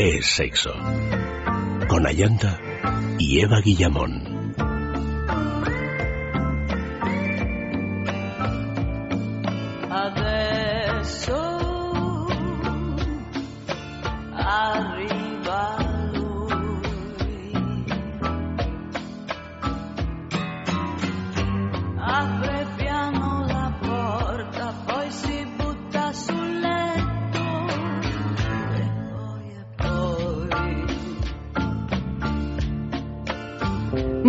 es sexo. Con Ayanta y Eva Guillamón.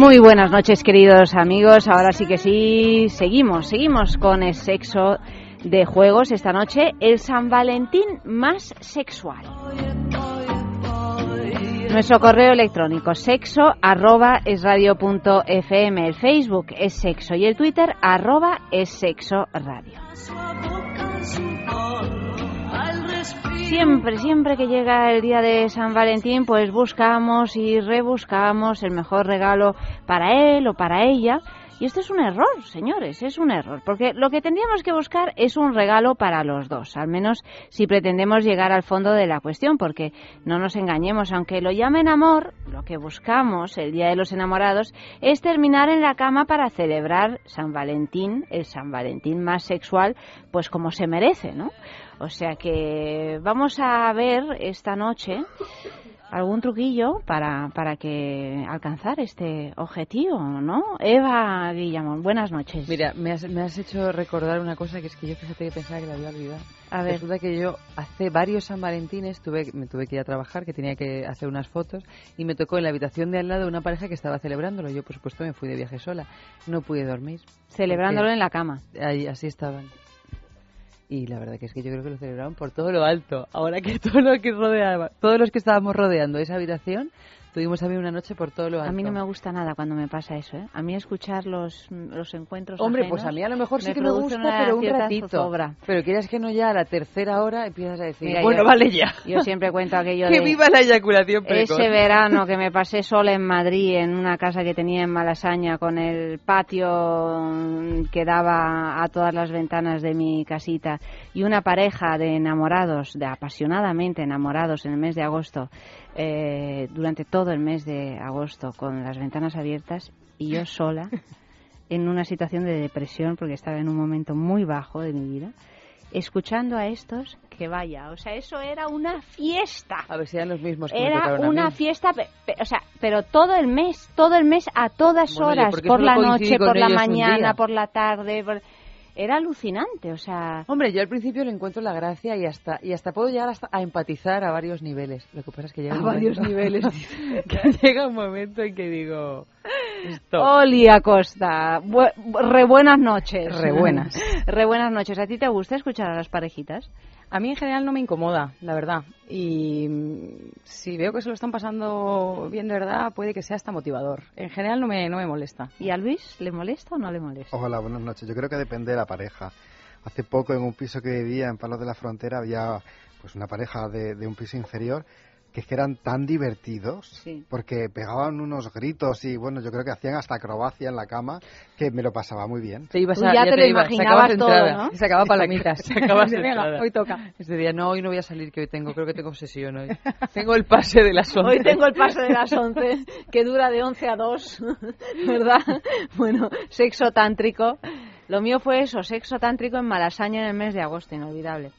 Muy buenas noches, queridos amigos. Ahora sí que sí, seguimos, seguimos con el sexo de juegos esta noche, el San Valentín más sexual. Nuestro correo electrónico sexo arroba es radio punto fm, el Facebook es sexo y el Twitter arroba es sexo radio. Siempre, siempre que llega el día de San Valentín, pues buscamos y rebuscamos el mejor regalo para él o para ella. Y esto es un error, señores, es un error, porque lo que tendríamos que buscar es un regalo para los dos, al menos si pretendemos llegar al fondo de la cuestión, porque no nos engañemos, aunque lo llamen amor, lo que buscamos el Día de los Enamorados es terminar en la cama para celebrar San Valentín, el San Valentín más sexual, pues como se merece, ¿no? O sea que vamos a ver esta noche algún truquillo para, para que alcanzar este objetivo, ¿no? Eva Guillamón, buenas noches. Mira, me has, me has hecho recordar una cosa que es que yo fíjate que pensaba que la había olvidado. A ver. Resulta que yo hace varios San Valentines tuve, me tuve que ir a trabajar, que tenía que hacer unas fotos, y me tocó en la habitación de al lado una pareja que estaba celebrándolo. Yo, por supuesto, me fui de viaje sola. No pude dormir. Celebrándolo en la cama. Ahí, así estaban. Y la verdad que es que yo creo que lo celebraron por todo lo alto. Ahora que todo lo que rodeaba, todos los que estábamos rodeando esa habitación Tuvimos también una noche por todo lo alto. A mí no me gusta nada cuando me pasa eso, ¿eh? A mí escuchar los, los encuentros Hombre, pues a mí a lo mejor sí que me gusta, pero un ratito. Pero quieras que no ya a la tercera hora empiezas a decir, bueno, vale ya. Yo siempre cuento aquello que viva la eyaculación precoz. Ese verano que me pasé sola en Madrid, en una casa que tenía en Malasaña, con el patio que daba a todas las ventanas de mi casita, y una pareja de enamorados, de apasionadamente enamorados en el mes de agosto, eh, durante todo el mes de agosto con las ventanas abiertas y yo sola en una situación de depresión porque estaba en un momento muy bajo de mi vida escuchando a estos que vaya, o sea, eso era una fiesta. A ver si eran los mismos que Era una fiesta, o sea, pero todo el mes, todo el mes a todas horas, por la noche, por la mañana, por la tarde, era alucinante, o sea... Hombre, yo al principio le encuentro la gracia y hasta y hasta puedo llegar hasta a empatizar a varios niveles. Lo que pasa es que llega a varios niveles. que llega un momento en que digo... Oli Acosta, re buenas noches. Re buenas. re buenas noches. ¿A ti te gusta escuchar a las parejitas? A mí en general no me incomoda, la verdad. Y si veo que se lo están pasando bien de verdad, puede que sea hasta motivador. En general no me, no me molesta. ¿Y a Luis le molesta o no le molesta? Hola, buenas noches. Yo creo que depende de la pareja. Hace poco en un piso que vivía en Palos de la Frontera había pues una pareja de, de un piso inferior que es que eran tan divertidos porque pegaban unos gritos y bueno yo creo que hacían hasta acrobacia en la cama que me lo pasaba muy bien. Te ibas a, ya, te, lo imaginabas todo ¿no? se acaba palomitas. Se acaba hoy toca. Este día no hoy no voy a salir que hoy tengo creo que tengo obsesión hoy. Tengo el pase de las 11 hoy tengo el pase de las 11 que dura de 11 a 2 verdad bueno sexo tántrico. Lo mío fue eso sexo tántrico en Malasaña en el mes de agosto inolvidable.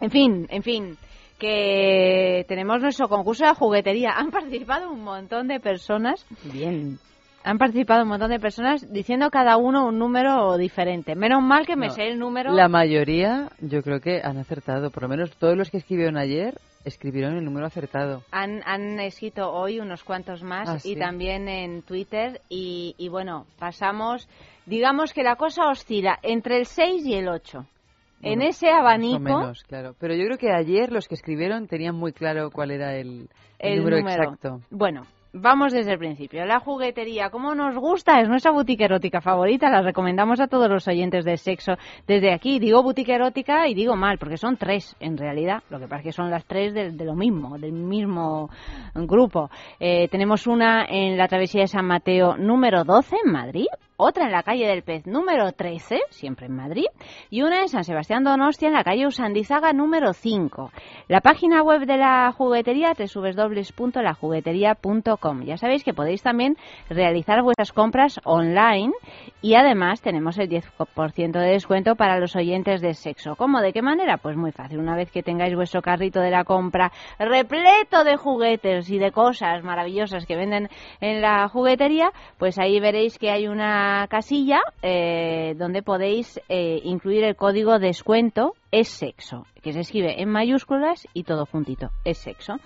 En fin en fin que tenemos nuestro concurso de juguetería. Han participado un montón de personas. Bien. Han participado un montón de personas diciendo cada uno un número diferente. Menos mal que me sé el número. La mayoría, yo creo que han acertado. Por lo menos todos los que escribieron ayer escribieron el número acertado. Han, han escrito hoy unos cuantos más ah, y también en Twitter. Y, y bueno, pasamos. Digamos que la cosa oscila entre el 6 y el 8 en ese abanico. menos, claro. Pero yo creo que ayer los que escribieron tenían muy claro cuál era el, número, exacto. Bueno, Vamos desde el principio. La juguetería, como nos gusta, es nuestra boutique erótica favorita. La recomendamos a todos los oyentes de sexo desde aquí. Digo boutique erótica y digo mal, porque son tres en realidad. Lo que pasa es que son las tres de, lo mismo, del mismo grupo. Eh, tenemos una en la travesía de San Mateo número 12 en Madrid otra en la calle del Pez número 13, siempre en Madrid, y una en San Sebastián Donostia en la calle Usandizaga número 5. La página web de la juguetería www.lajuguetería.com. Ya sabéis que podéis también realizar vuestras compras online y además tenemos el 10% de descuento para los oyentes de sexo. ¿Cómo? ¿De qué manera? Pues muy fácil. Una vez que tengáis vuestro carrito de la compra repleto de juguetes y de cosas maravillosas que venden en la juguetería, pues ahí veréis que hay una casilla eh, donde podéis eh, incluir el código descuento es sexo, que se escribe en mayúsculas y todo juntito, es sexo.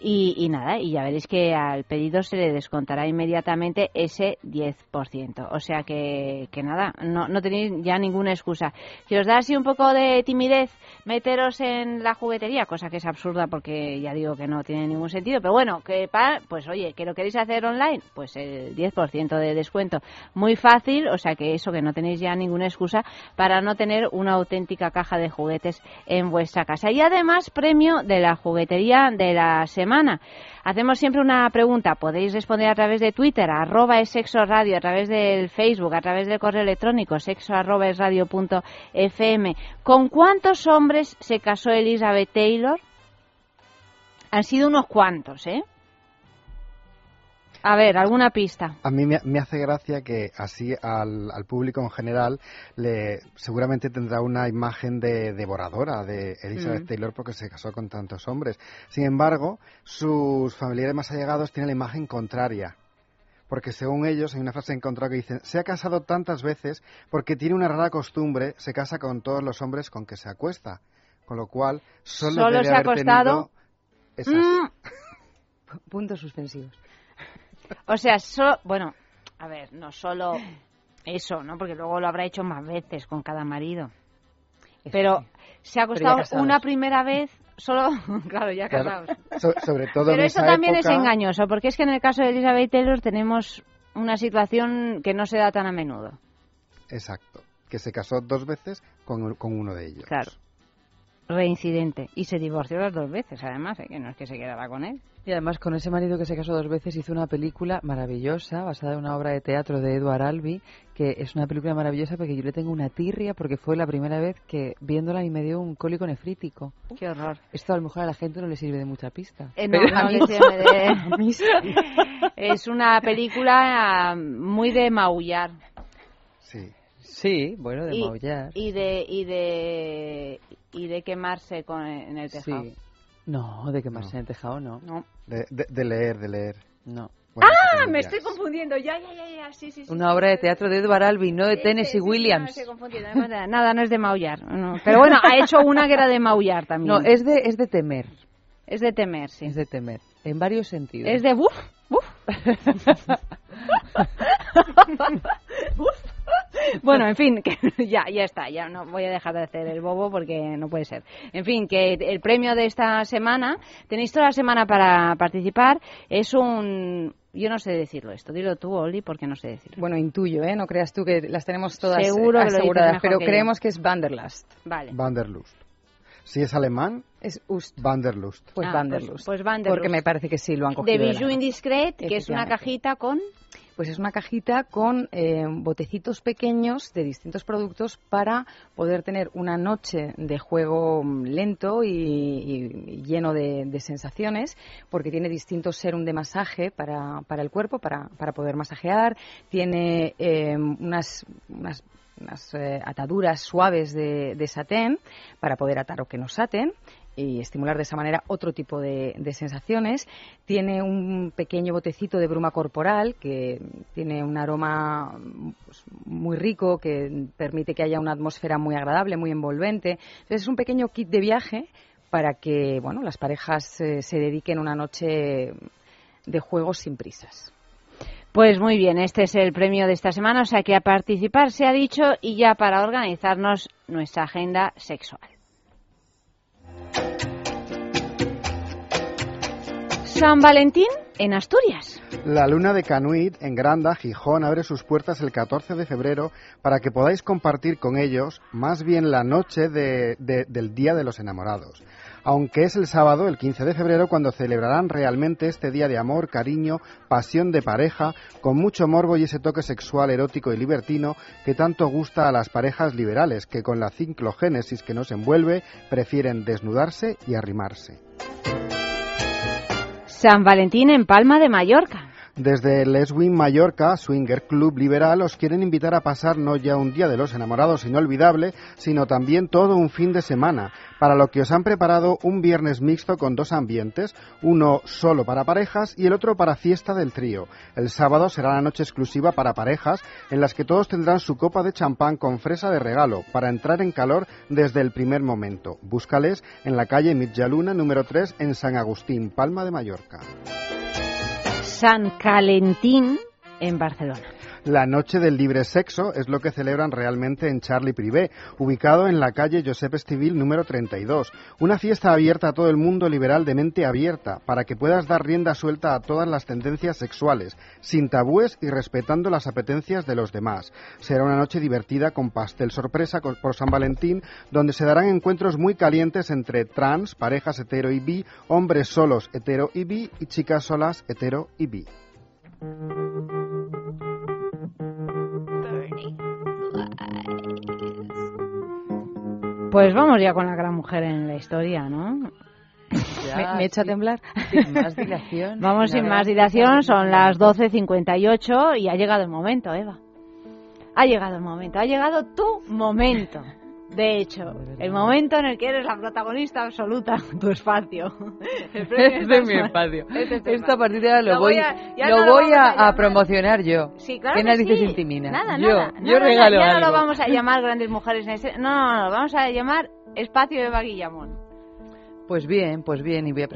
Y, nada, y ya veréis que al pedido se le descontará inmediatamente ese 10%. O sea que, que nada, no, no tenéis ya ninguna excusa. Si os da así un poco de timidez meteros en la juguetería, cosa que es absurda porque ya digo que no tiene ningún sentido, pero bueno, que pues oye, que lo queréis hacer online, pues el 10% de descuento. Muy fácil, o sea que eso que no tenéis ya ninguna excusa para no tener una auténtica caja de juguetes en vuestra casa. Y además, premio de la juguetería de la semana Hacemos siempre una pregunta. Podéis responder a través de Twitter, arroba es sexo radio, a través del Facebook, a través del correo electrónico, sexo arroba es punto fm. ¿Con cuántos hombres se casó Elizabeth Taylor? Han sido unos cuantos, ¿eh? A ver, alguna pista. A mí me, hace gracia que así al, público en general le seguramente tendrá una imagen de devoradora de Elizabeth mm. Taylor porque se casó con tantos hombres. Sin embargo, sus familiares más allegados tienen la imagen contraria. Porque según ellos, hay una frase encontrada que dicen, se ha casado tantas veces porque tiene una rara costumbre, se casa con todos los hombres con que se acuesta. Con lo cual, solo, se ha acostado... Mm. Puntos suspensivos. O sea, bueno, a ver, no solo eso, ¿no? Porque luego lo habrá hecho más veces con cada marido. Pero se ha acostado una primera vez solo, claro, ya casados. sobre todo Pero eso también es engañoso, porque es que en el caso de Elizabeth Taylor tenemos una situación que no se da tan a menudo. Exacto, que se casó dos veces con, con uno de ellos. Claro reincidente y se divorció las dos veces además, ¿eh? que no es que se quedara con él. Y además con ese marido que se casó dos veces hizo una película maravillosa basada en una obra de teatro de Edward Albee, que es una película maravillosa porque yo le tengo una tirria porque fue la primera vez que viéndola y me dio un cólico nefrítico. Qué horror. Esto a lo mejor a la gente no le sirve de mucha pista. Eh, no, no le sirve de... es una película muy de maullar. Sí. Sí, bueno, de maullar. Y de, y de, y de quemarse con, en el tejado. Sí. No, de quemarse en el tejado no. no. De, de, leer, de leer. No. ¡Ah! Me estoy confundiendo. Ya, ya, ya, ya. Sí, sí, sí. Una obra de teatro de Edward Albee, no de Tennessee Williams. No, Nada, no es de maullar. Pero bueno, ha hecho una que era de maullar también. No, es de, es de temer. Es de temer, sí. Es de temer. En varios sentidos. Es de buf, buf. buf. bueno, en fin, que ya, ya está, ya no voy a dejar de hacer el bobo porque no puede ser. En fin, que el premio de esta semana, tenéis toda la semana para participar, es un, yo no sé decirlo esto, dilo tú, Oli, porque no sé decirlo. Bueno, intuyo, ¿eh? No creas tú que las tenemos todas Seguro aseguradas, pero creemos que es Vanderlust. Vale. Vanderlust. Si es alemán, es Ust. Vanderlust. Pues, ah, Vanderlust. Pues, pues Vanderlust. Porque me parece que sí lo han cogido. De Bijou Indiscret, que es una cajita con pues es una cajita con eh, botecitos pequeños de distintos productos para poder tener una noche de juego lento y, lleno de, sensaciones, porque tiene distintos serum de masaje para, para el cuerpo, para, para poder masajear, tiene eh, unas, unas eh, ataduras suaves de, de, satén para poder atar o que nos aten y estimular de esa manera otro tipo de, sensaciones. Tiene un pequeño botecito de bruma corporal que tiene un aroma pues, muy rico que permite que haya una atmósfera muy agradable, muy envolvente. Entonces es un pequeño kit de viaje para que bueno, las parejas eh, se dediquen una noche de juegos sin prisas. Pues muy bien, este es el premio de esta semana, o sea que a participar se ha dicho y ya para organizarnos nuestra agenda sexual. San Valentín en Asturias. La luna de Canuit en Granda, Gijón, abre sus puertas el 14 de febrero para que podáis compartir con ellos más bien la noche del Día de los Enamorados. aunque es el sábado, el 15 de febrero, cuando celebrarán realmente este día de amor, cariño, pasión de pareja, con mucho morbo y ese toque sexual, erótico y libertino que tanto gusta a las parejas liberales, que con la ciclogénesis que nos envuelve prefieren desnudarse y arrimarse. San Valentín en Palma de Mallorca. Desde Leswin Mallorca, Swinger Club Liberal, os quieren invitar a pasar no ya un día de los enamorados inolvidable, sino también todo un fin de semana, para lo que os han preparado un viernes mixto con dos ambientes, uno solo para parejas y el otro para fiesta del trío. El sábado será la noche exclusiva para parejas, en las que todos tendrán su copa de champán con fresa de regalo, para entrar en calor desde el primer momento. Búscales en la calle Mitjaluna número 3 en San Agustín, Palma de Mallorca. San Calentín en Barcelona. La Noche del Libre Sexo es lo que celebran realmente en Charlie Privé, ubicado en la calle Josep Estivil número 32. Una fiesta abierta a todo el mundo liberal de mente abierta, para que puedas dar rienda suelta a todas las tendencias sexuales, sin tabúes y respetando las apetencias de los demás. Será una noche divertida con pastel sorpresa por San Valentín, donde se darán encuentros muy calientes entre trans, parejas hetero y bi, hombres solos hetero y bi y chicas solas hetero y bi. Pues vamos ya con la gran mujer en la historia, ¿no? ¿Me, echa a temblar? Sin más dilación. Vamos sin más dilación, son las 12.58 y ha llegado el momento, Eva. Ha llegado el momento, ha llegado tu momento. De hecho, el momento en el que eres la protagonista absoluta, tu espacio. Este es mi espacio. Este Esta partida lo, voy, a, lo voy a, promocionar yo. Sí, claro ¿Qué narices intimina? Nada, yo, nada. Yo regalo Ya no lo vamos a llamar Grandes Mujeres. No, no, no, vamos a llamar Espacio de Guillamón. Pues bien, pues bien, y voy a,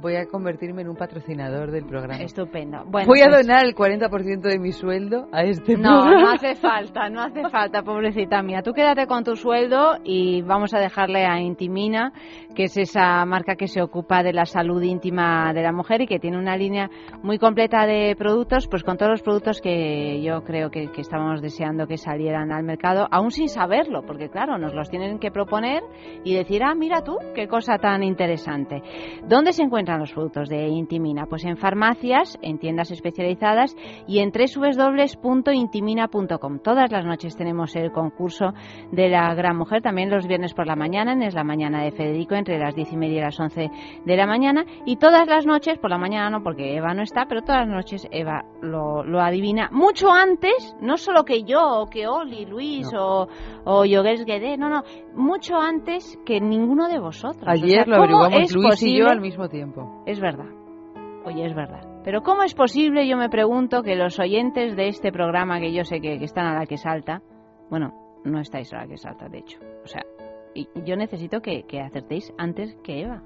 voy a, convertirme en un patrocinador del programa. Estupendo. voy a pues donar el 40% de mi sueldo a este no, programa. No, no hace falta, no hace falta, pobrecita mía. Tú quédate con tu sueldo y vamos a dejarle a Intimina, que es esa marca que se ocupa de la salud íntima de la mujer y que tiene una línea muy completa de productos, pues con todos los productos que yo creo que, que estábamos deseando que salieran al mercado, aún sin saberlo, porque claro, nos los tienen que proponer y decir, ah, mira tú, qué cosa tan interesante. ¿Dónde se encuentran los productos de Intimina? Pues en farmacias, en tiendas especializadas y en www.intimina.com. Todas las noches tenemos el concurso de la gran mujer, también los viernes por la mañana, es la mañana de Federico, entre las diez y media y las once de la mañana. Y todas las noches, por la mañana no, porque Eva no está, pero todas las noches Eva lo, adivina mucho antes, no solo que yo, o que Oli, Luis o, o Yogues Guedé, no, no, mucho antes que ninguno de vosotros. Ayer lo averiguamos Luis y yo al mismo tiempo. Es verdad. Oye, es verdad. Pero ¿cómo es posible, yo me pregunto, que los oyentes de este programa, que yo sé que, están a la que salta, bueno, no estáis a la que salta, de hecho. O sea, y yo necesito que, acertéis antes que Eva.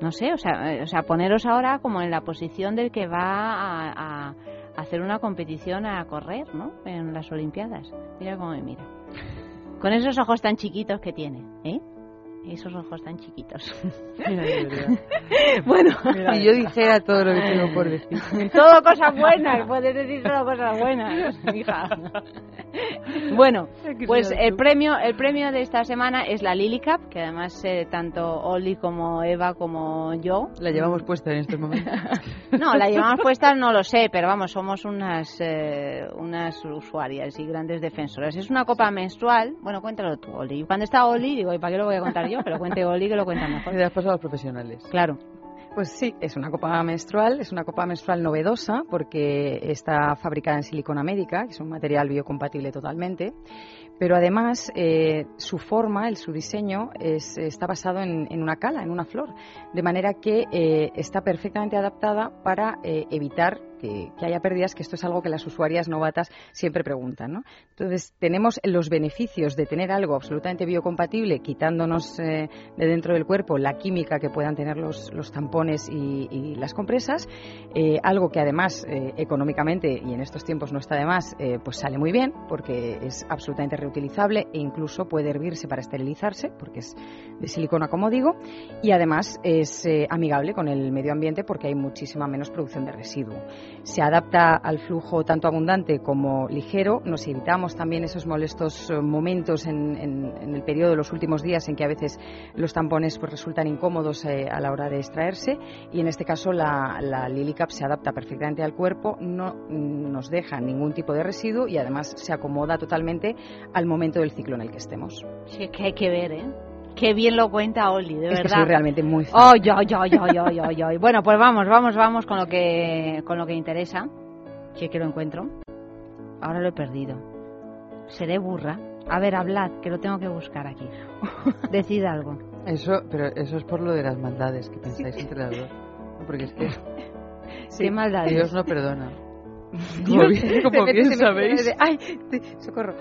No sé, o sea, eh, o sea, poneros ahora como en la posición del que va a, a hacer una competición a correr, ¿no? En las Olimpiadas. Mira cómo me mira. Con esos ojos tan chiquitos que tiene, ¿eh? Esos ojos tan chiquitos. bueno, si yo dijera todo lo que tengo por decir. todo cosas buenas, puedes decir solo cosas buenas, hija. bueno, pues el premio, el premio de esta semana es la Lily Cup, que además eh, tanto Oli como Eva como yo la llevamos puesta en estos momentos. no, la llevamos puesta no lo sé, pero vamos, somos unas eh, unas usuarias y grandes defensoras. Es una copa menstrual. Bueno, cuéntalo tú, Oli. Cuando está Oli, digo, ¿y para qué lo voy a contar yo? Que lo cuente Oli, que lo cuenta mejor. Y después a los profesionales. Claro. Pues sí, es una copa menstrual, es una copa menstrual novedosa porque está fabricada en silicona médica, que es un material biocompatible totalmente, pero además eh, su forma, el, su diseño está basado en, una cala, en una flor, de manera que eh, está perfectamente adaptada para eh, evitar que, haya pérdidas, que esto es algo que las usuarias novatas siempre preguntan. ¿no? Entonces, tenemos los beneficios de tener algo absolutamente biocompatible, quitándonos de dentro del cuerpo la química que puedan tener los, tampones y, las compresas, algo que además económicamente, y en estos tiempos no está de más, pues sale muy bien, porque es absolutamente utilizable e incluso puede hervirse para esterilizarse, porque es de silicona, como digo, y además es eh, amigable con el medio ambiente porque hay muchísima menos producción de residuo. Se adapta al flujo tanto abundante como ligero. Nos evitamos también esos molestos eh, momentos en, el periodo de los últimos días en que a veces los tampones pues, resultan incómodos eh, a la hora de extraerse y en este caso la, la Lilicap se adapta perfectamente al cuerpo, no nos deja ningún tipo de residuo y además se acomoda totalmente al momento del ciclo en el que estemos. Sí, que hay que ver, ¿eh? Qué bien lo cuenta Oli, de verdad. Es que soy realmente muy fan. Oh, yo, yo, yo, yo, yo, yo. Bueno, pues vamos, vamos, vamos con lo que con lo que interesa. Que que lo encuentro. Ahora lo he perdido. Seré burra. A ver, hablad, que lo tengo que buscar aquí. Decid algo. Eso, pero eso es por lo de las maldades que pensáis entre las dos. Porque es que... ¿Qué maldades? Dios no perdona. Como bien, como bien sabéis. Ay, socorro.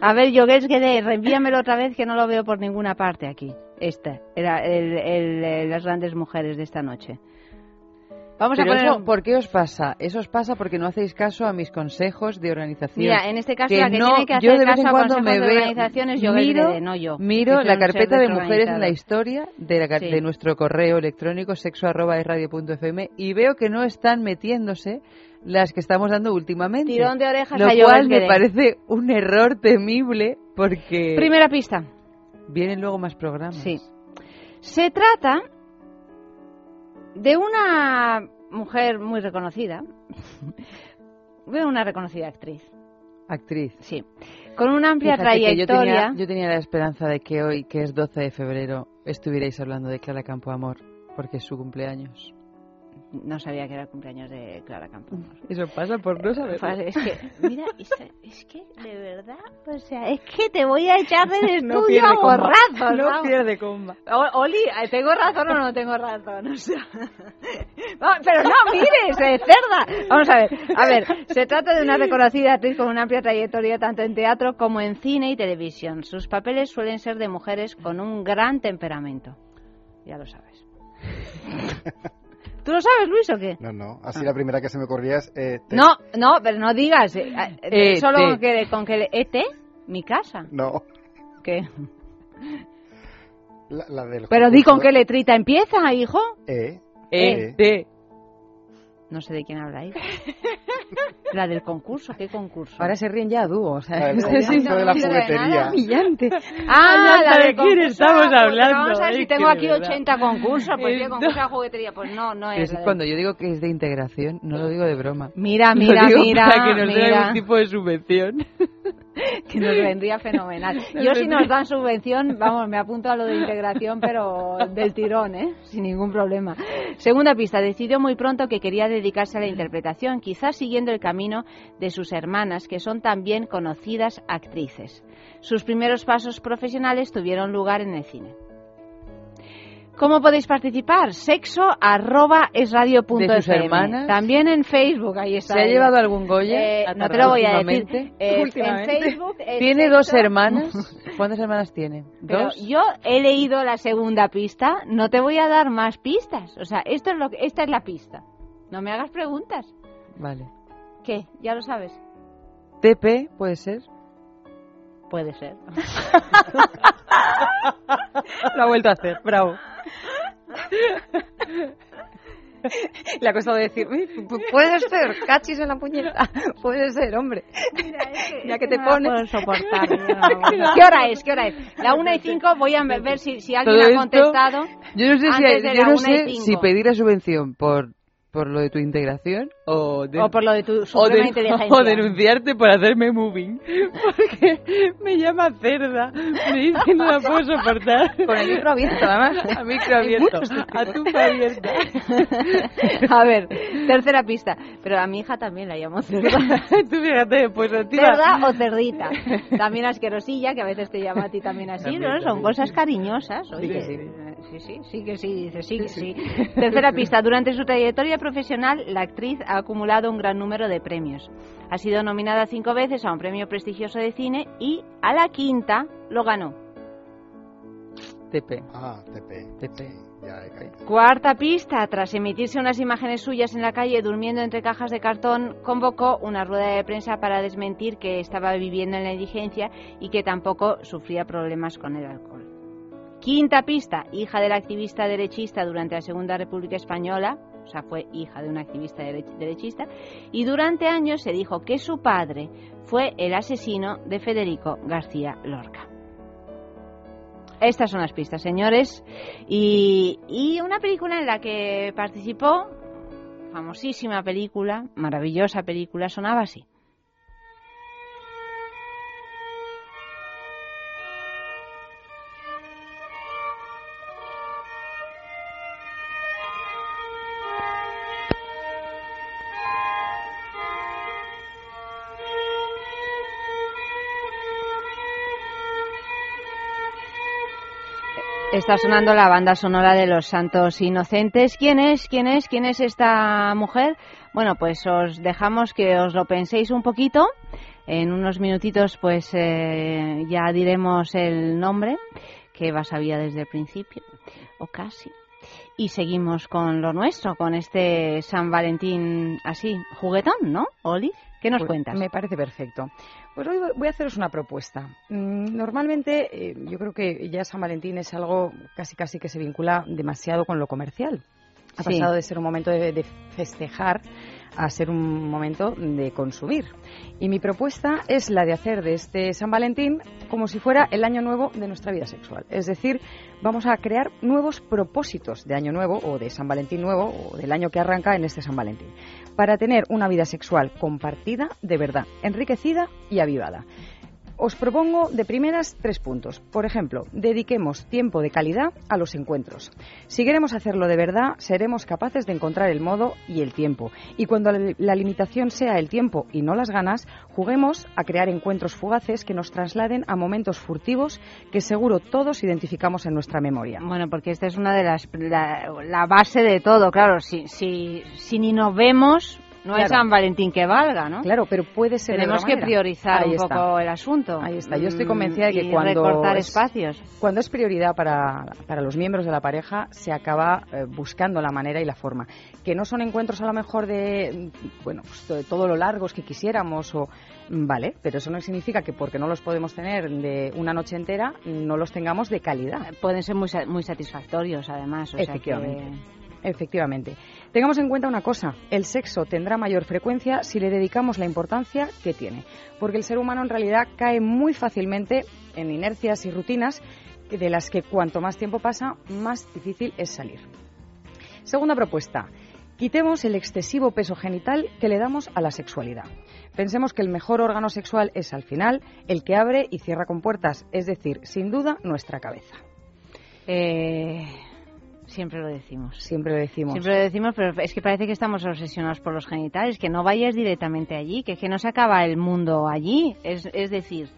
A ver, Yogues, que reenvíamelo otra vez que no lo veo por ninguna parte aquí. Este, era el, las grandes mujeres de esta noche. Vamos a poner... ¿Por qué os pasa? Eso os pasa porque no hacéis caso a mis consejos de organización. Mira, en este caso la que tiene que hacer yo de vez en cuando me de organizaciones yo miro, no yo. Miro la carpeta de mujeres en la historia de, de nuestro correo electrónico sexo y veo que no están metiéndose las que estamos dando últimamente. Tirón de orejas lo cual me parece un error temible porque... Primera pista. Vienen luego más programas. Sí. Se trata de una mujer muy reconocida, una reconocida actriz. Actriz. Sí. Con una amplia trayectoria. Yo tenía, la esperanza de que hoy, que es 12 de febrero, estuvierais hablando de Clara Campo Amor, porque es su cumpleaños no sabía que era el cumpleaños de Clara Campos. Eso pasa por no saber. Es que, mira, es, que de verdad, o sea, es que te voy a echar del estudio a borrazos. No pierde comba. Oli, ¿tengo razón o no tengo razón? O sea, pero no, mires, cerda. Vamos a ver, a ver, se trata de una reconocida actriz con una amplia trayectoria tanto en teatro como en cine y televisión. Sus papeles suelen ser de mujeres con un gran temperamento. Ya lo sabes. ¿Tú lo sabes, Luis, o qué? No, no. Así la primera que se me ocurría es... Eh, no, no, pero no digas. Eh, eh, solo con que, con que... ¿Ete? ¿Mi casa? No. ¿Qué? La, del Pero di con qué letrita empieza, hijo. E. E. T. No sé de quién habláis. La del concurso, ¿qué concurso? Ahora se ríen ya a dúo, o sea, es de la juguetería. Brillante. Ah, la de quién estamos hablando. Vamos a ver si tengo aquí 80 concursos, pues qué concurso de juguetería, pues no, no es. es cuando yo digo que es de integración, no lo digo de broma. Mira, mira, mira. Para que nos den algún tipo de subvención. que nos vendría fenomenal. Yo si nos dan subvención, vamos, me apunto a lo de integración, pero del tirón, ¿eh? Sin ningún problema. Segunda pista, decidió muy pronto que quería dedicarse a la interpretación, quizás siguiendo el camino de sus hermanas, que son también conocidas actrices. Sus primeros pasos profesionales tuvieron lugar en el cine. ¿Cómo podéis participar? Sexo arroba es radio punto ¿De sus hermanas? También en Facebook, ahí está. ¿Se ha llevado algún Goya? Eh, no te lo voy a decir. Eh, en Facebook... ¿Tiene dos hermanas? ¿Cuántas hermanas tiene? ¿Dos? yo he leído la segunda pista, no te voy a dar más pistas. O sea, esto es lo que, esta es la pista. No me hagas preguntas. Vale. ¿Qué? ¿Ya lo sabes? ¿TP puede ser? Puede ser. lo ha vuelto a hacer, bravo. Le ha costado decir, puede ser, cachis en la puñeta, puede ser, hombre. ya que, te pones. soportar. ¿Qué hora es? ¿Qué hora es? La una y cinco, voy a ver si, si alguien ha contestado. Yo no sé, si, yo no sé si pedir la subvención por por lo de tu integración o, por lo de tu o, o denunciarte por hacerme moving porque me llama cerda me dice que no la puedo soportar con el micro abierto además. A micro abierto a tumba abierta. A ver tercera pista. Pero a mi hija también la llamo cerda. Tú fíjate pues cerda o cerdita. También asquerosilla que a veces te llama a ti también así ¿no? son cosas cariñosas oye. sí, sí, sí, que sí dice sí que sí. Tercera pista durante su trayectoria profesional, la actriz ha acumulado un gran número de premios. Ha sido nominada cinco veces a un premio prestigioso de cine y a la quinta lo ganó. TP. Ah, TP. TP. Cuarta pista, tras emitirse unas imágenes suyas en la calle durmiendo entre cajas de cartón, convocó una rueda de prensa para desmentir que estaba viviendo en la indigencia y que tampoco sufría problemas con el alcohol. Quinta pista, hija del activista derechista durante la Segunda República Española, o sea, fue hija de un activista derechista, y durante años se dijo que su padre fue el asesino de Federico García Lorca. Estas son las pistas, señores. Y, y una película en la que participó, famosísima película, maravillosa película, sonaba así. Está sonando la banda sonora de Los Santos Inocentes. ¿Quién es? ¿Quién es? ¿Quién es esta mujer? Bueno, pues os dejamos que os lo penséis un poquito. En unos minutitos, pues eh, ya diremos el nombre que Eva sabía desde el principio, o casi. Y seguimos con lo nuestro, con este San Valentín así, juguetón, ¿no, Oli? ¿Qué nos pues cuentas? Me parece perfecto. Pues hoy voy a haceros una propuesta. Mm, normalmente eh, yo creo que ya San Valentín es algo casi casi que se vincula demasiado con lo comercial. Ha pasado de ser un momento de festejar a ser un momento de consumir. Y mi propuesta es la de hacer de este San Valentín como si fuera el año nuevo de nuestra vida sexual. Es decir, vamos a crear nuevos propósitos de año nuevo o de San Valentín nuevo o del año que arranca en este San Valentín para tener una vida sexual compartida de verdad, enriquecida y avivada. Os propongo de primeras tres puntos. Por ejemplo, dediquemos tiempo de calidad a los encuentros. Si queremos hacerlo de verdad, seremos capaces de encontrar el modo y el tiempo. Y cuando la limitación sea el tiempo y no las ganas, juguemos a crear encuentros fugaces que nos trasladen a momentos furtivos que seguro todos identificamos en nuestra memoria. Bueno, porque esta es una de las la, base de todo, claro. Si, si, si ni nos vemos, no es San Valentín que valga, ¿no? Claro, pero puede ser. Tenemos que priorizar un poco el asunto. Ahí está. Yo estoy convencida de que y cuando recortar espacios. Cuando es prioridad para, para los miembros de la pareja, se acaba eh, buscando la manera y la forma. Que no son encuentros a lo mejor de, bueno, pues, de todo lo largos que quisiéramos o vale, pero eso no significa que porque no los podemos tener de una noche entera no los tengamos de calidad. Pueden ser muy, muy satisfactorios, además. O Efectivamente. Sea que... Efectivamente. Tengamos en cuenta una cosa, el sexo tendrá mayor frecuencia si le dedicamos la importancia que tiene, porque el ser humano en realidad cae muy fácilmente en inercias y rutinas de las que cuanto más tiempo pasa, más difícil es salir. Segunda propuesta, quitemos el excesivo peso genital que le damos a la sexualidad. Pensemos que el mejor órgano sexual es al final el que abre y cierra con puertas, es decir, sin duda, nuestra cabeza. Eh, Siempre lo decimos. Siempre lo decimos. Siempre lo decimos, pero es que parece que estamos obsesionados por los genitales, que no vayas directamente allí, que es que no se acaba el mundo allí. Es, es decir,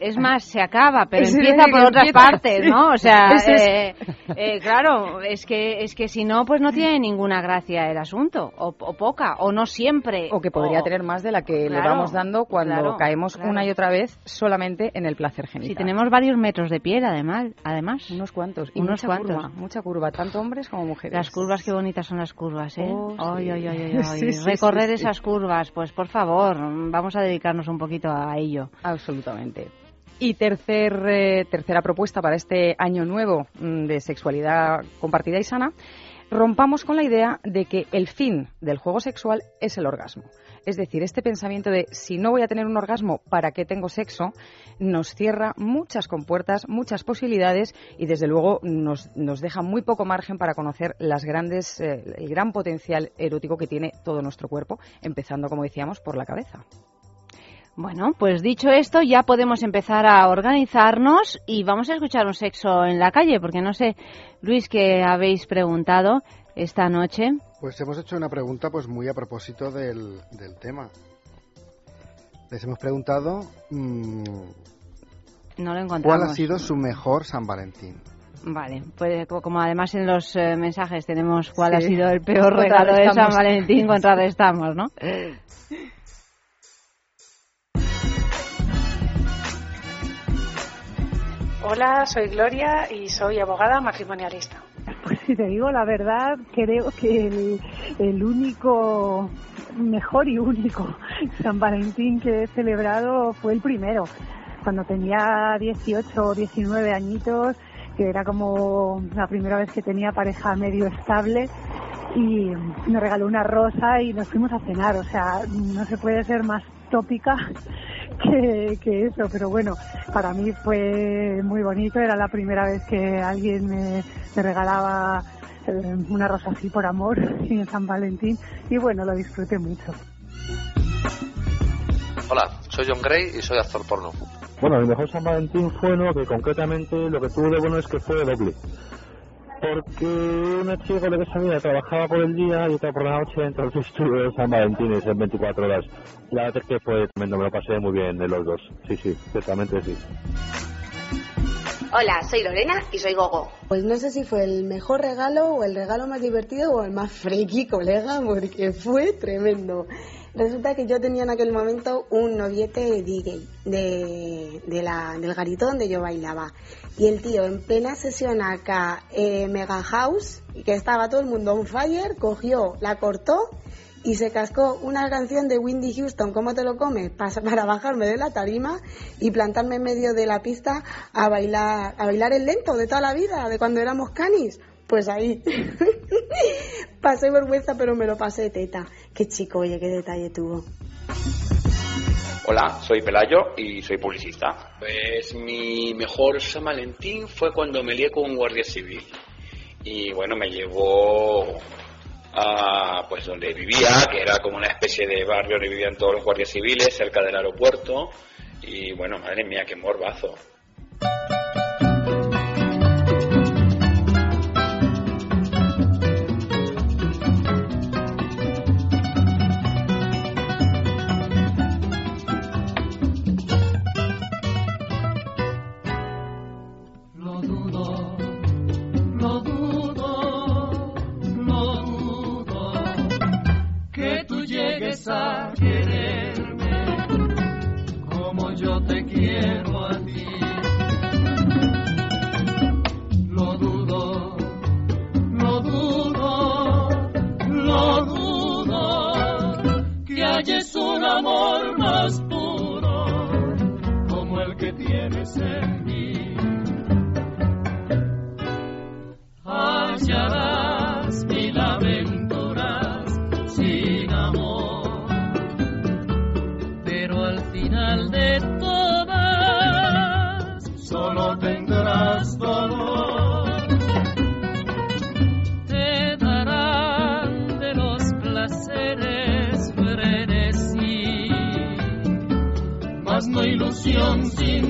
es más, se acaba, pero empieza por otras partes, ¿no? O sea, eh, eh, claro, es que es que si no, pues no tiene ninguna gracia el asunto, o, poca, o no siempre. O que podría tener más de la que le vamos dando cuando caemos una y otra vez solamente en el placer genital. Si tenemos varios metros de piel, además. además unos cuantos. Y unos mucha cuantos. Curva, mucha curva, tanto hombres como mujeres. Las curvas, qué bonitas son las curvas, ¿eh? Oh, ay, ay, ay, Recorrer esas curvas, pues por favor, vamos a dedicarnos un poquito a ello. Absolutamente. Y tercer, eh, tercera propuesta para este año nuevo mm, de sexualidad compartida y sana, rompamos con la idea de que el fin del juego sexual es el orgasmo. Es decir, este pensamiento de si no voy a tener un orgasmo, ¿para qué tengo sexo? nos cierra muchas compuertas, muchas posibilidades y desde luego nos, nos deja muy poco margen para conocer las grandes, eh, el gran potencial erótico que tiene todo nuestro cuerpo, empezando, como decíamos, por la cabeza. Bueno, pues dicho esto, ya podemos empezar a organizarnos y vamos a escuchar un sexo en la calle, porque no sé, Luis, que habéis preguntado esta noche. Pues hemos hecho una pregunta pues muy a propósito del, tema. Les hemos preguntado mmm, no lo encontramos. cuál ha sido su mejor San Valentín. Vale, pues como además en los eh, mensajes tenemos cuál ha sido el peor regalo de San Valentín, contrarrestamos, ¿no? Hola, soy Gloria y soy abogada matrimonialista. Pues si te digo la verdad, creo que el, único, mejor y único San Valentín que he celebrado fue el primero, cuando tenía 18 o 19 añitos que era como la primera vez que tenía pareja medio estable y me regaló una rosa y nos fuimos a cenar. O sea, no se puede ser más tópica que, eso, pero bueno, para mí fue muy bonito, era la primera vez que alguien me, regalaba eh, una rosa así por amor en San Valentín y bueno, lo disfruté mucho. Hola, soy John Gray y soy actor porno. Bueno, mi mejor San Valentín fue no, que concretamente lo que tuve de bueno es que fue doble porque una chica con la que salía trabajaba por el día y otra por la noche, entonces estuve en San Valentín en 24 horas. La verdad es que fue tremendo, me lo pasé muy bien de los dos. Sí, sí, ciertamente sí. Hola, soy Lorena y soy Gogo. Pues no sé si fue el mejor regalo o el regalo más divertido o el más friki, colega, porque fue tremendo. Resulta que yo tenía en aquel momento un noviete DJ de, de del garito donde yo bailaba. Y el tío en plena sesión acá, eh, Mega House, que estaba todo el mundo on fire, cogió, la cortó y se cascó una canción de Windy Houston, ¿Cómo te lo comes? Para, bajarme de la tarima y plantarme en medio de la pista a bailar el lento de toda la vida, de cuando éramos canis. Pues ahí. pasé vergüenza, pero me lo pasé teta. Qué chico, oye, qué detalle tuvo. Hola, soy Pelayo y soy publicista. Pues mi mejor San Valentín fue cuando me lié con un guardia civil. Y bueno, me llevó a pues donde vivía, que era como una especie de barrio donde vivían todos los guardias civiles, cerca del aeropuerto. Y bueno, madre mía, qué morbazo. hallarás mil aventuras sin amor, pero al final de todas solo tendrás dolor. Te darán de los placeres merecí, mas no ilusión sin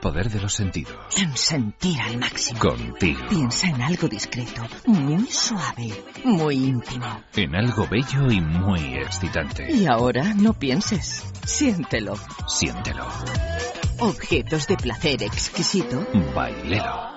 poder de los sentidos. En sentir al máximo. Contigo. Piensa en algo discreto, muy suave, muy íntimo. En algo bello y muy excitante. Y ahora no pienses. Siéntelo. Siéntelo. Objetos de placer exquisito. Bailelo.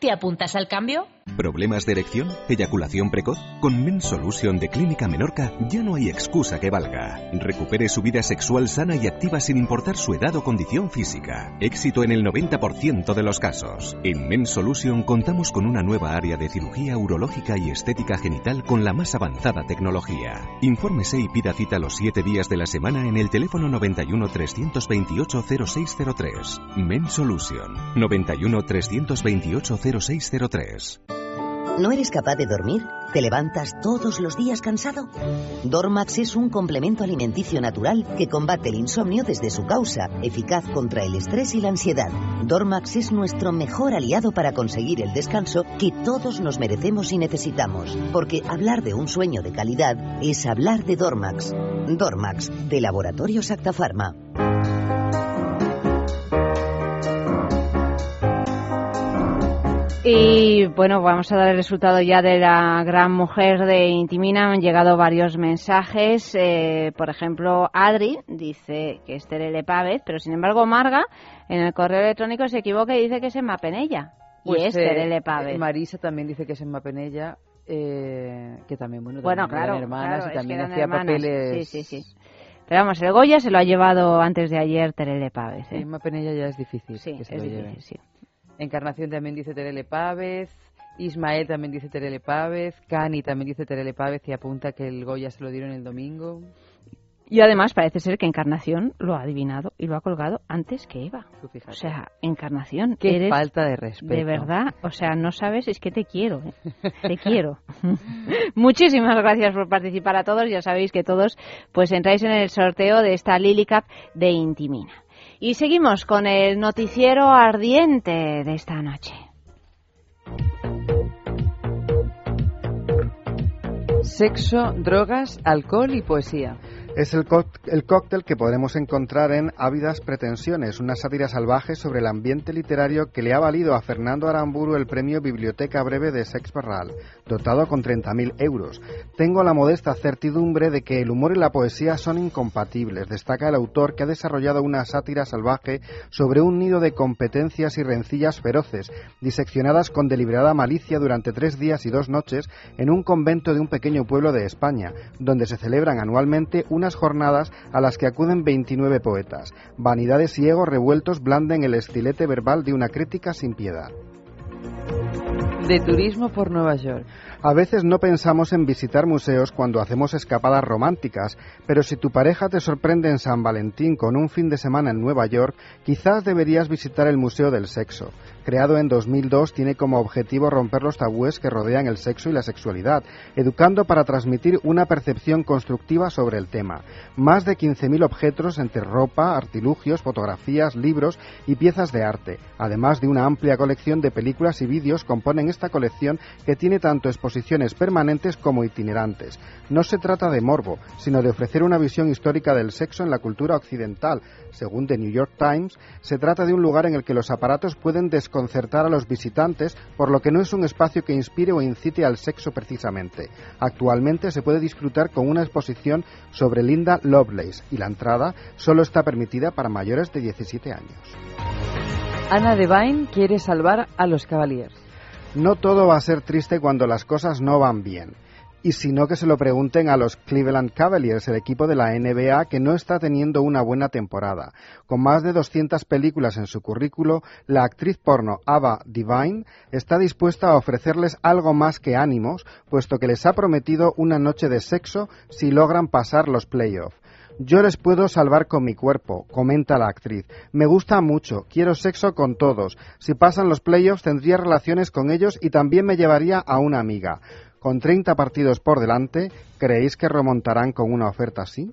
¿Te apuntas al cambio? ¿Problemas de erección? ¿Eyaculación precoz? Con Men Solution de Clínica Menorca ya no hay excusa que valga. Recupere su vida sexual sana y activa sin importar su edad o condición física. Éxito en el 90% de los casos. En Men Solution contamos con una nueva área de cirugía urológica y estética genital con la más avanzada tecnología. Infórmese y pida cita los 7 días de la semana en el teléfono 91 328 0603. Men Solution 91 328 0603. ¿No eres capaz de dormir? ¿Te levantas todos los días cansado? Dormax es un complemento alimenticio natural que combate el insomnio desde su causa, eficaz contra el estrés y la ansiedad. Dormax es nuestro mejor aliado para conseguir el descanso que todos nos merecemos y necesitamos, porque hablar de un sueño de calidad es hablar de Dormax. Dormax, de Laboratorio Acta Y bueno, vamos a dar el resultado ya de la gran mujer de Intimina. Han llegado varios mensajes. Eh, por ejemplo, Adri dice que es Terele Pávez, pero sin embargo Marga en el correo electrónico se equivoca y dice que es en Mapenella. y pues, es eh, Terele Pávez. Marisa también dice que es en Mapenella. Eh, que también, bueno, bueno claro, hermanas y también hacía papeles. Sí, sí, sí. Pero vamos, el Goya se lo ha llevado antes de ayer Terele Pávez. ¿eh? En Mapenella ya es difícil. Sí, que se es lo difícil, sí. Encarnación también dice Terele Pávez. Ismael también dice Terele Pávez. Cani también dice Terele Pávez y apunta que el Goya se lo dieron el domingo. Y además parece ser que Encarnación lo ha adivinado y lo ha colgado antes que Eva. O sea, Encarnación, Qué falta de respeto. De verdad, o sea, no sabes, es que te quiero, ¿eh? te quiero. Muchísimas gracias por participar a todos. Ya sabéis que todos pues entráis en el sorteo de esta Lily Cup de Intimina. Y seguimos con el noticiero ardiente de esta noche. Sexo, drogas, alcohol y poesía. Es el, cóctel que podremos encontrar en Ávidas Pretensiones, una sátira salvaje sobre el ambiente literario que le ha valido a Fernando Aramburu el premio Biblioteca Breve de Sex Barral, dotado con 30.000 euros. Tengo la modesta certidumbre de que el humor y la poesía son incompatibles, destaca el autor que ha desarrollado una sátira salvaje sobre un nido de competencias y rencillas feroces, diseccionadas con deliberada malicia durante tres días y dos noches en un convento de un pequeño pueblo de España, donde se celebran anualmente una jornadas a las que acuden 29 poetas. Vanidades y egos revueltos blanden el estilete verbal de una crítica sin piedad. De turismo por Nueva York. A veces no pensamos en visitar museos cuando hacemos escapadas románticas, pero si tu pareja te sorprende en San Valentín con un fin de semana en Nueva York, quizás deberías visitar el Museo del Sexo. Creado en 2002, tiene como objetivo romper los tabúes que rodean el sexo y la sexualidad, educando para transmitir una percepción constructiva sobre el tema. Más de 15.000 objetos entre ropa, artilugios, fotografías, libros y piezas de arte, además de una amplia colección de películas y vídeos componen esta colección que tiene tanto exposición exposiciones permanentes como itinerantes. No se trata de morbo, sino de ofrecer una visión histórica del sexo en la cultura occidental. Según The New York Times, se trata de un lugar en el que los aparatos pueden desconcertar a los visitantes, por lo que no es un espacio que inspire o incite al sexo precisamente. Actualmente se puede disfrutar con una exposición sobre Linda Lovelace y la entrada solo está permitida para mayores de 17 años. Ana Devine quiere salvar a los Cavaliers. No todo va a ser triste cuando las cosas no van bien. Y si no, que se lo pregunten a los Cleveland Cavaliers, el equipo de la NBA que no está teniendo una buena temporada. Con más de 200 películas en su currículo, la actriz porno Ava Divine está dispuesta a ofrecerles algo más que ánimos, puesto que les ha prometido una noche de sexo si logran pasar los playoffs. Yo les puedo salvar con mi cuerpo, comenta la actriz. Me gusta mucho, quiero sexo con todos. Si pasan los playoffs tendría relaciones con ellos y también me llevaría a una amiga. Con 30 partidos por delante, ¿creéis que remontarán con una oferta así?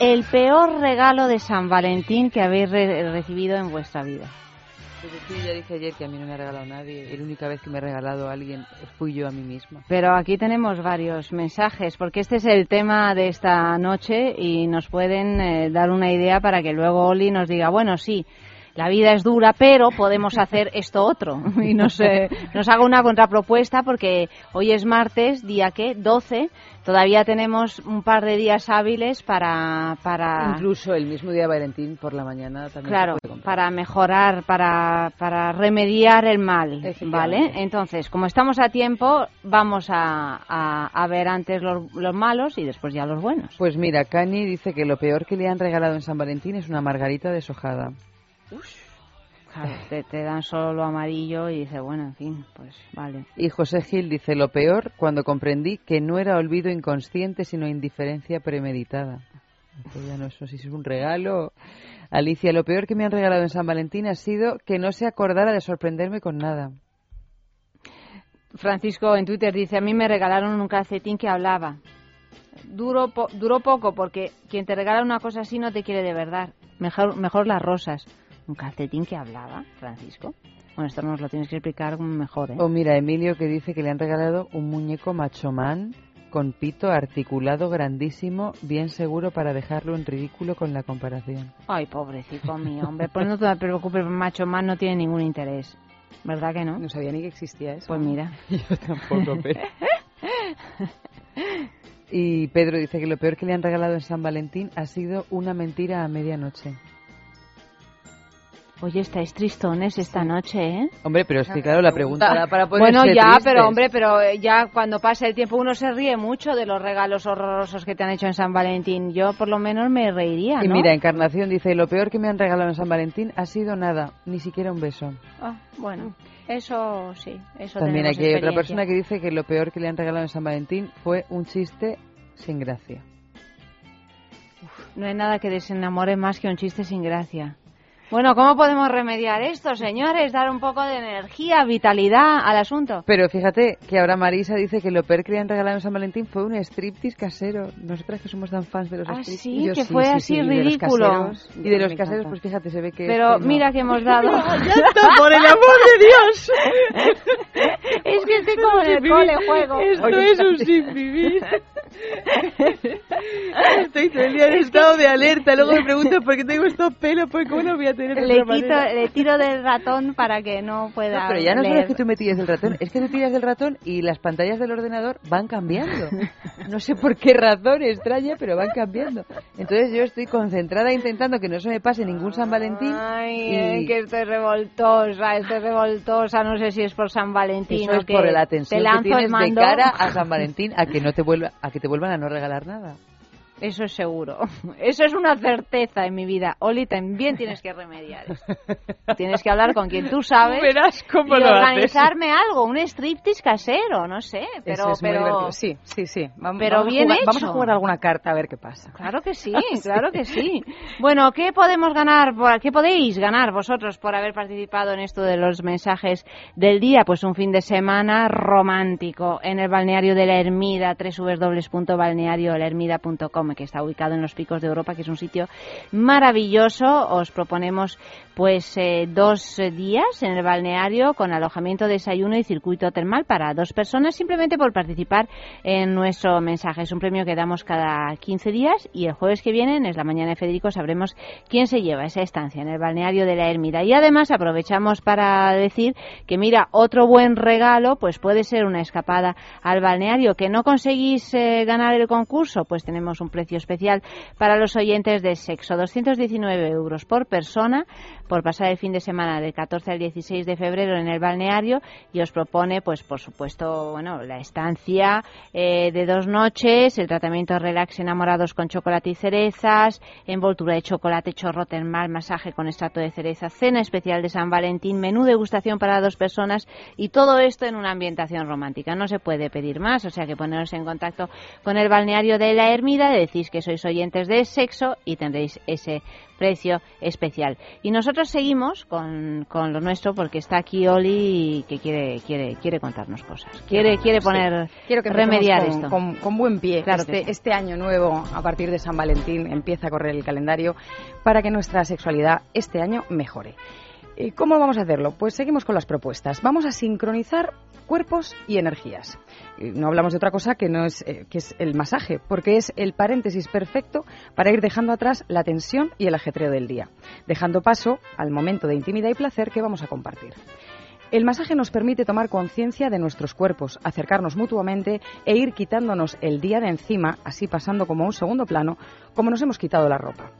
El peor regalo de San Valentín que habéis recibido en vuestra vida? Pues ya dije ayer que a mí no me ha regalado nadie. La única vez que me ha regalado a alguien fui yo a mí misma. Pero aquí tenemos varios mensajes, porque este es el tema de esta noche y nos pueden eh, dar una idea para que luego Oli nos diga, bueno, sí, la vida es dura, pero podemos hacer esto otro. Y nos, nos haga una contrapropuesta porque hoy es martes, día que 12, todavía tenemos un par de días hábiles para... para Incluso el mismo día de Valentín por la mañana también. Claro, para mejorar, para, para remediar el mal, ¿vale? Entonces, como estamos a tiempo, vamos a, a, ver antes los, los, malos y después ya los buenos. Pues mira, Cani dice que lo peor que le han regalado en San Valentín es una margarita deshojada. Claro, te, dan solo lo amarillo y dice, bueno, en fin, pues vale. Y José Gil dice, lo peor cuando comprendí que no era olvido inconsciente, sino indiferencia premeditada. ya no sé si es un regalo. Alicia, lo peor que me han regalado en San Valentín ha sido que no se acordara de sorprenderme con nada. Francisco en Twitter dice, a mí me regalaron un calcetín que hablaba. Duró, duró poco porque quien te regala una cosa así no te quiere de verdad. Mejor, mejor las rosas. ¿Un calcetín que hablaba, Francisco? Bueno, esto nos lo tienes que explicar mejor, ¿eh? O mira, Emilio que dice que le han regalado un muñeco machomán con pito articulado grandísimo, bien seguro para dejarlo en ridículo con la comparación. Ay, pobrecito mío, hombre, pues no te preocupes, macho man no tiene ningún interés. ¿Verdad que no? No sabía ni que existía eso. Pues mira. Yo tampoco, pero... y Pedro dice que lo peor que le han regalado en San Valentín ha sido una mentira a medianoche. Oye, estáis tristones esta noche, ¿eh? Hombre, pero es que claro, la pregunta para Bueno, ya, pero hombre, pero eh, ya cuando pasa el tiempo uno se ríe mucho de los regalos horrorosos que te han hecho en San Valentín. Yo por lo menos me reiría, ¿no? Y mira, Encarnación dice, lo peor que me han regalado en San Valentín ha sido nada, ni siquiera un beso. Ah, bueno, eso sí, eso También hay otra persona que dice que lo peor que le han regalado en San Valentín fue un chiste sin gracia. no hay nada que desenamore más que un chiste sin gracia. Bueno, ¿cómo podemos remediar esto, señores? Dar un poco de energía, vitalidad al asunto. Pero fíjate que ahora Marisa dice que lo peor que le han regalado en San Valentín fue un striptease casero. Nosotras que somos tan fans de los ah, striptease. sí, que fue así ridículo. Y de los caseros, pues fíjate, se ve que... Pero mira que hemos dado... ¡Por el amor de Dios! es que estoy como en el cole juego. Esto es un sin vivir. Estoy todo el día en estado de alerta. Luego me pregunto por qué tengo estos pelos, porque cómo no voy a le, quito, le tiro del ratón para que no pueda. pero ya no es que tú me tires del ratón, es que tú tiras del ratón y las pantallas del ordenador van cambiando. No sé por qué razón extraña, pero van cambiando. Entonces yo estoy concentrada intentando que no se me pase ningún San Valentín. Ay, que estoy revoltosa, estoy revoltosa. No sé si es por San Valentín Eso es por la atención que tienes de cara a San Valentín a que no te vuelva, a que te vuelvan a no regalar nada. Eso es seguro. Eso es una certeza en mi vida. Oli, también tienes que remediar Tienes que hablar con quien tú sabes Verás cómo y lo organizarme algo, un striptease casero, no sé. Pero, pero sí, sí, sí. Vamos, pero bien a hecho. Vamos a jugar alguna carta a ver qué pasa. Claro que sí, claro que sí. Bueno, ¿qué podemos ganar? ¿Qué podéis ganar vosotros por haber participado en esto de los mensajes del día? Pues un fin de semana romántico en el balneario de la Ermida, www.balneariolahermida.com que está ubicado en los picos de Europa, que es un sitio maravilloso. Os proponemos pues eh, dos días en el balneario con alojamiento, desayuno y circuito termal para dos personas, simplemente por participar en nuestro mensaje. Es un premio que damos cada 15 días y el jueves que viene, es la mañana de Federico, sabremos quién se lleva esa estancia en el balneario de la Ermida. Y además aprovechamos para decir que mira, otro buen regalo pues puede ser una escapada al balneario. ¿Que no conseguís eh, ganar el concurso? Pues tenemos un precio especial para los oyentes de sexo, 219 euros por persona por pasar el fin de semana del 14 al 16 de febrero en el balneario y os propone, pues por supuesto, bueno, la estancia eh, de dos noches, el tratamiento relax enamorados con chocolate y cerezas, envoltura de chocolate, chorro termal, masaje con extracto de cereza, cena especial de San Valentín, menú degustación para dos personas y todo esto en una ambientación romántica. No se puede pedir más, o sea que poneros en contacto con el balneario de la Ermida, decís que sois oyentes de sexo y tendréis ese precio especial. Y nosotros seguimos con, con lo nuestro porque está aquí Oli que quiere quiere quiere contarnos cosas. Quiere quiere poner Quiero que remediar con, esto. Con, con, buen pie. Claro este, este año nuevo, a partir de San Valentín, empieza a correr el calendario para que nuestra sexualidad este año mejore. ¿Cómo vamos a hacerlo? Pues seguimos con las propuestas. Vamos a sincronizar cuerpos y energías. No hablamos de otra cosa que no es eh, que es el masaje, porque es el paréntesis perfecto para ir dejando atrás la tensión y el ajetreo del día, dejando paso al momento de intimidad y placer que vamos a compartir. El masaje nos permite tomar conciencia de nuestros cuerpos, acercarnos mutuamente e ir quitándonos el día de encima, así pasando como un segundo plano, como nos hemos quitado la ropa.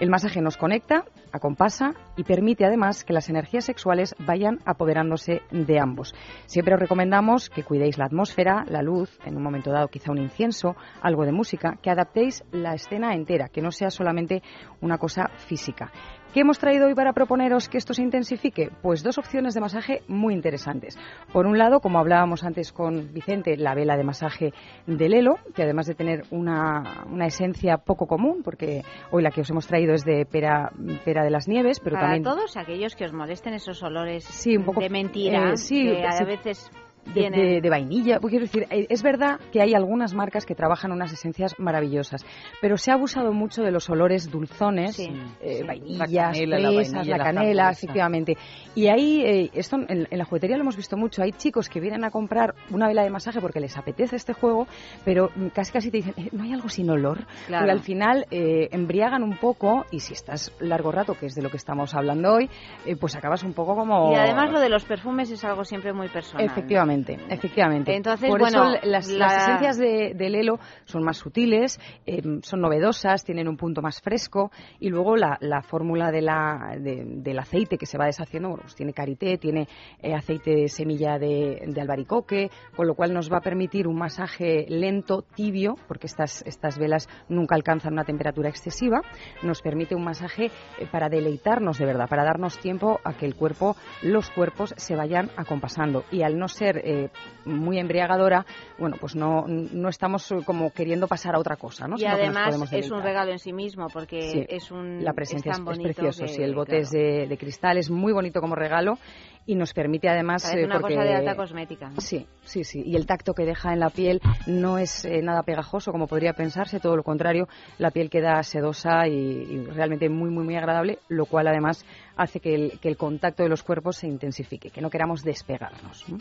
El masaje nos conecta, acompasa y permite además que las energías sexuales vayan apoderándose de ambos. Siempre os recomendamos que cuidéis la atmósfera, la luz, en un momento dado quizá un incienso, algo de música, que adaptéis la escena entera, que no sea solamente una cosa física. ¿Qué hemos traído hoy para proponeros que esto se intensifique? Pues dos opciones de masaje muy interesantes. Por un lado, como hablábamos antes con Vicente, la vela de masaje de Lelo, que además de tener una, una esencia poco común, porque hoy la que os hemos traído es de pera, pera de las nieves, pero para también... todos aquellos que os molesten esos olores sí, un poco, de mentira, eh, sí, que a sí. veces de, de, de, vainilla. Quiero decir, eh, es verdad que hay algunas marcas que trabajan unas esencias maravillosas, pero se ha abusado mucho de los olores dulzones, sí, eh, sí. vainillas, la canela, la, vainilla, canela, efectivamente. Y ahí, eh, esto en, en, la juguetería lo hemos visto mucho, hay chicos que vienen a comprar una vela de masaje porque les apetece este juego, pero casi casi te dicen, eh, ¿no hay algo sin olor? Claro. Porque al final eh, embriagan un poco y si estás largo rato, que es de lo que estamos hablando hoy, eh, pues acabas un poco como... Y además lo de los perfumes es algo siempre muy personal. Efectivamente, efectivamente. Entonces, Por bueno, eso las, la... las, esencias de, de, Lelo son más sutiles, eh, son novedosas, tienen un punto más fresco y luego la, la fórmula de la, de, del aceite que se va deshaciendo, bueno, pues tiene karité, tiene eh, aceite de semilla de, de, albaricoque, con lo cual nos va a permitir un masaje lento, tibio, porque estas, estas velas nunca alcanzan una temperatura excesiva, nos permite un masaje eh, para deleitarnos de verdad, para darnos tiempo a que el cuerpo, los cuerpos se vayan acompasando y al no ser eh, muy embriagadora, bueno, pues no, no estamos como queriendo pasar a otra cosa, ¿no? Y Sino además es un regalo en sí mismo, porque sí, es un... La presencia es, es, es precioso, que, sí, el bote claro. es de, de, cristal, es muy bonito como regalo y nos permite además... Parece eh, una porque... cosa de alta cosmética. Sí, sí, sí, y el tacto que deja en la piel no es eh, nada pegajoso como podría pensarse, todo lo contrario, la piel queda sedosa y, y realmente muy, muy, muy agradable, lo cual además hace que el, que el, contacto de los cuerpos se intensifique, que no queramos despegarnos. ¿no?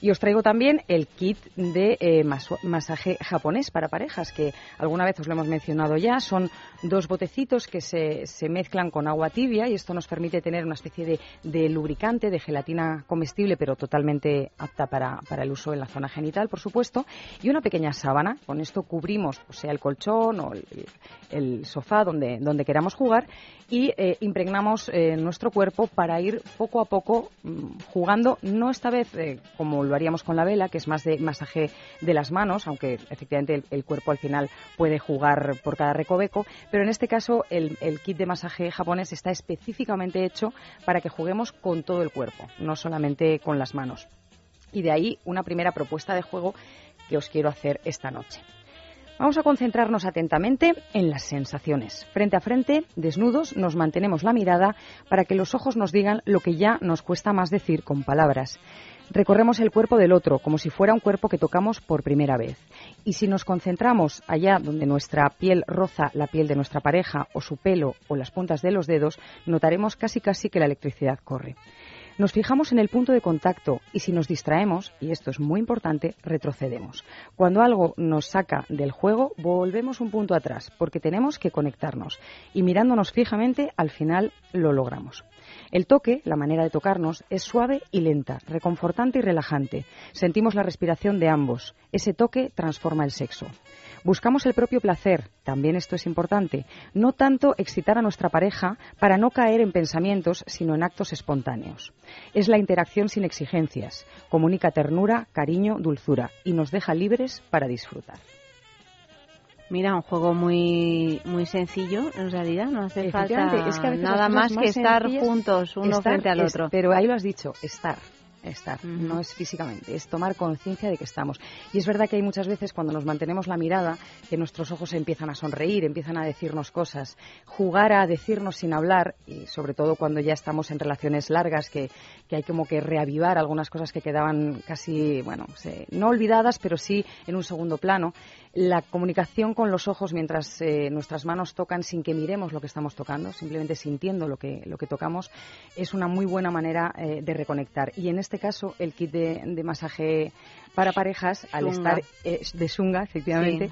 Y os traigo también el kit de eh, masaje japonés para parejas, que alguna vez os lo hemos mencionado ya. Son dos botecitos que se, se mezclan con agua tibia y esto nos permite tener una especie de, de lubricante, de gelatina comestible, pero totalmente apta para, para, el uso en la zona genital, por supuesto, y una pequeña sábana. Con esto cubrimos, o sea, el colchón o el, el sofá donde, donde queramos jugar y eh, impregnamos eh, nuestro cuerpo para ir poco a poco mmm, jugando, no esta vez eh, como lo haríamos con la vela, que es más de masaje de las manos, aunque efectivamente el, cuerpo al final puede jugar por cada recoveco, pero en este caso el, kit de masaje japonés está específicamente hecho para que juguemos con todo el cuerpo, no solamente con las manos. Y de ahí una primera propuesta de juego que os quiero hacer esta noche. Vamos a concentrarnos atentamente en las sensaciones. Frente a frente, desnudos, nos mantenemos la mirada para que los ojos nos digan lo que ya nos cuesta más decir con palabras. Recorremos el cuerpo del otro como si fuera un cuerpo que tocamos por primera vez. Y si nos concentramos allá donde nuestra piel roza la piel de nuestra pareja o su pelo o las puntas de los dedos, notaremos casi casi que la electricidad corre. Nos fijamos en el punto de contacto y si nos distraemos, y esto es muy importante, retrocedemos. Cuando algo nos saca del juego, volvemos un punto atrás, porque tenemos que conectarnos. Y mirándonos fijamente, al final lo logramos. El toque, la manera de tocarnos, es suave y lenta, reconfortante y relajante. Sentimos la respiración de ambos. Ese toque transforma el sexo. Buscamos el propio placer, también esto es importante, no tanto excitar a nuestra pareja para no caer en pensamientos, sino en actos espontáneos. Es la interacción sin exigencias, comunica ternura, cariño, dulzura y nos deja libres para disfrutar. Mira, un juego muy muy sencillo, en realidad, no hace falta es que a nada más, más que estar juntos uno estar frente al es, otro. pero ahí lo has dicho, estar. Estar, no es físicamente, es tomar conciencia de que estamos. Y es verdad que hay muchas veces cuando nos mantenemos la mirada que nuestros ojos empiezan a sonreír, empiezan a decirnos cosas, jugar a decirnos sin hablar y sobre todo cuando ya estamos en relaciones largas que, que hay como que reavivar algunas cosas que quedaban casi, bueno, no olvidadas, pero sí en un segundo plano. La comunicación con los ojos mientras eh, nuestras manos tocan sin que miremos lo que estamos tocando, simplemente sintiendo lo que, lo que tocamos, es una muy buena manera eh, de reconectar. Y en este caso, el kit de, masaje para parejas, al estar eh, de Sunga, efectivamente,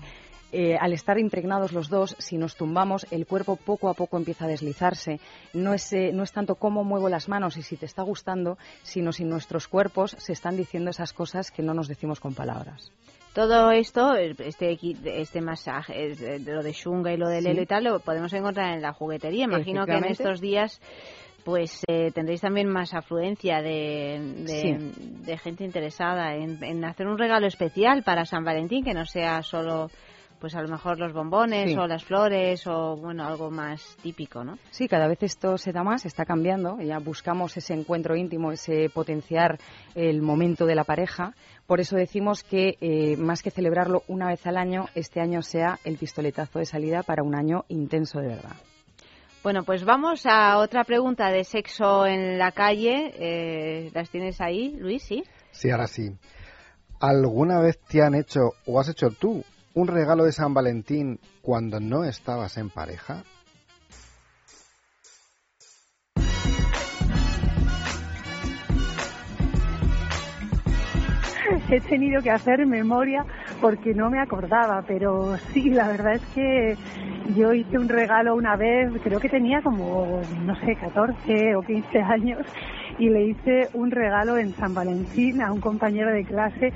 al estar impregnados los dos, si nos tumbamos, el cuerpo poco a poco empieza a deslizarse. No es, no es tanto cómo muevo las manos y si te está gustando, sino si nuestros cuerpos se están diciendo esas cosas que no nos decimos con palabras. Todo esto, este este masaje, lo de Shunga y lo de Lelo y tal, lo podemos encontrar en la juguetería. Imagino que en estos días pues eh, tendréis también más afluencia de, de, gente interesada en, en, hacer un regalo especial para San Valentín, que no sea solo pues a lo mejor los bombones o las flores o bueno algo más típico, ¿no? Sí, cada vez esto se da más, está cambiando. Ya buscamos ese encuentro íntimo, ese potenciar el momento de la pareja. Por eso decimos que eh, más que celebrarlo una vez al año, este año sea el pistoletazo de salida para un año intenso de verdad. Bueno, pues vamos a otra pregunta de sexo en la calle. Eh, ¿Las tienes ahí, Luis? Sí. Sí, ahora sí. ¿Alguna vez te han hecho o has hecho tú un regalo de San Valentín cuando no estabas en pareja? He tenido que hacer memoria porque no me acordaba, pero sí, la verdad es que yo hice un regalo una vez, creo que tenía como, no sé, 14 o 15 años, y le hice un regalo en San Valentín a un compañero de clase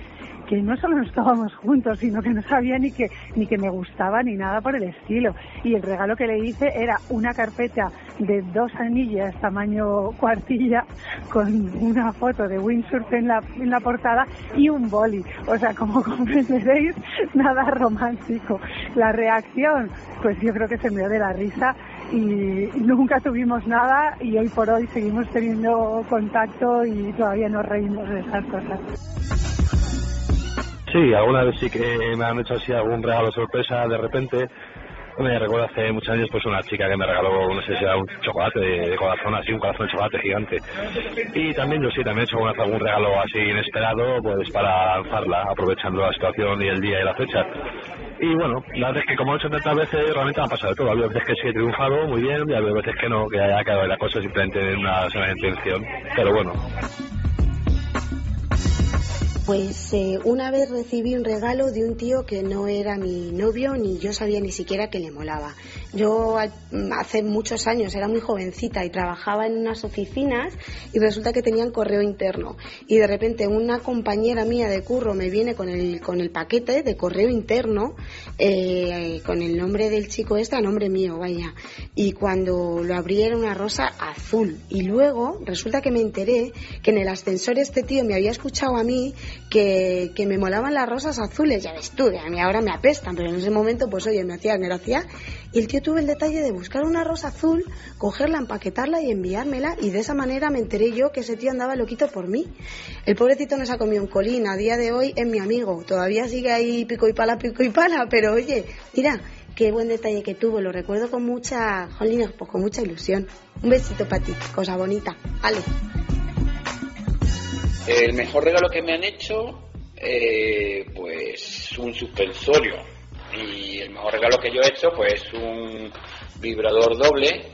que no solo no estábamos juntos, sino que no sabía ni que, ni que me gustaba ni nada por el estilo. Y el regalo que le hice era una carpeta de dos anillas tamaño cuartilla con una foto de windsurf en la, en la portada y un boli. O sea, como comprenderéis, nada romántico. La reacción, pues yo creo que se me dio de la risa y nunca tuvimos nada y hoy por hoy seguimos teniendo contacto y todavía nos reímos de esas cosas. Sí, alguna vez sí que me han hecho así algún regalo sorpresa de repente. Me recuerdo hace muchos años pues una chica que me regaló, no sé si era un chocolate de, corazón, así un corazón de chocolate gigante. Y también yo sí, también he hecho algún regalo así inesperado pues para lanzarla, aprovechando la situación y el día y la fecha. Y bueno, la verdad es que como he hecho tantas veces, realmente me ha pasado de todo. Había veces que sí he triunfado muy bien y había veces que no, que haya quedado la cosa simplemente en una sola intención. Pero bueno. Pues eh, una vez recibí un regalo de un tío que no era mi novio ni yo sabía ni siquiera que le molaba. Yo hace muchos años era muy jovencita y trabajaba en unas oficinas y resulta que tenían correo interno. Y de repente una compañera mía de curro me viene con el, con el paquete de correo interno eh, con el nombre del chico este a nombre mío, vaya. Y cuando lo abrí era una rosa azul. Y luego resulta que me enteré que en el ascensor este tío me había escuchado a mí que, me molaban las rosas azules, ya ves tú, a mí ahora me apestan, pero en ese momento, pues oye, me hacían gracia. Y el tío tuvo el detalle de buscar una rosa azul, cogerla, empaquetarla y enviármela, y de esa manera me enteré yo que ese tío andaba loquito por mí. El pobrecito no se ha comido un colín, a día de hoy es mi amigo, todavía sigue ahí pico y pala, pico y pala, pero oye, mira, qué buen detalle que tuvo, lo recuerdo con mucha, jolina, pues con mucha ilusión. Un besito para ti, cosa bonita. Ale. El mejor regalo que me han hecho, eh, pues un suspensorio. Y el mejor regalo que yo he hecho, pues un vibrador doble.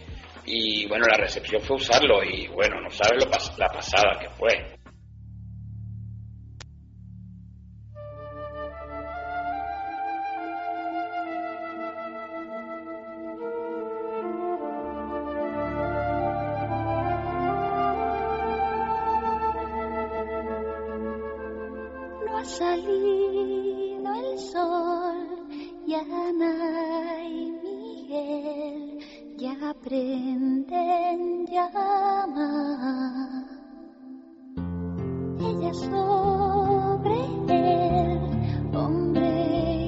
Y bueno, la recepción fue usarlo. Y bueno, no sabes lo la pasada que fue. ciega prenden llama. Ella sobre él, hombre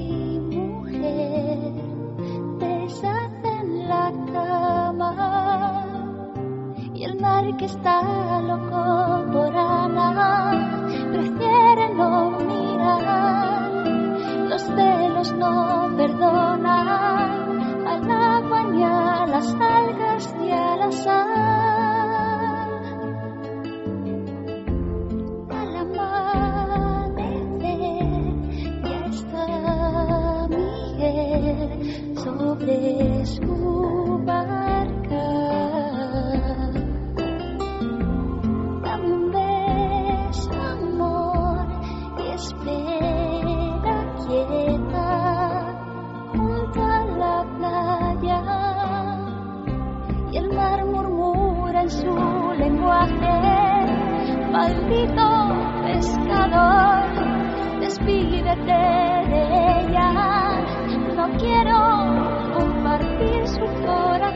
y mujer, deshacen la cama y el mar que está loco por amar prefiere no mirar, los celos no perdonan y a las algas y a la sal. Ya está sobre su El mar murmura en su lenguaje. Maldito pescador, despídete de ella. No quiero compartir su corazón.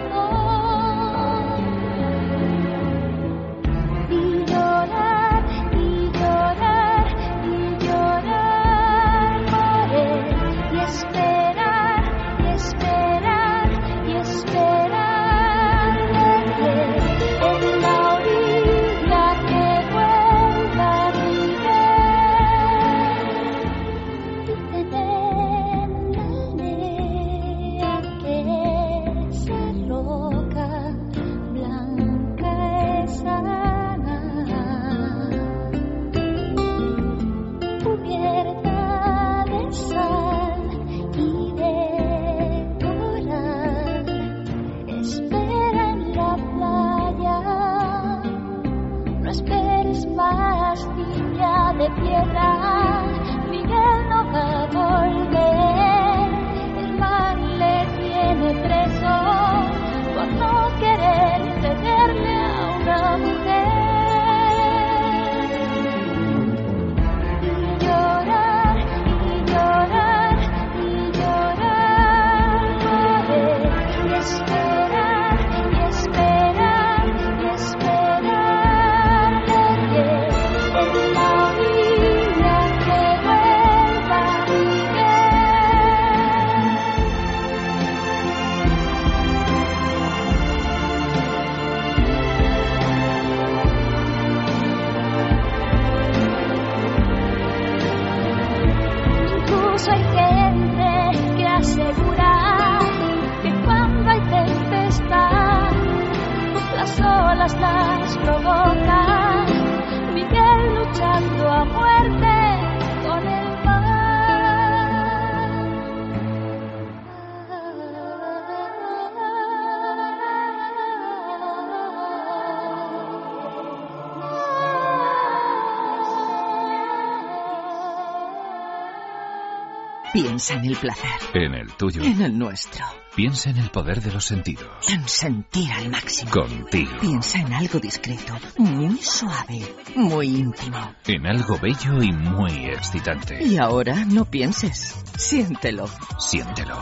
Piensa en el placer, En el tuyo. en el nuestro, Piensa en el poder de los sentidos. en sentir al máximo. Contigo. Piensa en algo discreto, muy suave, muy íntimo. En algo bello y muy excitante. Y ahora no pienses, siéntelo. Siéntelo.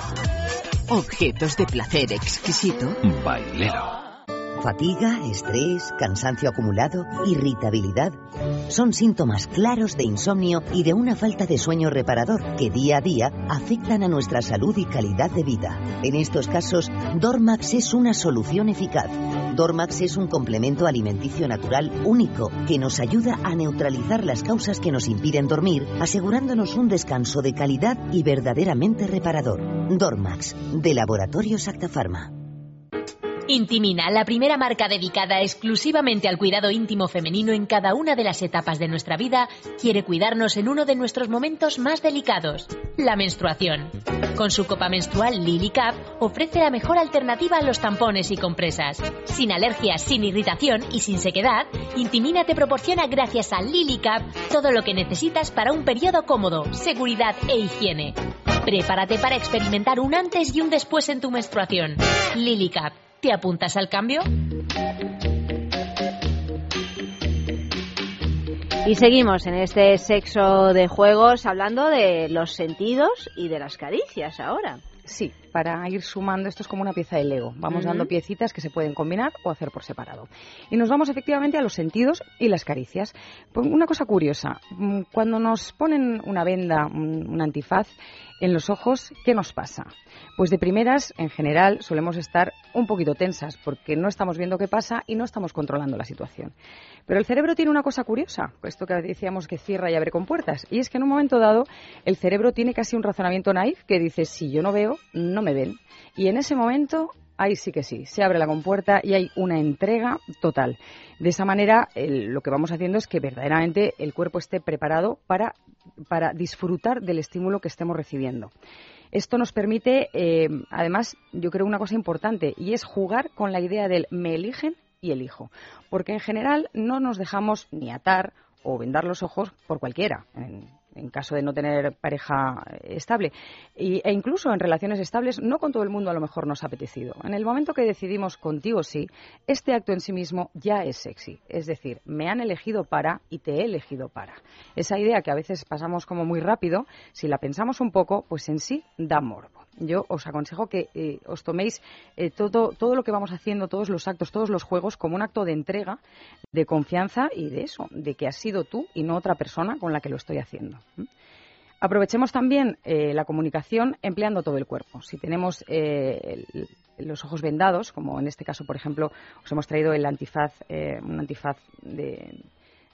Objetos de placer exquisito. Bailelo. Fatiga, estrés, cansancio acumulado, irritabilidad. Son síntomas claros de insomnio y de una falta de sueño reparador que día a día afectan a nuestra salud y calidad de vida. En estos casos, Dormax es una solución eficaz. Dormax es un complemento alimenticio natural único que nos ayuda a neutralizar las causas que nos impiden dormir, asegurándonos un descanso de calidad y verdaderamente reparador. Dormax, de Laboratorios Actafarma. Intimina, la primera marca dedicada exclusivamente al cuidado íntimo femenino en cada una de las etapas de nuestra vida, quiere cuidarnos en uno de nuestros momentos más delicados, la menstruación. Con su copa menstrual Lily Cap ofrece la mejor alternativa a los tampones y compresas. Sin alergias, sin irritación y sin sequedad, Intimina te proporciona gracias a Lily Cap todo lo que necesitas para un periodo cómodo, seguridad e higiene. Prepárate para experimentar un antes y un después en tu menstruación. Lily Cap. ¿Te apuntas al cambio? Y seguimos en este sexo de juegos hablando de los sentidos y de las caricias ahora. Sí, para ir sumando, esto es como una pieza de Lego. Vamos dando piecitas que se pueden combinar o hacer por separado. Y nos vamos efectivamente a los sentidos y las caricias. Pues una cosa curiosa, mm, cuando nos ponen una venda, un, un antifaz en los ojos, ¿qué nos pasa? Pues de primeras, en general, solemos estar un poquito tensas porque no estamos viendo qué pasa y no estamos controlando la situación. Pero el cerebro tiene una cosa curiosa, esto que decíamos que cierra y abre con puertas, y es que en un momento dado el cerebro tiene casi un razonamiento naif que dice, si yo no veo, no me ven. Y en ese momento, ahí sí que sí, se abre la compuerta y hay una entrega total. De esa manera, lo que vamos haciendo es que verdaderamente el cuerpo esté preparado para, para disfrutar del estímulo que estemos recibiendo. Esto nos permite, eh, además, yo creo una cosa importante, y es jugar con la idea del me eligen y elijo. Porque en general no nos dejamos ni atar o vendar los ojos por cualquiera en caso de no tener pareja estable. e incluso en relaciones estables, no con todo el mundo a lo mejor nos ha apetecido. En el momento que decidimos contigo sí, este acto en sí mismo ya es sexy. Es decir, me han elegido para y te he elegido para. Esa idea que a veces pasamos como muy rápido, si la pensamos un poco, pues en sí da morbo yo os aconsejo que eh, os toméis eh, todo, todo lo que vamos haciendo, todos los actos, todos los juegos, como un acto de entrega, de confianza y de eso, de que has sido tú y no otra persona con la que lo estoy haciendo. Aprovechemos también eh, la comunicación empleando todo el cuerpo. Si tenemos los ojos vendados, como en este caso, por ejemplo, os hemos traído el antifaz, un antifaz de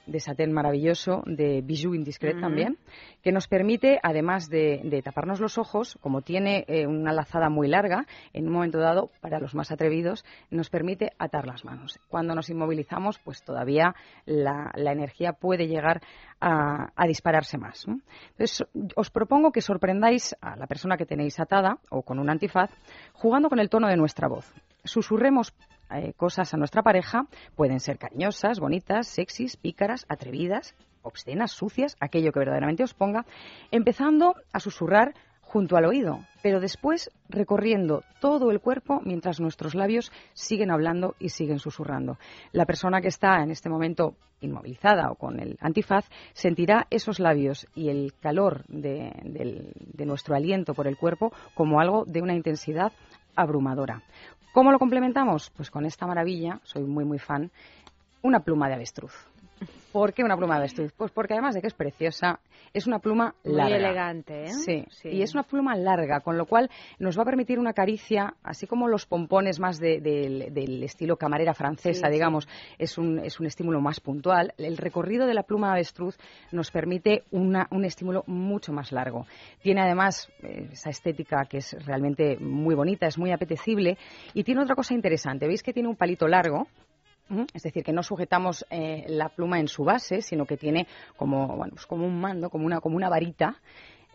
de satén maravilloso, de bijou indiscret también, que nos permite, además de, taparnos los ojos, como tiene eh, una lazada muy larga, en un momento dado, para los más atrevidos, nos permite atar las manos. Cuando nos inmovilizamos, pues todavía la, energía puede llegar a, dispararse más. Entonces, os propongo que sorprendáis a la persona que tenéis atada o con un antifaz jugando con el tono de nuestra voz. Susurremos eh, cosas a nuestra pareja pueden ser cariñosas, bonitas, sexys, pícaras, atrevidas, obscenas, sucias, aquello que verdaderamente os ponga, empezando a susurrar junto al oído, pero después recorriendo todo el cuerpo mientras nuestros labios siguen hablando y siguen susurrando. La persona que está en este momento inmovilizada o con el antifaz sentirá esos labios y el calor de, de nuestro aliento por el cuerpo como algo de una intensidad abrumadora. ¿Cómo lo complementamos? Pues con esta maravilla, soy muy, muy fan, una pluma de avestruz. ¿Por qué una pluma de avestruz? Pues porque además de que es preciosa, es una pluma larga. Muy elegante, ¿eh? Sí, y es una pluma larga, con lo cual nos va a permitir una caricia, así como los pompones más del estilo camarera francesa, digamos, Es, un, es un estímulo más puntual. El recorrido de la pluma de avestruz nos permite una, un estímulo mucho más largo. Tiene además eh, esa estética que es realmente muy bonita, es muy apetecible y tiene otra cosa interesante. ¿Veis que tiene un palito largo? Es decir, que no sujetamos eh, la pluma en su base, sino que tiene como, bueno, pues como un mando, como una, como una varita.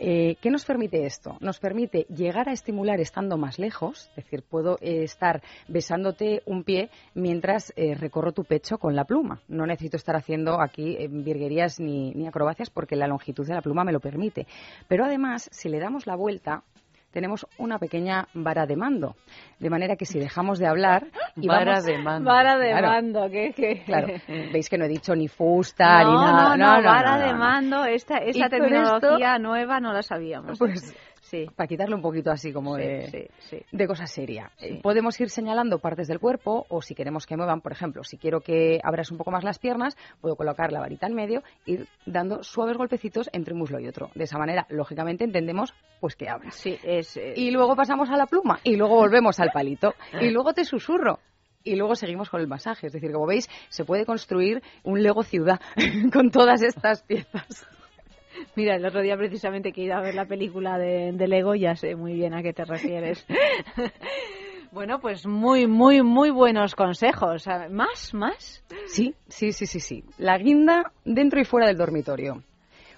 Eh, ¿Qué nos permite esto? Nos permite llegar a estimular estando más lejos, es decir, puedo eh, estar besándote un pie mientras recorro tu pecho con la pluma. No necesito estar haciendo aquí virguerías ni, ni acrobacias porque la longitud de la pluma me lo permite. Pero además, si le damos la vuelta, tenemos una pequeña vara de mando. De manera que si dejamos de hablar... Y vara de mando. Vara de mando, que, Claro, veis que no he dicho ni fusta ni nada. No, no, vara de mando, esta, esa tecnología nueva no la sabíamos. Pues Sí. Para quitarle un poquito así como de, de cosa seria. Podemos ir señalando partes del cuerpo o si queremos que muevan, por ejemplo, si quiero que abras un poco más las piernas, puedo colocar la varita en medio y ir dando suaves golpecitos entre un muslo y otro. De esa manera, lógicamente, entendemos pues que abras. Sí, es, eh, Y luego pasamos a la pluma y luego volvemos al palito y luego te susurro y luego seguimos con el masaje. Es decir, como veis, se puede construir un Lego ciudad con todas estas piezas. Mira, el otro día precisamente que he ido a ver la película de, Lego, ya sé muy bien a qué te refieres. Bueno, pues muy, muy, muy buenos consejos. ¿Más? ¿Más? Sí, sí, sí, sí, sí. La guinda dentro y fuera del dormitorio.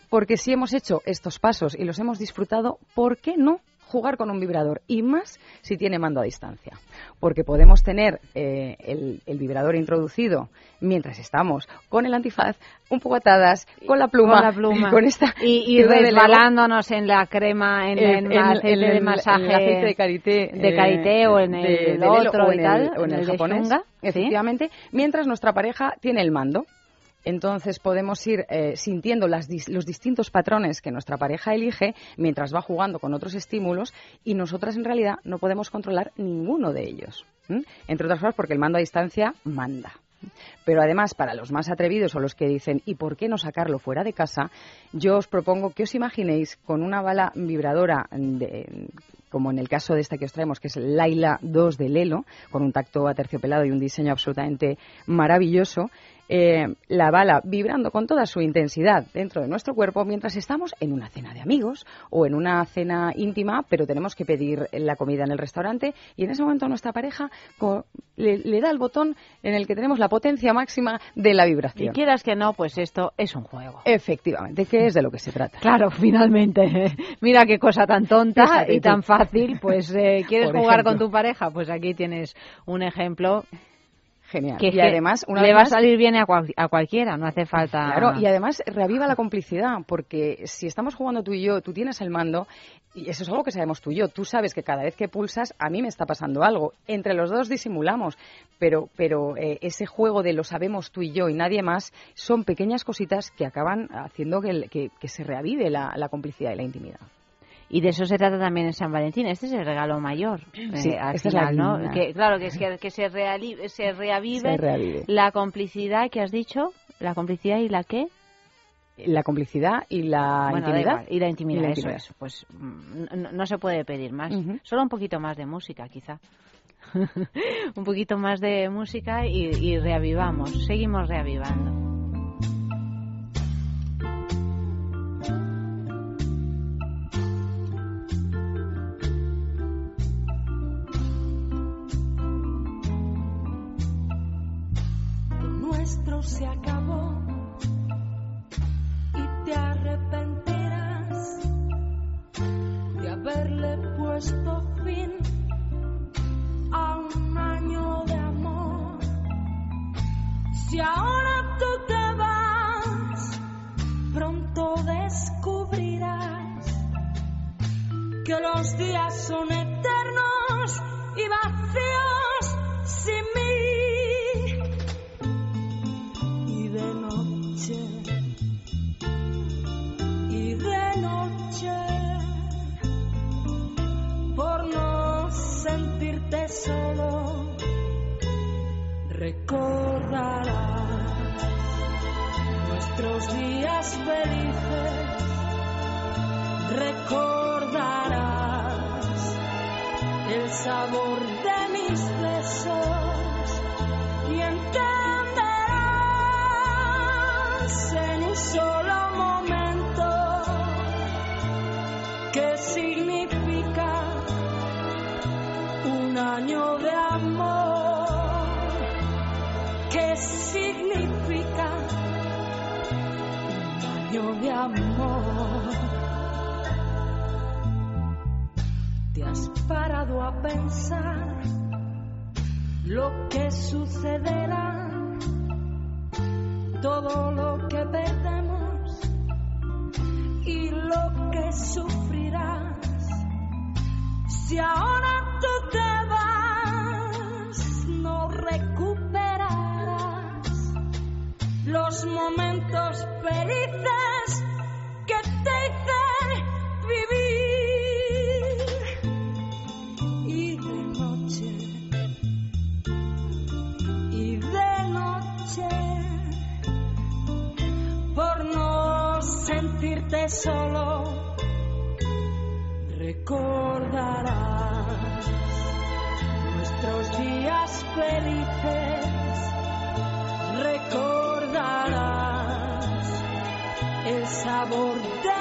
Porque si hemos hecho estos pasos y los hemos disfrutado, ¿por qué no jugar con un vibrador y más si tiene mando a distancia. Porque podemos tener eh, el, vibrador introducido mientras estamos con el antifaz, un poco atadas, con la pluma, con, esta y, resbalándonos en la crema, en, el, aceite de masaje, aceite de karité, de karité o en el otro y tal, o en el, japonés, efectivamente, mientras nuestra pareja tiene el mando. Entonces podemos ir eh, sintiendo los distintos patrones que nuestra pareja elige mientras va jugando con otros estímulos y nosotras en realidad no podemos controlar ninguno de ellos. Entre otras cosas porque el mando a distancia manda. Pero además, para los más atrevidos o los que dicen, ¿y por qué no sacarlo fuera de casa? Yo os propongo que os imaginéis con una bala vibradora como en el caso de esta que os traemos, que es Laila 2 de Lelo, con un tacto aterciopelado y un diseño absolutamente maravilloso, eh, la bala vibrando con toda su intensidad dentro de nuestro cuerpo mientras estamos en una cena de amigos o en una cena íntima, pero tenemos que pedir la comida en el restaurante y en ese momento nuestra pareja le, da el botón en el que tenemos la potencia máxima de la vibración. Y quieras que no, pues esto es un juego. Efectivamente, que es de lo que se trata. Claro, finalmente. Mira qué cosa tan tonta y tan fácil. Pues, eh, ¿quieres jugar con tu pareja? Pues aquí tienes un ejemplo Genial. Que, y además una le va a salir bien a, a, cualquiera, no hace falta. Claro, y además reaviva la complicidad, porque si estamos jugando tú y yo, tú tienes el mando, y eso es algo que sabemos tú y yo. Tú sabes que cada vez que pulsas, a mí me está pasando algo. Entre los dos disimulamos, pero, pero eh, ese juego de lo sabemos tú y yo y nadie más son pequeñas cositas que acaban haciendo que, que, se reavive la, la complicidad y la intimidad. Y de eso se trata también en San Valentín. Este es el regalo mayor. Sí, eh, al final, ¿no? Que, claro, que, es que, que se, se, reavive la complicidad que has dicho. La complicidad y la qué? La complicidad y la intimidad. y la intimidad, eso, eso. Pues mm, no, se puede pedir más. Solo un poquito más de música, quizá. un poquito más de música y, y reavivamos. Seguimos reavivando. Se acabó y te arrepentirás de haberle puesto fin a un año de amor. Si ahora tú te vas, pronto descubrirás que los días son eternos y vacíos recordarás nuestros días felices, recordarás el sabor de mis besos y entenderás en un solo momento has parado a pensar lo que sucederá? Todo lo que perdemos y lo que sufrirás. Si ahora tú te los momentos felices solo, recordarás nuestros días felices. Recordarás el sabor de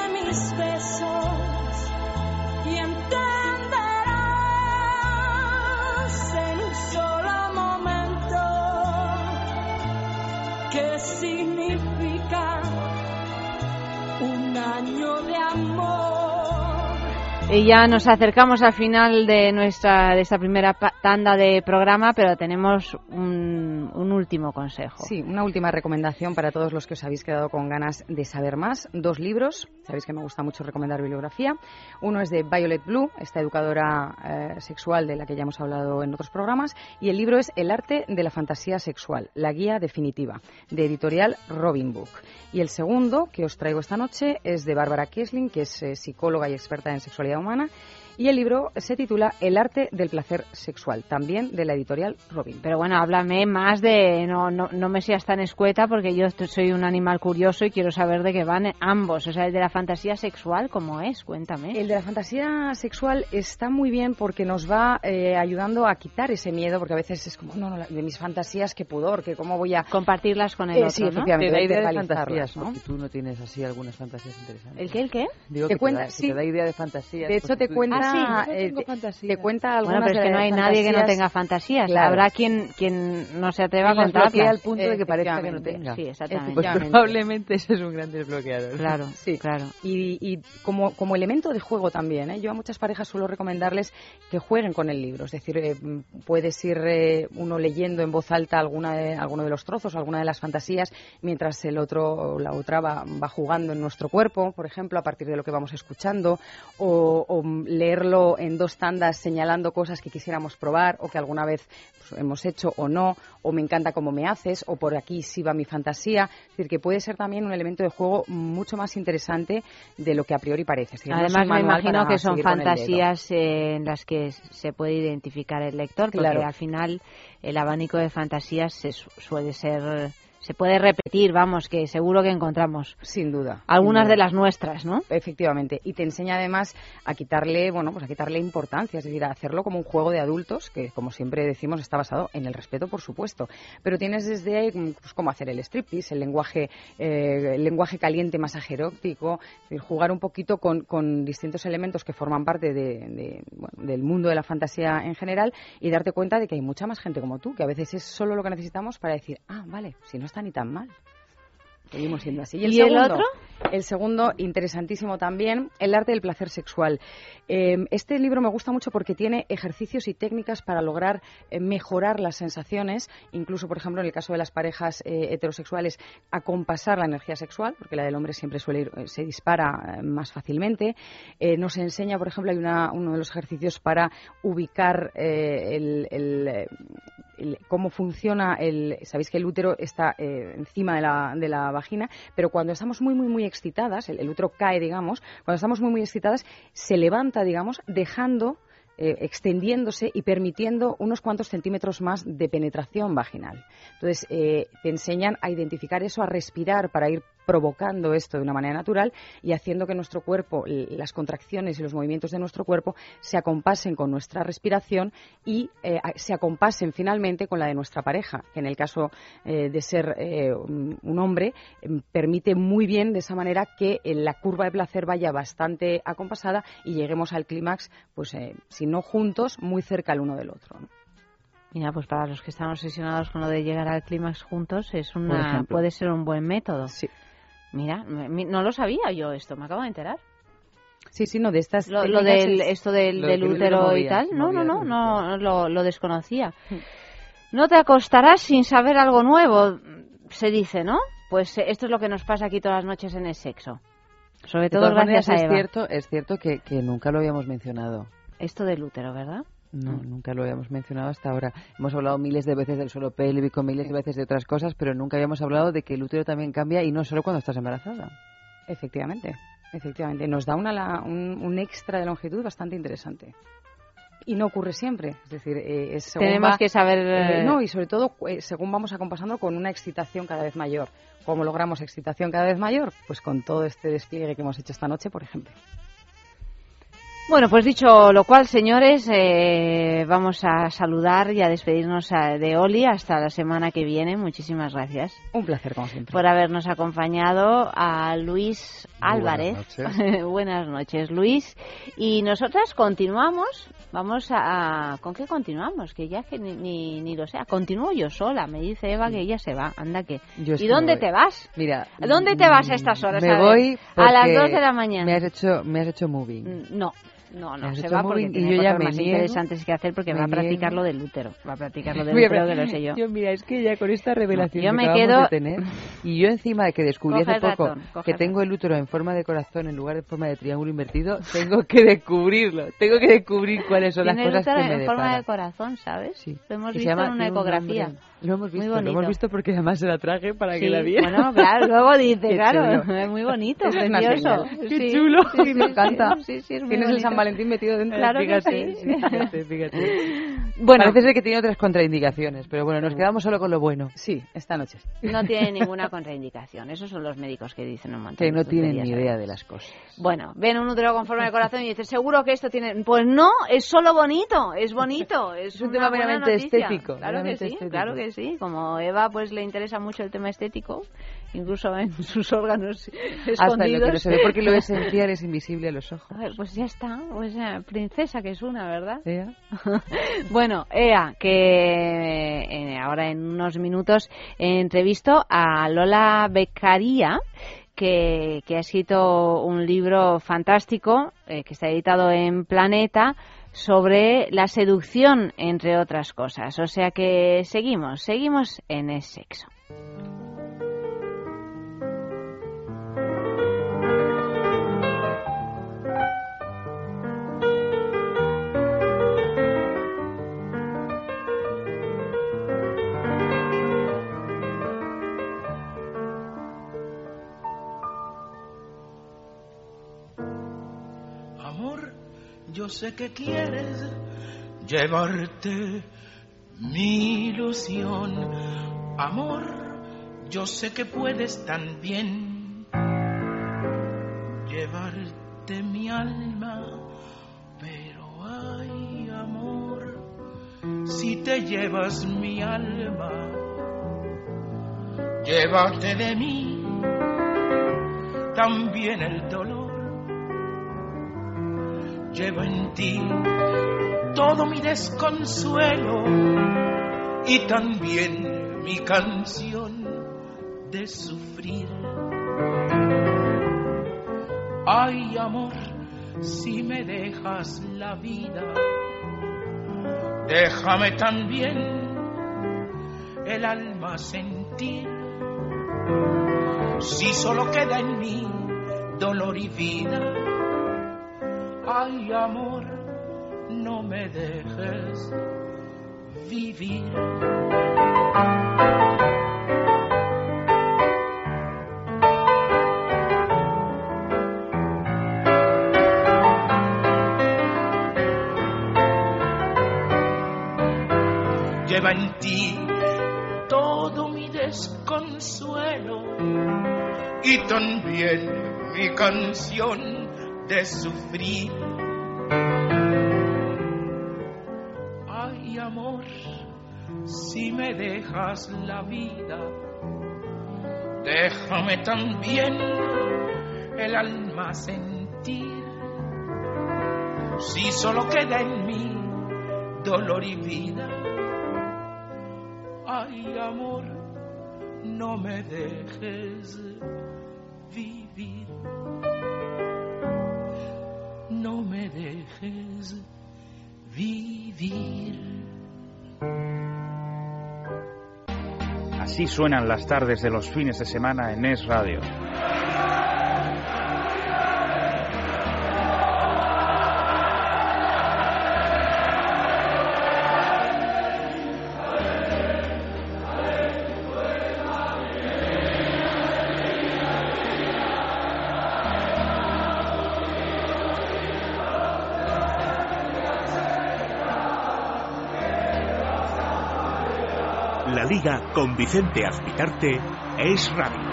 Y ya nos acercamos al final de nuestra de esta primera tanda de programa, pero tenemos un, un, último consejo. Sí, una última recomendación para todos los que os habéis quedado con ganas de saber más. Dos libros, sabéis que me gusta mucho recomendar bibliografía. Uno es de Violet Blue, esta educadora eh, sexual de la que ya hemos hablado en otros programas, y el libro es El arte de la fantasía sexual, la guía definitiva, de editorial Robin Book. Y el segundo que os traigo esta noche es de Bárbara Kiesling, que es eh, psicóloga y experta en sexualidad humana Y el libro se titula El arte del placer sexual, también de la editorial Robin. Pero bueno, háblame más de... No, no, no me seas tan escueta porque yo soy un animal curioso y quiero saber de qué van ambos. O sea, el de la fantasía sexual, ¿cómo es? Cuéntame. El de la fantasía sexual está muy bien porque nos va eh, ayudando a quitar ese miedo, porque a veces es como, no, no, de mis fantasías, qué pudor, que cómo voy a... Compartirlas con el Eh, otro, sí, ¿no? efectivamente, Te da de idea de fantasías, ¿no? porque tú no tienes así algunas fantasías interesantes. ¿El qué, el qué? Digo Te que cuenta- te, da, que te da idea de fantasías. De hecho, te tú cuenta, dices, "Ah, sí, eh, te- fantasías". cuenta algunas Bueno, pero es de que no hay nadie que no fantasías- tenga fantasías. Claro. Habrá quien, quien no se atreva a contarlas. al punto de que parezca que no tenga. Sí, exactamente. Pues probablemente ese es un gran desbloqueador. Claro, Sí. claro. Y, y como, como elemento de juego también, ¿eh? yo a muchas parejas suelo recomendarles que jueguen con el libro. Es decir, eh, puedes ir eh, uno leyendo en voz alta alguna de, alguno de los trozos, alguna de las fantasías, mientras el otro o la otra va, va jugando en nuestro cuerpo, por ejemplo, a partir de lo que vamos escuchando, o, o, mm, leerlo en dos tandas señalando cosas que quisiéramos probar o que alguna vez pues, hemos hecho o no, o me encanta cómo me haces, o por aquí sí va mi fantasía. Es decir, que puede ser también un elemento de juego mucho más interesante de lo que a priori parece. Decir, Además, me imagino que son fantasías eh, en las que se puede identificar el lector, porque Claro. al final el abanico de fantasías se su- suele ser, se puede repetir, vamos, que seguro que encontramos Sin duda. algunas sin de duda. las nuestras, ¿no? Efectivamente, y te enseña además a quitarle, bueno, pues a quitarle importancia, es decir, a hacerlo como un juego de adultos, que como siempre decimos está basado en el respeto, por supuesto, pero tienes desde ahí pues, cómo hacer el striptease, el lenguaje, eh, el lenguaje caliente, masaje erótico, jugar un poquito con, con distintos elementos que forman parte de- de, bueno, del mundo de la fantasía en general y darte cuenta de que hay mucha más gente como tú, que a veces es solo lo que necesitamos para decir, ah, vale, si no está ni tan mal. Seguimos siendo así. ¿Y el segundo? otro? El segundo, interesantísimo también, El arte del placer sexual. Eh, este libro me gusta mucho porque tiene ejercicios y técnicas para lograr eh, mejorar las sensaciones, incluso, por ejemplo, en el caso de las parejas eh, heterosexuales, acompasar la energía sexual, porque la del hombre siempre suele ir, eh, se dispara eh, más fácilmente. Nos enseña, por ejemplo, hay una- uno de los ejercicios para ubicar el- el, cómo funciona el. Sabéis que el útero está eh, encima de la, de la vagina, pero cuando estamos muy, muy, muy excitadas, el, el útero cae, digamos, cuando estamos muy, muy excitadas, se levanta, digamos, dejando. eh, extendiéndose y permitiendo unos cuantos centímetros más de penetración vaginal. Entonces, eh, te enseñan a identificar eso, a respirar para ir provocando esto de una manera natural y haciendo que nuestro cuerpo, las contracciones y los movimientos de nuestro cuerpo se acompasen con nuestra respiración y eh, se acompasen finalmente con la de nuestra pareja, que en el caso eh, de ser eh, un hombre em, permite muy bien de esa manera que eh, la curva de placer vaya bastante acompasada y lleguemos al clímax, pues eh, si no juntos, muy cerca el uno del otro. ¿no? Mira, pues para los que están obsesionados con lo de llegar al clímax juntos, es una, puede ser un buen método. Sí. Mira, no lo sabía yo esto, me acabo de enterar. Sí, sí, no, de estas Lo, del, es- esto del, Lo útero y tal, no, no, no, no, lo, lo desconocía. No te acostarás sin saber algo nuevo, se dice, ¿no? Pues eh, esto es lo que nos pasa aquí todas las noches en el sexo. Sobre De todo maneras, gracias a es cierto, es cierto que, que nunca lo habíamos mencionado. Esto del útero, ¿verdad? No, Mm. nunca lo habíamos mencionado hasta ahora. Hemos hablado miles de veces del suelo pélvico, miles de veces de otras cosas, pero nunca habíamos hablado de que el útero también cambia y no solo cuando estás embarazada. Efectivamente, efectivamente. Nos da una, la- un, un extra de longitud bastante interesante. Y no ocurre siempre. Es decir, eh, es según Tenemos va- que saber... eh, eh, no, y sobre todo eh, según vamos acompasando con una excitación cada vez mayor. ¿Cómo logramos excitación cada vez mayor? Pues con todo este despliegue que hemos hecho esta noche, por ejemplo. Bueno, pues dicho lo cual, señores, eh, vamos a saludar y a despedirnos a- de Oli hasta la semana que viene. Muchísimas gracias Un placer, como siempre. por habernos acompañado a Luis Álvarez. buenas noches. Buenas noches, Luis. Y nosotras continuamos. Vamos a, a- ¿Con qué continuamos? Que ya que ni, ni, ni lo sé. Continúo yo sola. Me dice Eva que ella se va. Anda que. Yo ¿Y dónde voy. te vas? Mira, ¿A dónde te vas a mm, estas horas? Me A voy a las porque 2 de la mañana. Me has hecho, me has hecho moving. Mm, No, no, no, se va porque tiene yo ya cosas más niego, interesantes que hacer porque me va a practicar niego. lo del útero. Va a practicar lo del Mira, útero, que lo sé yo. mira, es que ya con esta revelación yo que me quedo- de tener, y yo encima de que descubrí Coge hace poco ratón, que tengo el útero en forma de corazón en lugar de forma de triángulo invertido, tengo que descubrirlo. Tengo que descubrir cuáles son las cosas que me en forma de deparan. corazón, ¿sabes? Sí. Lo hemos Y visto en una un ecografía. nombre. Lo hemos visto, lo hemos visto porque además se la traje para Sí, que la viera. Bueno, claro, luego dice, Qué claro, chulo. es muy bonito, es precioso. Qué Sí, chulo. sí, sí, me encanta. Sí, sí, es muy Tienes el bonito. San Valentín metido dentro. Claro fíjate, sí. fíjate, fíjate. Bueno. Parece ser que tiene otras contraindicaciones, pero bueno, nos quedamos solo con lo bueno. Sí, esta noche. No tiene ninguna contraindicación. Esos son los médicos que dicen un montón Que no tienen ni idea de las cosas. Bueno, ven un útero conforme al corazón y dices, seguro que esto tiene... Pues no, es solo bonito, es bonito. Es, un una tema meramente estético, Claro que sí, estético. claro que sí. Como Eva pues le interesa mucho el tema estético, incluso en sus órganos escondidos. Hasta lo que no se ve, porque lo esencial es invisible a los ojos. A ver, pues ya está, pues ya, princesa que es una, ¿verdad? Ea. bueno, Ea, que eh, ahora en unos minutos entrevisto a Lola Beccaria, que, que ha escrito un libro fantástico eh, que está editado en Planeta sobre la seducción, entre otras cosas. O sea que seguimos, seguimos en el sexo. Yo sé que quieres llevarte mi ilusión. Amor, yo sé que puedes también llevarte mi alma. Pero ay, amor, si te llevas mi alma, llévate de mí también el dolor llevo en ti todo mi desconsuelo y también mi canción de sufrir. Ay, amor, si me dejas la vida, déjame también el alma sentir. Si solo queda en mí dolor y vida, Ay, amor, no me dejes vivir. Lleva en ti todo mi desconsuelo y también mi canción de sufrir. Ay, amor, si me dejas la vida, déjame también el alma sentir. Si solo queda en mí dolor y vida, ay, amor, no me dejes vivir no me dejes vivir. Así suenan las tardes de los fines de semana en Es Radio. Con Vicente Azpitarte es radio.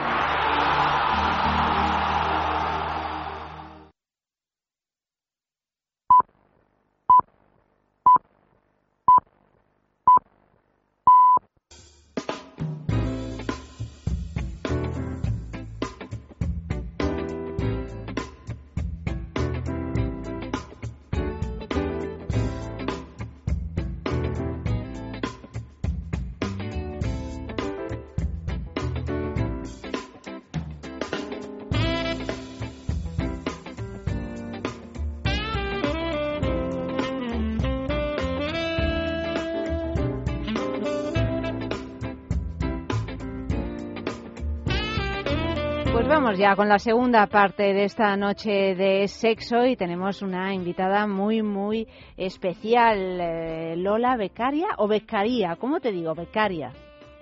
Vamos ya con la segunda parte de esta noche de sexo y tenemos una invitada muy, muy especial, eh, Lola Becaria o Beccaría, ¿cómo te digo? Becaria.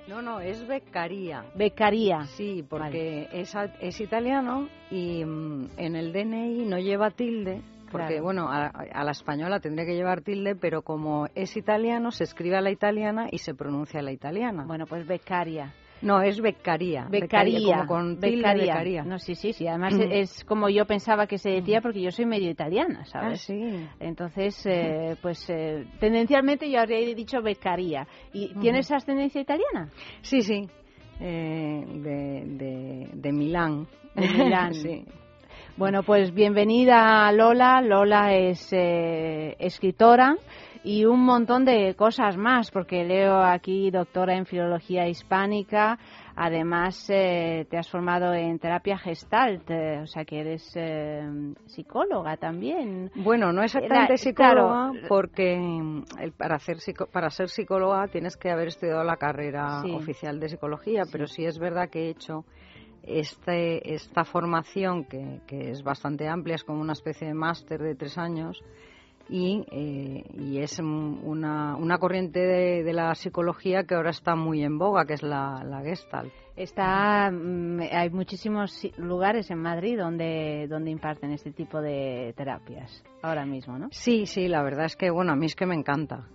No, no, es Beccaria. Beccaria. Sí, porque es, a- es italiano y mm, en el DNI no lleva tilde porque bueno, a, la española tendría que llevar tilde, pero como es italiano, se escribe a la italiana y se pronuncia a la italiana. Bueno, pues becaria. No, es becaría. Becaría. como con becaría. No, sí, sí, sí. Además es como yo pensaba que se decía porque yo soy medio italiana, ¿sabes? Ah, sí. Entonces, eh, pues eh, tendencialmente yo habría dicho becaría. ¿Y tienes ascendencia italiana? Sí, sí. Eh, de, de, de Milán. De Milán. sí. Bueno, pues bienvenida Lola. Lola es eh, escritora y un montón de cosas más, porque leo aquí doctora en filología hispánica. Además, eh, te has formado en terapia gestalt, eh, o sea que eres psicóloga también. Bueno, no exactamente psicóloga, porque para, hacer, para ser psicóloga tienes que haber estudiado la carrera oficial de psicología, pero sí es verdad que he hecho este, esta formación, que, que, es bastante amplia, es como una especie de máster de tres años, y, eh, y es una, una corriente de, la psicología que ahora está muy en boga, que es la, la Gestalt. Está, mm, hay muchísimos lugares en Madrid donde, donde imparten este tipo de terapias ahora mismo, ¿no? Sí, sí, la verdad es que, bueno, a mí es que me encanta.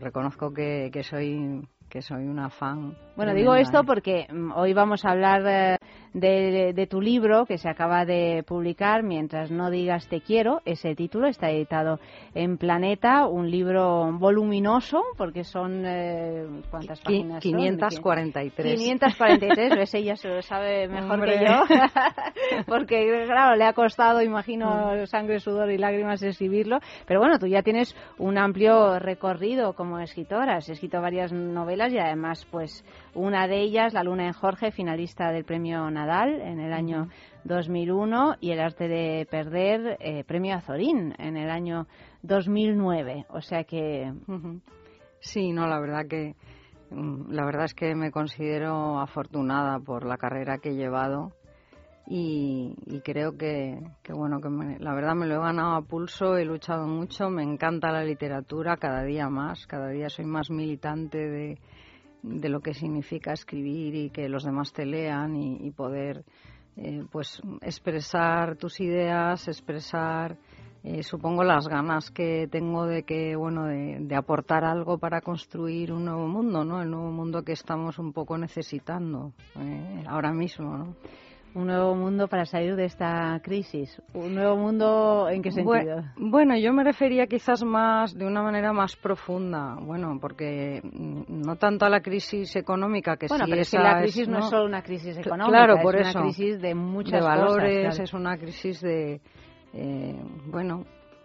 reconozco que, que soy que soy una fan. Bueno, digo esto porque mm, hoy vamos a hablar eh, de, tu libro que se acaba de publicar, Mientras no digas te quiero. Ese título está editado en Planeta, un libro voluminoso porque son, eh, ¿cuántas páginas 543. 543, ves, ella se lo sabe mejor que yo. porque, claro, le ha costado, imagino, mm. sangre, sudor y lágrimas escribirlo. Pero bueno, tú ya tienes un amplio recorrido como escritora. Has escrito varias novelas y además pues una de ellas, La Luna en Jorge, finalista del premio Nadal en el año 2001 y El arte de perder, eh, premio Azorín en el año 2009. O sea que... Sí, no, la verdad que... Mm, la verdad es que me considero afortunada por la carrera que he llevado y, creo que, bueno que la verdad me lo he ganado a pulso he luchado mucho me encanta la literatura cada día más cada día soy más militante de, de lo que significa escribir y que los demás te lean y, poder eh, pues expresar tus ideas expresar eh, supongo las ganas que tengo de que bueno de, de, aportar algo para construir un nuevo mundo no el nuevo mundo que estamos un poco necesitando eh, ahora mismo no un nuevo mundo para salir de esta crisis. ¿Un nuevo mundo en qué sentido? Bueno, yo me refería quizás más de una manera más profunda. Bueno, porque mm, no tanto a la crisis económica que bueno, sí pero la crisis no, es solo una crisis económica, claro, por es eso, una crisis de muchas de valores, es una crisis de eh, bueno,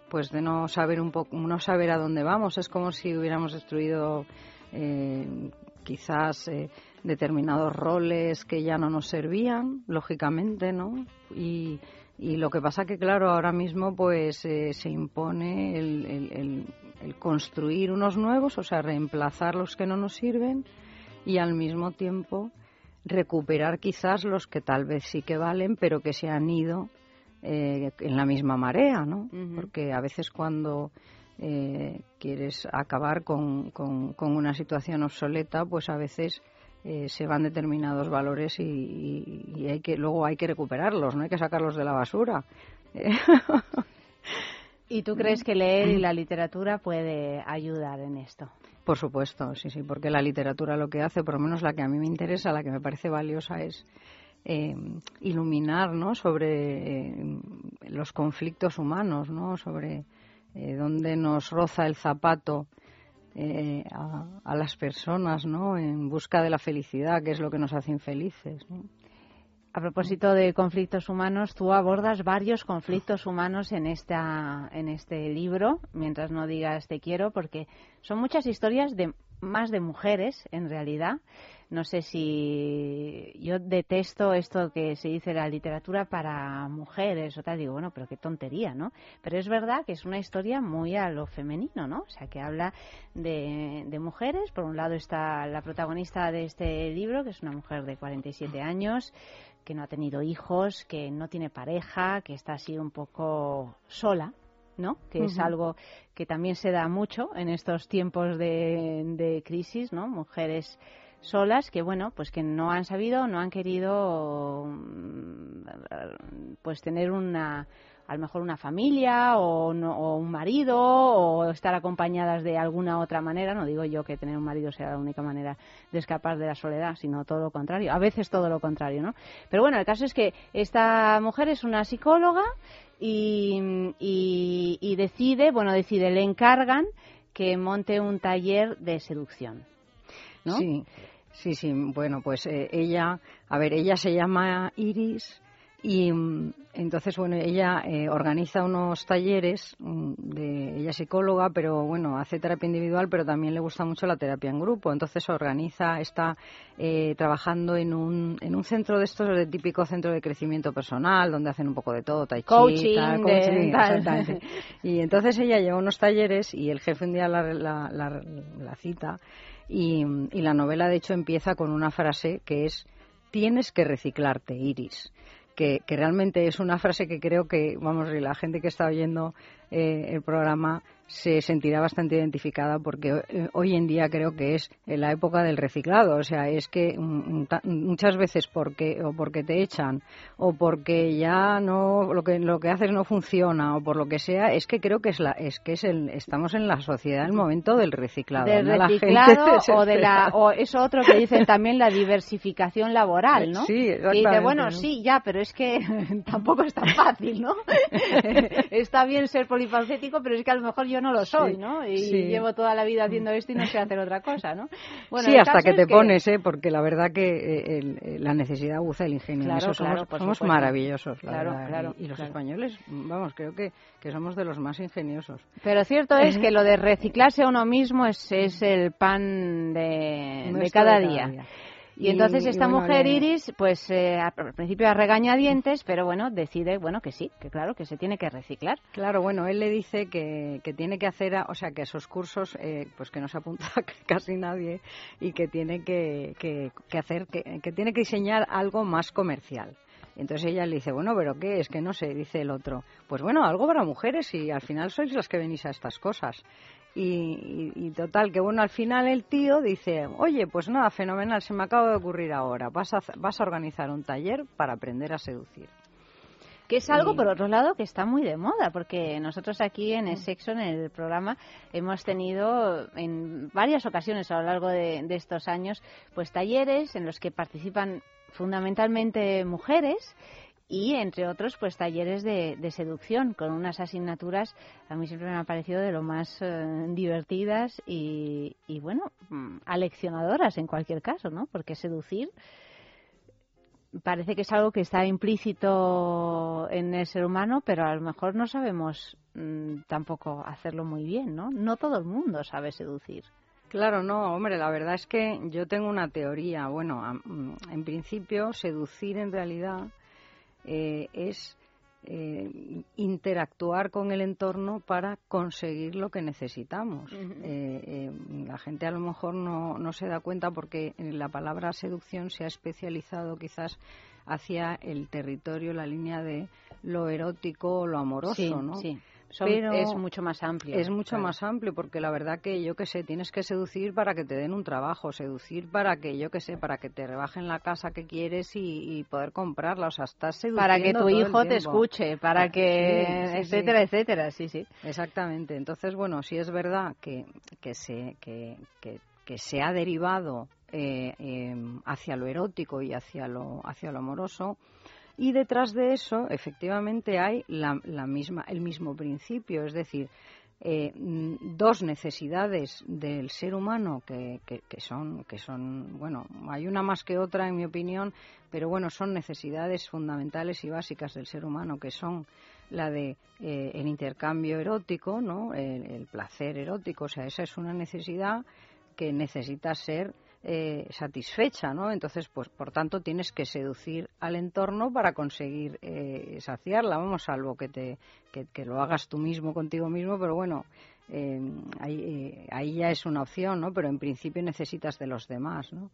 pues de no saber un poco, no saber a dónde vamos. Es como si hubiéramos destruido eh, quizás eh, determinados roles que ya no nos servían, lógicamente, ¿no? Y, y lo que pasa que, claro, ahora mismo pues eh, se impone el, el, construir unos nuevos, o sea, reemplazar los que no nos sirven y al mismo tiempo recuperar quizás los que tal vez sí que valen, pero que se han ido eh, en la misma marea, ¿no? Porque a veces cuando eh, quieres acabar con, con, con, una situación obsoleta, pues a veces eh, se van determinados valores y, hay que luego hay que recuperarlos, no hay que sacarlos de la basura. ¿Y tú crees que leer y la literatura puede ayudar en esto? Por supuesto, sí, sí, porque la literatura lo que hace, por lo menos la que a mí me interesa, la que me parece valiosa, es eh, iluminar ¿no? sobre eh, los conflictos humanos, ¿no? sobre dónde nos roza el zapato eh, a, las personas, ¿no? En busca de la felicidad, que es lo que nos hace infelices. A propósito de conflictos humanos, tú abordas varios conflictos humanos en esta en este libro, mientras no digas te quiero, porque son muchas historias de más de mujeres en realidad no sé si yo detesto esto que se dice la literatura para mujeres o tal, digo, bueno, pero qué tontería, ¿no? Pero es verdad que es una historia muy a lo femenino, ¿no? O sea, que habla de, de mujeres. Por un lado está la protagonista de este libro, que es una mujer de 47 años, que no ha tenido hijos, que no tiene pareja, que está así un poco sola, ¿no? Que es algo que también se da mucho en estos tiempos de, de crisis, ¿no? Mujeres solas que bueno pues que no han sabido no han querido mm, pues tener una a lo mejor una familia o, un marido o estar acompañadas de alguna otra manera. No digo yo que tener un marido sea la única manera de escapar de la soledad, sino todo lo contrario. A veces todo lo contrario, ¿no? Pero bueno, el caso es que esta mujer es una psicóloga y, y decide, bueno, decide, le encargan que monte un taller de seducción. ¿no? Sí, sí, sí. Bueno, pues eh, ella, a ver, ella se llama Iris y mm, entonces, bueno, ella eh, organiza unos talleres, mm, de, ella es psicóloga, pero bueno, hace terapia individual, pero también le gusta mucho la terapia en grupo. Entonces organiza, está eh, trabajando en un, en un centro de estos, de típico centro de crecimiento personal, donde hacen un poco de todo, tai chi, coaching, tal, Y entonces ella lleva unos talleres y el jefe un día la, la, la cita y, y la novela, de hecho, empieza con una frase que es tienes que reciclarte, Iris que, realmente es una frase que creo que, vamos, la gente que está oyendo eh, el programa se sentirá bastante identificada porque eh, hoy en día creo que es la época del reciclado. O sea, es que mm, mm, muchas veces porque o porque te echan o porque ya no lo que lo que haces no funciona o por lo que sea, es que creo que es la es que es el estamos en la sociedad el momento del reciclado. Del reciclado o de la o eso otro que dicen también la diversificación laboral, ¿no? Sí, y dice, bueno, sí, ya, pero es que tampoco es tan fácil, ¿no? Está bien ser polifacético, pero es que a lo mejor yo no lo soy, ¿no? Y llevo toda la vida haciendo esto y no sé hacer otra cosa, ¿no? Bueno, sí, hasta que te pones, ¿eh? Porque la verdad que eh, eh, la necesidad usa el ingenio. Claro, somos, somos maravillosos, claro, Claro, y, los españoles, vamos, creo que, que somos de los más ingeniosos. Pero cierto es que lo de reciclarse a uno mismo es, es el pan de, de cada, día. Y, entonces esta mujer Iris, pues eh, al principio a regañadientes, pero bueno, decide, bueno, que sí, que claro, que se tiene que reciclar. Claro, bueno, él le dice que, que tiene que hacer, o sea, que esos cursos, eh, pues que no se apunta casi nadie y que tiene que, que, que hacer, que, que tiene que diseñar algo más comercial. Entonces ella le dice, bueno, pero ¿qué es? Que no sé, dice el otro. Pues bueno, algo para mujeres y al final sois las que venís a estas cosas. Y, total, que bueno, al final el tío dice, oye, pues nada, fenomenal, se me acaba de ocurrir ahora, vas a, vas a organizar un taller para aprender a seducir. Que es algo, por otro lado, que está muy de moda, porque nosotros aquí en el sexo, en el programa, hemos tenido en varias ocasiones a lo largo de, de estos años, pues talleres en los que participan fundamentalmente mujeres y entre otros pues talleres de, seducción con unas asignaturas a mí siempre me han parecido de lo más eh, divertidas y, bueno mm, aleccionadoras en cualquier caso no porque seducir parece que es algo que está implícito en el ser humano pero a lo mejor no sabemos mm, tampoco hacerlo muy bien no no todo el mundo sabe seducir. Claro, no, hombre, la verdad es que yo tengo una teoría. Bueno, mm, en principio, seducir en realidad eh, es eh, interactuar con el entorno para conseguir lo que necesitamos. Eh, la gente a lo mejor no, no se da cuenta porque la palabra seducción se ha especializado quizás hacia el territorio, la línea de lo erótico o lo amoroso, ¿no? Sí pero es mucho más amplio. Es mucho más amplio porque la verdad que yo que sé, tienes que seducir para que te den un trabajo, seducir para que yo que sé, para que te rebajen la casa que quieres y, poder comprarla, o sea, estás seduciendo para que tu hijo te escuche, para que etcétera, etcétera, sí, sí. Exactamente. Entonces, bueno, sí es verdad que que se que, que, se ha derivado eh, em, hacia lo erótico y hacia lo hacia lo amoroso y detrás de eso, efectivamente, hay la, misma, el mismo principio, es decir, eh, dos necesidades del ser humano que, que, son, que son, bueno, hay una más que otra en mi opinión, pero bueno, son necesidades fundamentales y básicas del ser humano, que son la de eh, el intercambio erótico, ¿no? el, placer erótico, o sea, esa es una necesidad que necesita ser eh, satisfecha, ¿no? Entonces, pues, por tanto, tienes que seducir al entorno para conseguir eh, saciarla, vamos, salvo que, te, que, lo hagas tú mismo contigo mismo, pero bueno, eh, ahí, ahí, ya es una opción, ¿no? Pero en principio necesitas de los demás, ¿no?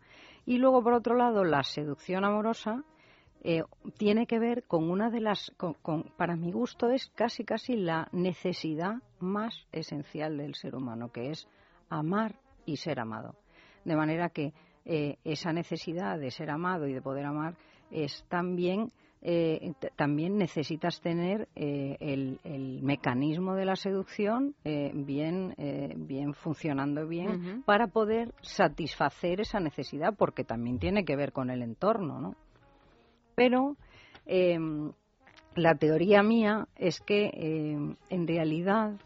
Y luego, por otro lado, la seducción amorosa tiene que ver con una de las, para mi gusto, es casi, casi la necesidad más esencial del ser humano, que es amar y ser amado. De manera que eh, esa necesidad de ser amado y de poder amar es también eh, también necesitas tener eh, el, mecanismo de la seducción eh, bien, bien funcionando bien para poder satisfacer esa necesidad, porque también tiene que ver con el entorno, ¿no? Pero em, la teoría mía es que em, en realidad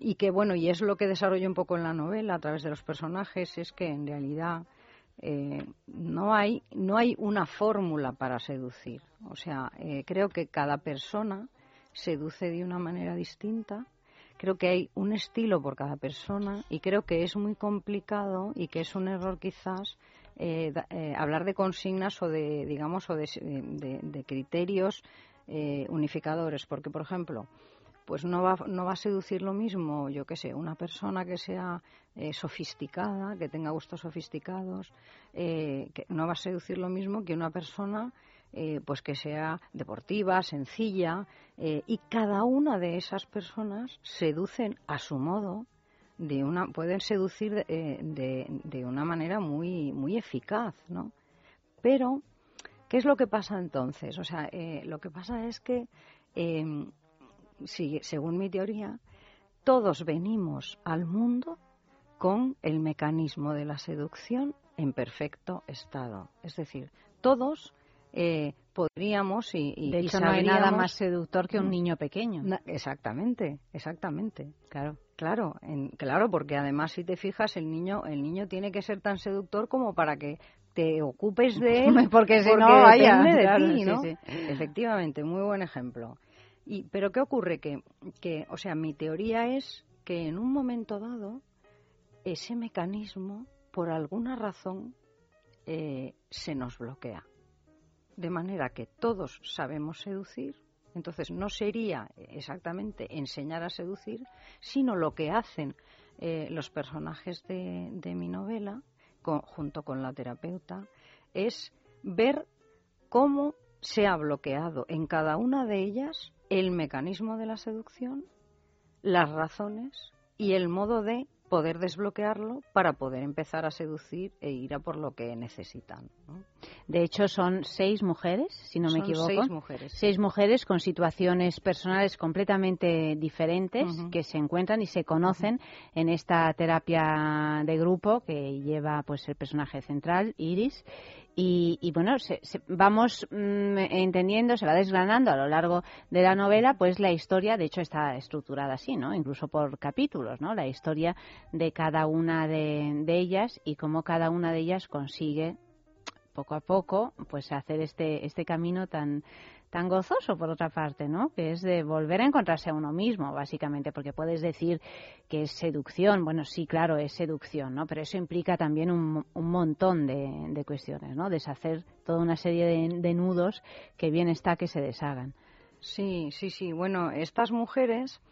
y que bueno y es lo que desarrollo un poco en la novela a través de los personajes es que en realidad eh, no hay no hay una fórmula para seducir. O sea eh, creo que cada persona seduce de una manera distinta. Creo que hay un estilo por cada persona y creo que es muy complicado y que es un error quizás eh, hablar de consignas o de digamos o de criterios unificadores. Porque por ejemplo pues no va, no va a seducir lo mismo, yo qué sé, una persona que sea eh, sofisticada, que tenga gustos sofisticados, eh, que no va a seducir lo mismo que una persona eh, pues que sea deportiva, sencilla, y cada una de esas personas seducen a su modo, de una, pueden seducir de, de, una manera muy, muy eficaz, ¿no? Pero, ¿qué es lo que pasa entonces? O sea, lo que pasa es que em, según mi teoría, todos venimos al mundo con el mecanismo de la seducción en perfecto estado. Es decir, todos eh, podríamos y, de hecho no hay nada más seductor que un niño pequeño. exactamente, exactamente. Claro, claro, claro, porque además si te fijas el niño el niño tiene que ser tan seductor como para que te ocupes de él porque si no vaya de ti, ¿no? Efectivamente, muy buen ejemplo. Y, pero ¿qué ocurre? Que, que, o sea, mi teoría es que en un momento dado ese mecanismo, por alguna razón, eh, se nos bloquea. De manera que todos sabemos seducir, entonces no sería exactamente enseñar a seducir, sino lo que hacen eh, los personajes de, de mi novela, junto con la terapeuta, es ver cómo se ha bloqueado en cada una de ellas el mecanismo de la seducción, las razones y el modo de poder desbloquearlo para poder empezar a seducir e ir a por lo que necesitan. De hecho, son seis mujeres, si no me equivoco. Seis mujeres. Seis mujeres con situaciones personales completamente diferentes que se encuentran y se conocen en esta terapia de grupo que lleva pues el personaje central, Iris, y, bueno, vamos mm, entendiendo, se va desgranando a lo largo de la novela, pues la historia, de hecho está estructurada así, ¿no? Incluso por capítulos, ¿no? La historia de cada una de, de ellas y cómo cada una de ellas consigue poco a poco pues hacer este este camino tan tan gozoso por otra parte, ¿no? Que es de volver a encontrarse a uno mismo, básicamente, porque puedes decir que es seducción, bueno, sí, claro, es seducción, ¿no? Pero eso implica también un, un montón de, de, cuestiones, ¿no? Deshacer toda una serie de, nudos que bien está que se deshagan. Sí, sí, sí. Bueno, estas mujeres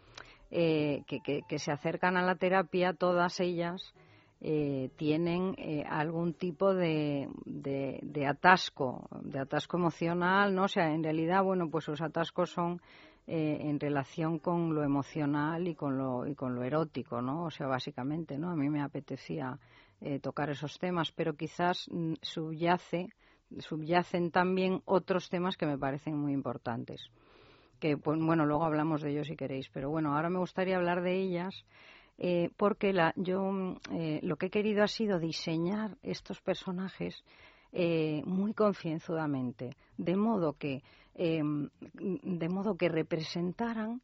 eh, que, que se acercan a la terapia, todas ellas, eh, tienen eh, algún tipo de, de, atasco, de atasco emocional, ¿no? O sea, en realidad, bueno, pues los atascos son eh, en relación con lo emocional y con lo, y con lo erótico, ¿no? O sea, básicamente, ¿no? A mí me apetecía tocar esos temas, pero quizás mm, subyace, subyacen también otros temas que me parecen muy importantes. Que, pues, bueno, luego hablamos de ellos si queréis, pero bueno, ahora me gustaría hablar de ellas eh, porque la, yo mm, eh, lo que he querido ha sido diseñar estos personajes eh, muy concienzudamente, de modo que em, de modo que representaran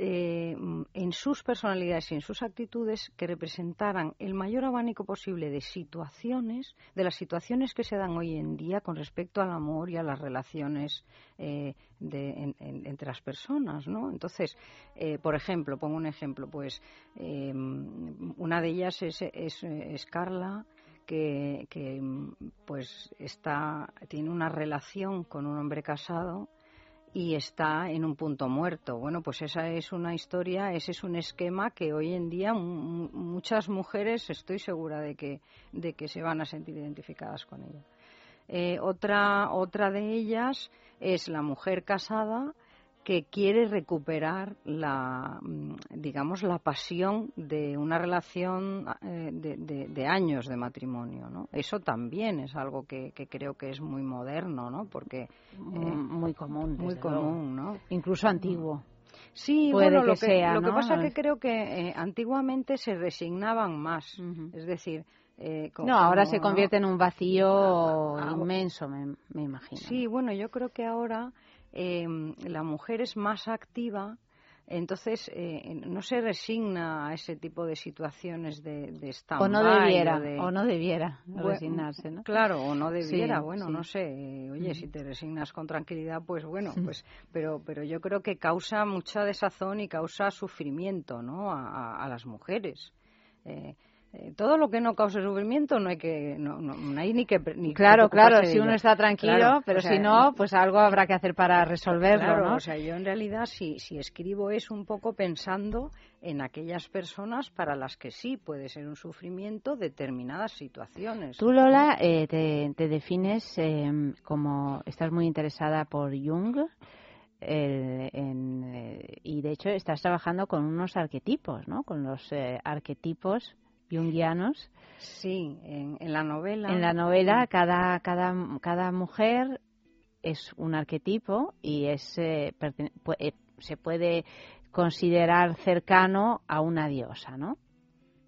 eh, en sus personalidades y en sus actitudes que representaran el mayor abanico posible de situaciones, de las situaciones que se dan hoy en día con respecto al amor y a las relaciones eh, entre las personas, ¿no? Entonces, eh, por ejemplo, pongo un ejemplo, pues una de ellas es, es, Carla, que, que, pues está tiene una relación con un hombre casado y está en un punto muerto. Bueno, pues esa es una historia, ese es un esquema que hoy en día muchas mujeres estoy segura de que, de que se van a sentir identificadas con ella. Eh, otra, otra de ellas es la mujer casada que quiere recuperar la, mm, digamos, la pasión de una relación eh, de, años de matrimonio, ¿no? Eso también es algo que, creo que es muy moderno, ¿no? Porque muy, eh, muy común, muy común, ¿no? Incluso antiguo. Sí, bueno, lo que, sea, lo que pasa es que creo que eh, antiguamente se resignaban más, es decir, no, ahora se convierte en un vacío inmenso, me, me, imagino. Sí, bueno, yo creo que ahora eh, la mujer es más activa, entonces eh, no se resigna a ese tipo de situaciones de, de O no debiera, o no debiera resignarse, ¿no? Claro, o no debiera, bueno, no sé, oye, si te resignas con tranquilidad, pues bueno, pues, pero, pero yo creo que causa mucha desazón y causa sufrimiento, ¿no? A, a las mujeres. Eh, eh, todo lo que no cause sufrimiento no hay que no, no, hay ni que ni claro claro si uno está tranquilo pero si no pues algo habrá que hacer para resolverlo ¿no? o sea yo en realidad si si escribo es un poco pensando en aquellas personas para las que sí puede ser un sufrimiento determinadas situaciones tú Lola eh, te, defines em, como estás muy interesada por Jung eh, y de hecho estás trabajando con unos arquetipos, ¿no? Con los arquetipos jungianos. Sí, en, la novela. En la novela cada, cada, cada mujer es un arquetipo y es, eh, eh, se puede considerar cercano a una diosa, ¿no?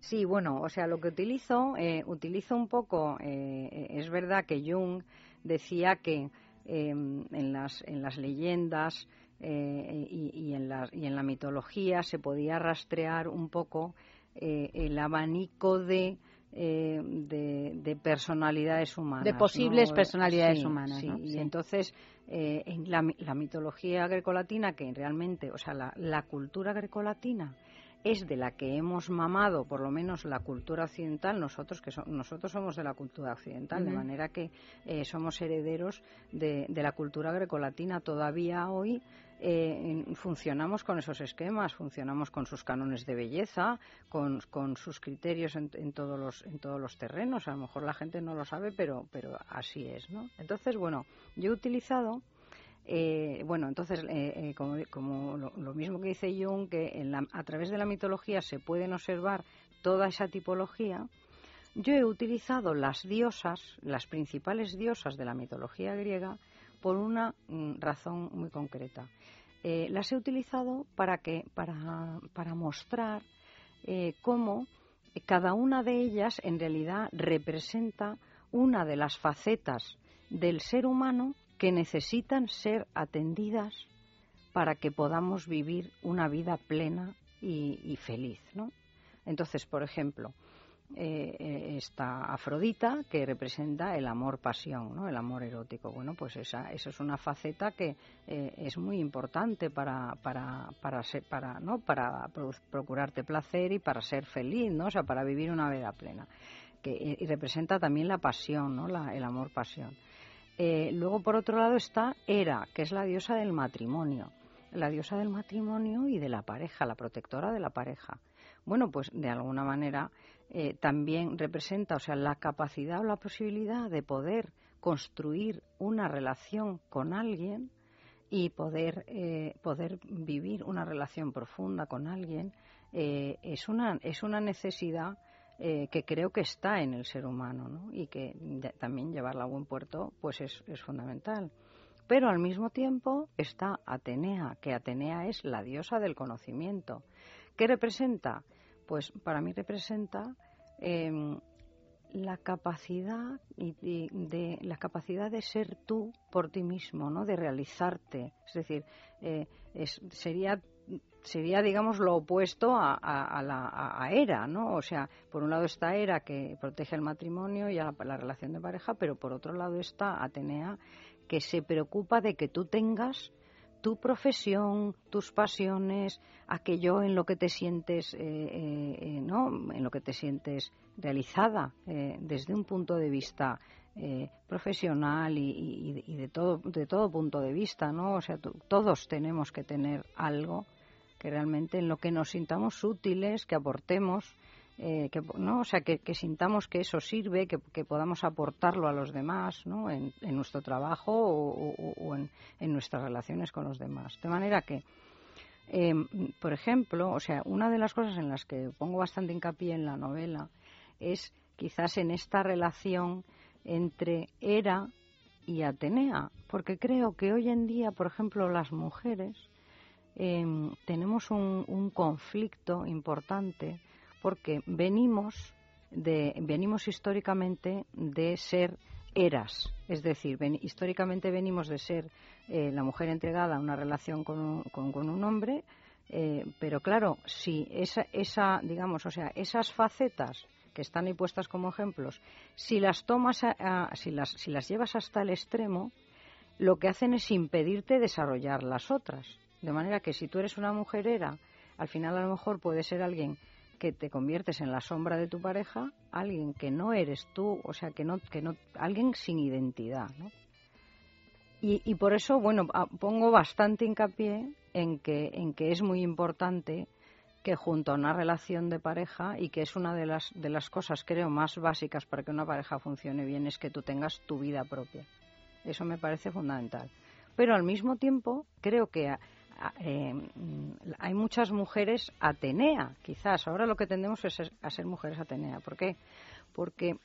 Sí, bueno, o sea, lo que utilizo, eh, utilizo un poco, es verdad que Jung decía que em, en, las, en las leyendas y, y, en la, y en la mitología se podía rastrear un poco eh, el abanico de, eh, de, personalidades humanas. De posibles personalidades humanas. Y entonces, eh, en la, la, mitología grecolatina, que realmente, o sea, la, la cultura grecolatina es de la que hemos mamado, por lo menos la cultura occidental, nosotros que nosotros somos de la cultura occidental, de manera que eh, somos herederos de, de, la cultura grecolatina. Todavía hoy eh, funcionamos con esos esquemas, funcionamos con sus cánones de belleza, con, con sus criterios en, en, todos los, en todos los terrenos. A lo mejor la gente no lo sabe, pero, pero así es, ¿no? Entonces, bueno, yo he utilizado eh, bueno, entonces, eh, eh, como, lo, mismo que dice Jung, que a través de la mitología se pueden observar toda esa tipología, yo he utilizado las diosas, las principales diosas de la mitología griega, por una mm, razón muy concreta. las he utilizado para, que, para, para mostrar cómo cada una de ellas en realidad representa una de las facetas del ser humano que necesitan ser atendidas para que podamos vivir una vida plena y, feliz, ¿no? Entonces, por ejemplo, eh, eh, esta Afrodita que representa el amor-pasión, ¿no? el amor erótico. Bueno, pues esa, esa es una faceta que eh, es muy importante para, para, para, ser, para, ¿no? para procurarte placer y para ser feliz, ¿no? o sea, para vivir una vida plena. Que, y representa también la pasión, ¿no? La, el amor-pasión. Eh, luego, por otro lado, está Hera, que es la diosa del matrimonio. La diosa del matrimonio y de la pareja, la protectora de la pareja. Bueno, pues de alguna manera eh, también representa, o sea, la capacidad o la posibilidad de poder construir una relación con alguien y poder, eh, poder vivir una relación profunda con alguien es, una, es una necesidad eh, que creo que está en el ser humano ¿no? y que también llevarla a buen puerto pues es, es fundamental. Pero al mismo tiempo está Atenea, que Atenea es la diosa del conocimiento. ¿Qué representa? Pues para mí representa em, la capacidad y de, la capacidad de ser tú por ti mismo, ¿no? De realizarte. Es decir, eh, sería sería, digamos, lo opuesto a, a, la a Era, ¿no? O sea, por un lado está Era que protege el matrimonio y la, la, relación de pareja, pero por otro lado está Atenea que se preocupa de que tú tengas tu profesión, tus pasiones, aquello en lo que te sientes, eh, eh, eh ¿no? En lo que te sientes realizada eh, desde un punto de vista profesional y, y, de todo de todo punto de vista, ¿no? O sea, todos tenemos que tener algo que realmente en lo que nos sintamos útiles, que aportemos eh, que, ¿no? O sea, que, sintamos que eso sirve, que, podamos aportarlo a los demás, ¿no? En, nuestro trabajo o, en, nuestras relaciones con los demás. De manera que, em, por ejemplo, o sea, una de las cosas en las que pongo bastante hincapié en la novela es quizás en esta relación entre Hera y Atenea, porque creo que hoy en día, por ejemplo, las mujeres em, tenemos un conflicto importante porque venimos de, venimos históricamente de ser eras, es decir, históricamente venimos de ser eh, la mujer entregada a una relación con un, con, un hombre, eh, pero claro, si esa, esa, digamos, o sea, esas facetas que están ahí puestas como ejemplos, si las tomas, si, las, si las llevas hasta el extremo, lo que hacen es impedirte desarrollar las otras. De manera que si tú eres una mujer era, al final a lo mejor puede ser alguien que te conviertes en la sombra de tu pareja, alguien que no eres tú, o sea, que no, que no, alguien sin identidad. Y, y por eso, bueno, pongo bastante hincapié en que, en que es muy importante que junto a una relación de pareja y que es una de las, de las cosas, creo, más básicas para que una pareja funcione bien, es que tú tengas tu vida propia. Eso me parece fundamental. Pero al mismo tiempo, creo que eh, hay muchas mujeres Atenea, quizás. Ahora lo que tendemos es a ser mujeres Atenea. ¿Por qué? Porque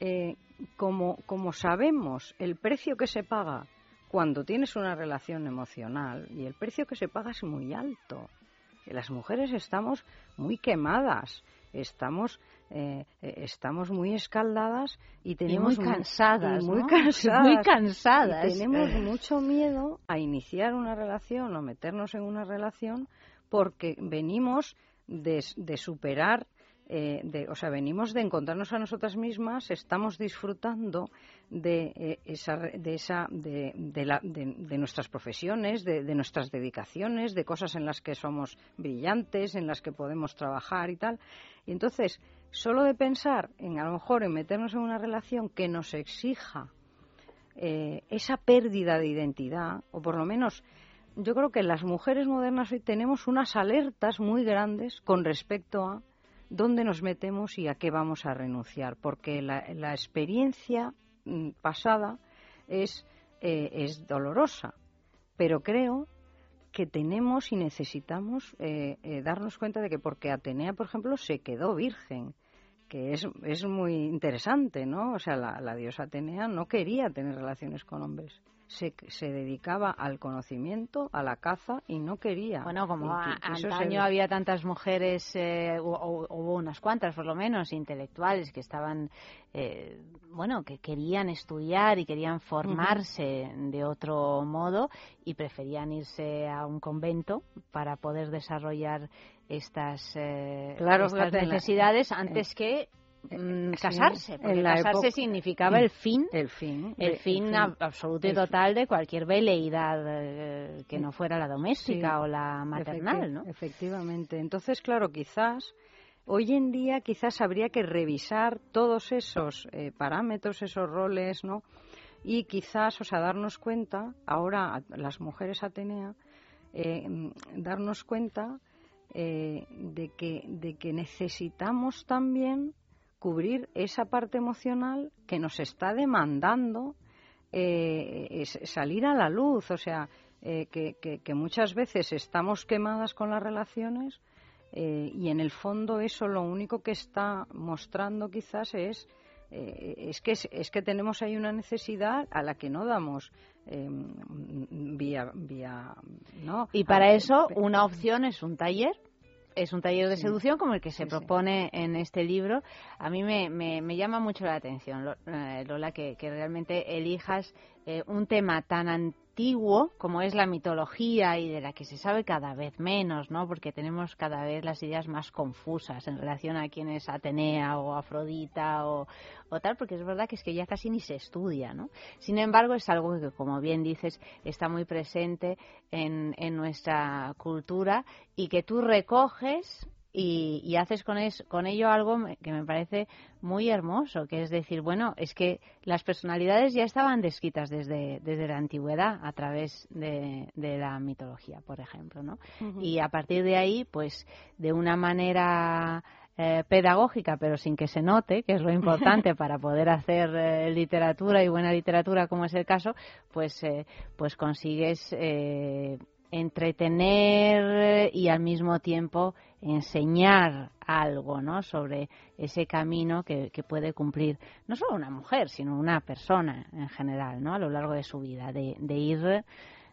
eh, como, como sabemos el precio que se paga cuando tienes una relación emocional, y el precio que se paga es muy alto. Las mujeres estamos muy quemadas, estamos eh, eh, estamos muy escaldadas y tenemos muy cansadas, muy, cansadas, muy cansadas. tenemos mucho miedo a iniciar una relación o meternos en una relación porque venimos de, de superar eh, de, o sea, venimos de encontrarnos a nosotras mismas, estamos disfrutando de eh, esa, de, esa de, de, nuestras profesiones, de, nuestras dedicaciones, de cosas en las que somos brillantes, en las que podemos trabajar y tal. Y entonces, solo de pensar en a lo mejor en meternos en una relación que nos exija eh, esa pérdida de identidad, o por lo menos yo creo que las mujeres modernas hoy tenemos unas alertas muy grandes con respecto a dónde nos metemos y a qué vamos a renunciar, porque la, experiencia mm, pasada es, eh, es dolorosa, pero creo que tenemos y necesitamos eh, eh, darnos cuenta de que porque Atenea, por ejemplo, se quedó virgen, que es, es muy interesante, ¿no? O sea, la, la diosa Atenea no quería tener relaciones con hombres se, se dedicaba al conocimiento, a la caza y no quería. Bueno, como antaño había tantas mujeres, eh, o, hubo unas cuantas por lo menos, intelectuales que estaban, eh, bueno, que querían estudiar y querían formarse de otro modo y preferían irse a un convento para poder desarrollar estas, eh, necesidades antes que Mm, casarse, porque casarse significaba el fin, el fin, el fin, absoluto y total de cualquier veleidad eh, que no fuera la doméstica o la maternal, ¿no? Efectivamente. Entonces, claro, quizás hoy en día quizás habría que revisar todos esos eh, parámetros, esos roles, ¿no? Y quizás, o sea, darnos cuenta, ahora las mujeres Atenea, eh, darnos cuenta de, que, de que necesitamos también cubrir esa parte emocional que nos está demandando eh, salir a la luz, o sea, eh, que, que, muchas veces estamos quemadas con las relaciones eh, y en el fondo eso lo único que está mostrando quizás es es que es, que tenemos ahí una necesidad a la que no damos vía vía no y para eso una opción es un taller es un taller de seducción como el que se propone en este libro. A mí me, me, llama mucho la atención, eh, Lola, que, que realmente elijas eh, un tema tan antiguo como es la mitología y de la que se sabe cada vez menos, ¿no? Porque tenemos cada vez las ideas más confusas en relación a quién es Atenea o Afrodita o, tal, porque es verdad que es que ya casi ni se estudia, ¿no? Sin embargo, es algo que, como bien dices, está muy presente en, en nuestra cultura y que tú recoges y, haces con, con ello algo que me parece muy hermoso, que es decir, bueno, es que las personalidades ya estaban descritas desde, desde la antigüedad a través de, la mitología, por ejemplo, ¿no? Y a partir de ahí, pues, de una manera eh, pedagógica, pero sin que se note, que es lo importante para poder hacer eh, literatura y buena literatura, como es el caso, pues, eh, pues consigues entretener y al mismo tiempo enseñar algo ¿no? sobre ese camino que, puede cumplir no solo una mujer, sino una persona en general ¿no? a lo largo de su vida, de, de ir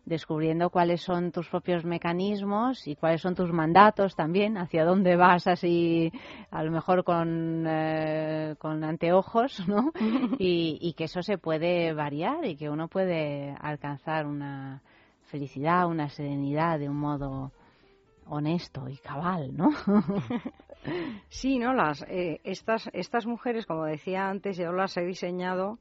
descubriendo cuáles son tus propios mecanismos y cuáles son tus mandatos también, hacia dónde vas así, a lo mejor con, eh, con anteojos, ¿no? y, y que eso se puede variar y que uno puede alcanzar una felicidad, una serenidad de un modo honesto y cabal, ¿no? sí, ¿no? Las, eh, estas, estas mujeres, como decía antes, yo las he diseñado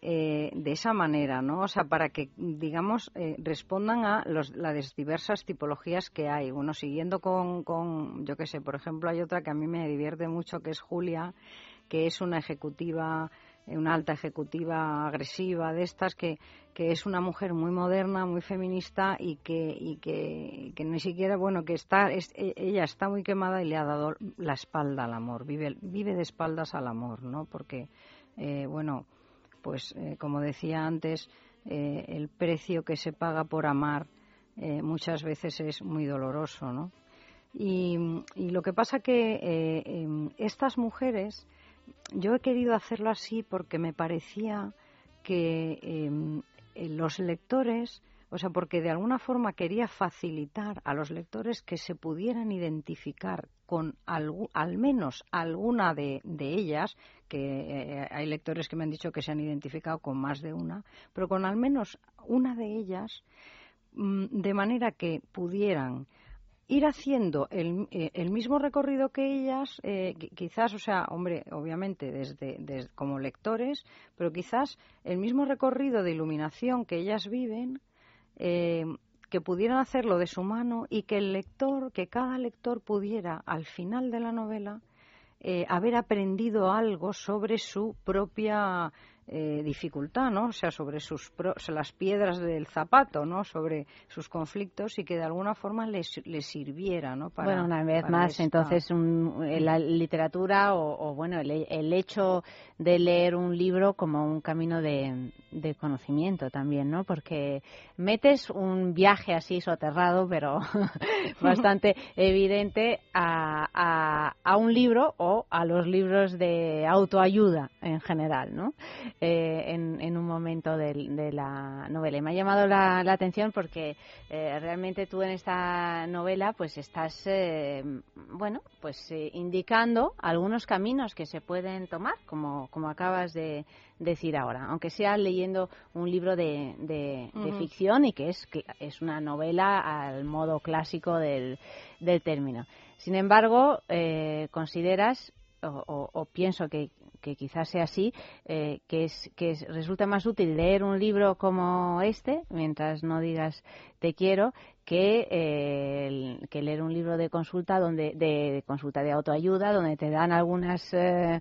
eh, de esa manera, ¿no? O sea, para que, digamos, eh, respondan a los, las diversas tipologías que hay. Bueno, siguiendo con, con, yo qué sé, por ejemplo, hay otra que a mí me divierte mucho, que es Julia, que es una ejecutiva una alta ejecutiva agresiva de estas que, que es una mujer muy moderna, muy feminista y que, y que, ni siquiera, bueno, que está, e, ella está muy quemada y le ha dado la espalda al amor, vive, vive de espaldas al amor, ¿no? Porque, bueno, pues eh, como decía antes, eh, el precio que se paga por amar eh, muchas veces es muy doloroso, ¿no? Y, lo que pasa que em, estas mujeres, yo he querido hacerlo así porque me parecía que em, los lectores o sea, porque de alguna forma quería facilitar a los lectores que se pudieran identificar con al menos alguna de, ellas, que eh, hay lectores que me han dicho que se han identificado con más de una, pero con al menos una de ellas, mm, de manera que pudieran ir haciendo el, eh, mismo recorrido que ellas, eh, quizás, o sea, hombre, obviamente desde, desde, como lectores, pero quizás el mismo recorrido de iluminación que ellas viven, eh, que pudieran hacerlo de su mano y que el lector, que cada lector pudiera al final de la novela haber aprendido algo sobre su propia eh, dificultad, ¿no? O sea, sobre sus las piedras del zapato, ¿no? Sobre sus conflictos y que de alguna forma les, les sirviera, ¿no? Para, bueno, una vez más, entonces la literatura o, bueno, el, hecho de leer un libro como un camino de, de, conocimiento también, ¿no? Porque metes un viaje así soterrado, pero bastante evidente a, a, a un libro o a los libros de autoayuda en general, ¿no? Eh, en, un momento de, la novela. Y me ha llamado la, atención porque eh, realmente tú en esta novela pues estás, eh, bueno, pues indicando algunos caminos que se pueden tomar, como, como acabas de decir ahora, aunque sea leyendo un libro de, de, ficción y que es, es una novela al modo clásico del, del término. Sin embargo, consideras o, pienso que, quizás sea así, eh, que, es, que resulta más útil leer un libro como este, mientras no digas te quiero, que, eh, que leer un libro de consulta, donde, de, consulta de autoayuda, donde te dan algunas. Eh,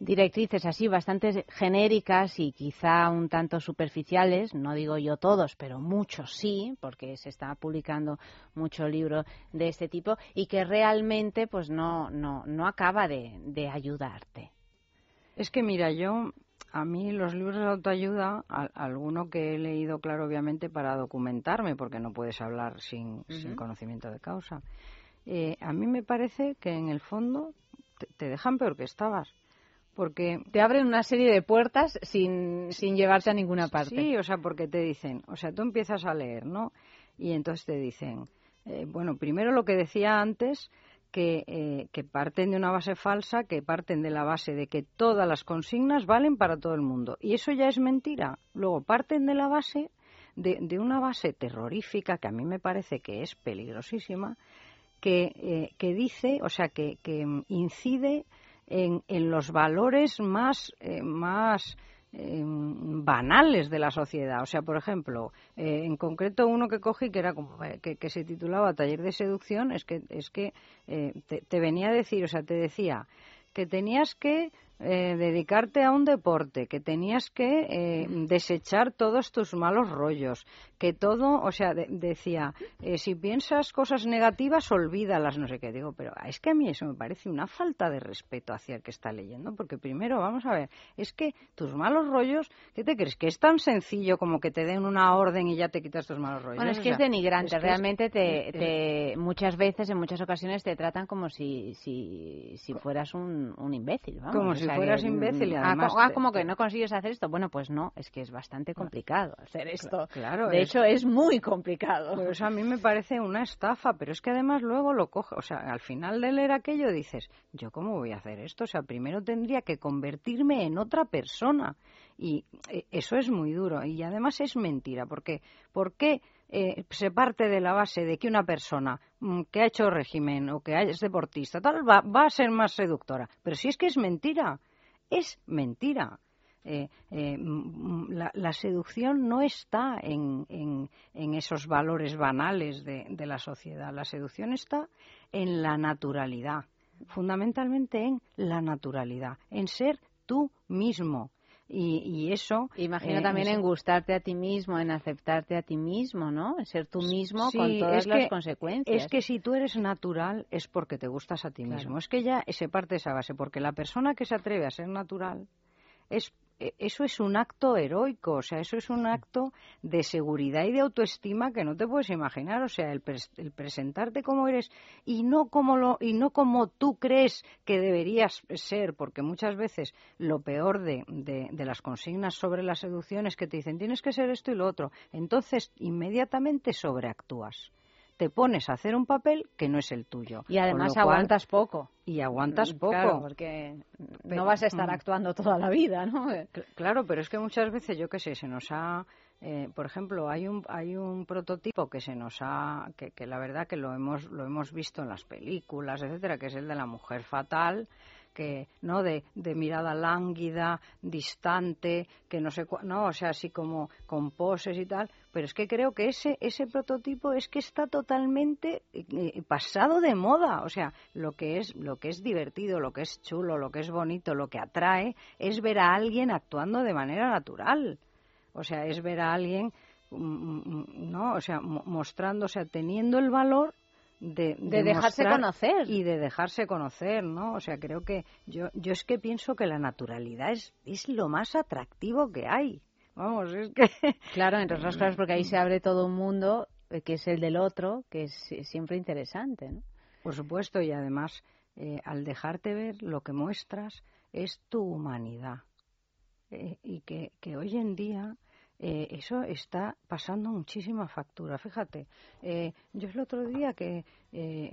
directrices así bastante genéricas y quizá un tanto superficiales, no digo yo todos, pero muchos sí, porque se está publicando mucho libro de este tipo y que realmente pues no, no, no acaba de ayudarte. Es que mira, yo a mí los libros de autoayuda, alguno que he leído, claro, obviamente para documentarme, porque no puedes hablar sin, sin conocimiento de causa, eh, a mí me parece que en el fondo te dejan peor que estabas porque te abren una serie de puertas sin, sin llevarte a ninguna parte. Sí, o sea, porque te dicen, o sea, tú empiezas a leer, ¿no? Y entonces te dicen, eh, bueno, primero lo que decía antes, que, eh, que parten de una base falsa, que parten de la base de que todas las consignas valen para todo el mundo. Y eso ya es mentira. Luego parten de la base, de, de una base terrorífica, que a mí me parece que es peligrosísima, que, eh, que dice, o sea, que, que incide en, en los valores más, eh, más eh, banales de la sociedad. O sea, por ejemplo, eh, en concreto uno que cogí que era como que, que, se titulaba Taller de seducción es que es que te, te, venía a decir, o sea, te decía que tenías que eh, dedicarte a un deporte, que tenías que eh, desechar todos tus malos rollos, que todo, o sea, decía, eh, si piensas cosas negativas, olvídalas, no sé qué. Digo, pero es que a mí eso me parece una falta de respeto hacia el que está leyendo, porque primero, vamos a ver, es que tus malos rollos, ¿qué te crees? Que es tan sencillo como que te den una orden y ya te quitas tus malos rollos. Bueno, es que es denigrante, realmente te, muchas veces, en muchas ocasiones, te tratan como si, si, si fueras un, un imbécil, vamos. Como si fueras imbécil. Ah, además ah, como que no consigues hacer esto. Bueno, pues no, es que es bastante complicado hacer esto. Claro. De hecho, es muy complicado. Pues a mí me parece una estafa, pero es que además luego lo coge. O sea, al final de leer aquello dices, ¿yo cómo voy a hacer esto? O sea, primero tendría que convertirme en otra persona. Y eh, eso es muy duro. Y además es mentira. Porque, ¿Por qué? Eh, se parte de la base de que una persona mm, que ha hecho régimen o que es deportista tal va, va, a ser más seductora. Pero si es que es mentira es mentira. Eh, eh, la, seducción no está en, en, esos valores banales de, de, la sociedad. La seducción está en la naturalidad, fundamentalmente en la naturalidad, en ser tú mismo, y, eso... Imagino eh, también en gustarte a ti mismo, en aceptarte a ti mismo, ¿no? En ser tú mismo con todas las consecuencias. Es que si tú eres natural es porque te gustas a ti mismo. Es que ya se parte de esa base, porque la persona que se atreve a ser natural es eso es un acto heroico, o sea, eso es un acto de seguridad y de autoestima que no te puedes imaginar, o sea, el, presentarte como eres y no como lo y no como tú crees que deberías ser, porque muchas veces lo peor de, de las consignas sobre la seducción es que te dicen tienes que ser esto y lo otro, entonces inmediatamente sobreactúas te pones a hacer un papel que no es el tuyo. Y además aguantas poco. Y aguantas poco. Claro, porque no vas a estar mm. actuando toda la vida, ¿no? Claro, pero es que muchas veces, yo qué sé, se nos ha... Eh, por ejemplo, hay un, hay un prototipo que se nos ha... Que, que la verdad que lo hemos, lo hemos visto en las películas, etcétera, que es el de la mujer fatal, que no de, de, mirada lánguida, distante, que no sé, no, o sea, así como con poses y tal, pero es que creo que ese ese prototipo es que está totalmente eh, eh, pasado de moda, o sea, lo que es lo que es divertido, lo que es chulo, lo que es bonito, lo que atrae es ver a alguien actuando de manera natural. O sea, es ver a alguien mm, mm, mm, no, o sea, mostrándose, teniendo el valor de, dejarse conocer y de dejarse conocer, ¿no? O sea, creo que yo yo es que pienso que la naturalidad es es lo más atractivo que hay. Vamos, es que claro, entre otras cosas porque ahí se abre todo un mundo eh, que es el del otro, que es siempre interesante, ¿no? Por supuesto y además eh, al dejarte ver lo que muestras es tu humanidad eh, y que, que hoy en día eh, eso está pasando muchísima factura. Fíjate, eh, yo el otro día que eh,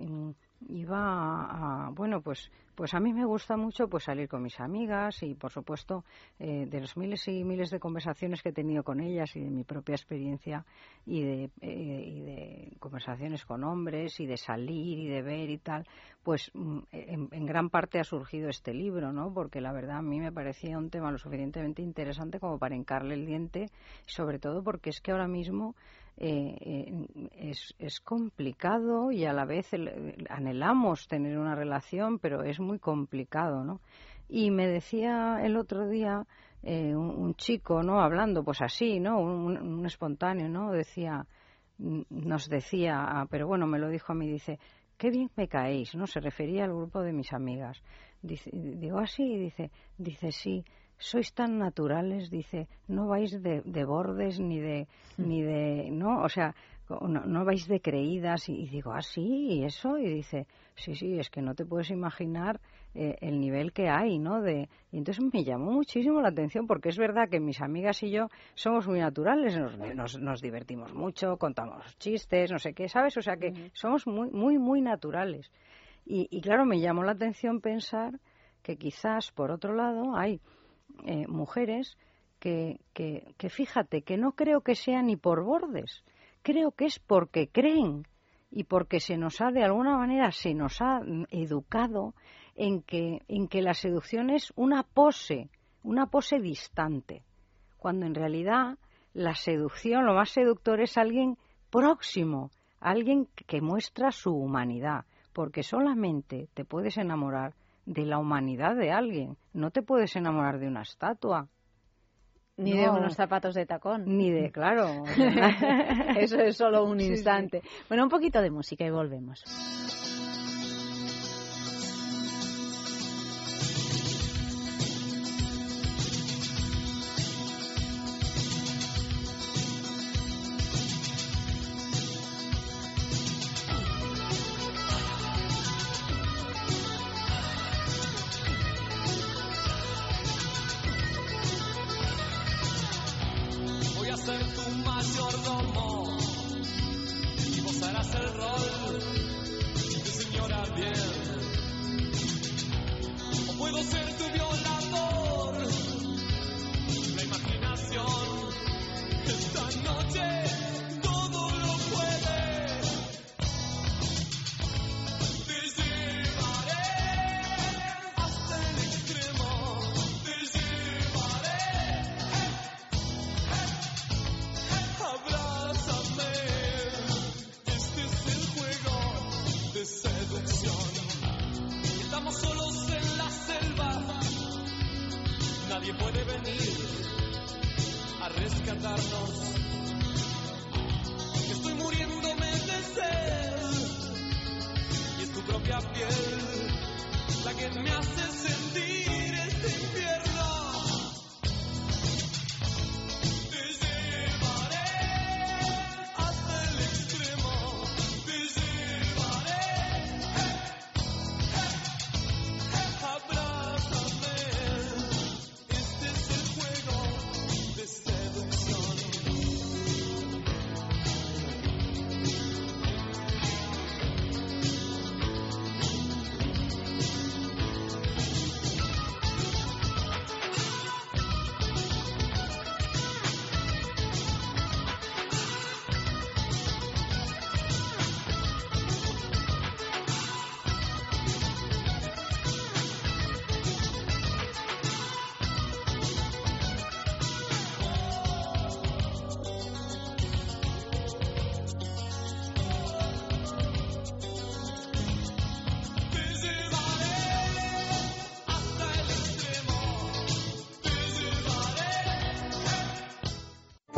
iba a, bueno pues pues a mí me gusta mucho pues salir con mis amigas y por supuesto eh, de los miles y miles de conversaciones que he tenido con ellas y de mi propia experiencia y de, eh, conversaciones con hombres y de salir y de ver y tal pues mm, en, en, gran parte ha surgido este libro no porque la verdad a mí me parecía un tema lo suficientemente interesante como para hincarle el diente sobre todo porque es que ahora mismo eh, eh, es, es, complicado y a la vez anhelamos tener una relación, pero es muy complicado, ¿no? Y me decía el otro día eh, un, chico, ¿no? Hablando, pues así, ¿no? Un, espontáneo, ¿no? Decía, nos decía, ah, pero bueno, me lo dijo a mí, dice, qué bien me caéis, ¿no? Se refería al grupo de mis amigas. Dice, digo así, ah, dice, dice sí sois tan naturales, dice, no vais de, de bordes ni de, ni de, no, o sea, no, no vais de creídas y, digo, ah, sí, y eso, y dice, sí, sí, es que no te puedes imaginar eh, el nivel que hay, ¿no? De, y entonces me llamó muchísimo la atención porque es verdad que mis amigas y yo somos muy naturales, nos, nos, nos divertimos mucho, contamos chistes, no sé qué, ¿sabes? O sea que somos muy, muy, muy naturales. Y, y claro, me llamó la atención pensar que quizás, por otro lado, hay eh, mujeres que, que, que, fíjate, que no creo que sea ni por bordes, creo que es porque creen y porque se nos ha, de alguna manera, se nos ha educado en que, en que la seducción es una pose, una pose distante, cuando en realidad la seducción, lo más seductor es alguien próximo, alguien que muestra su humanidad, porque solamente te puedes enamorar de la humanidad de alguien. No te puedes enamorar de una estatua. Ni de unos zapatos de tacón. Ni de, claro. Eso es solo un instante. Bueno, un poquito de música y volvemos.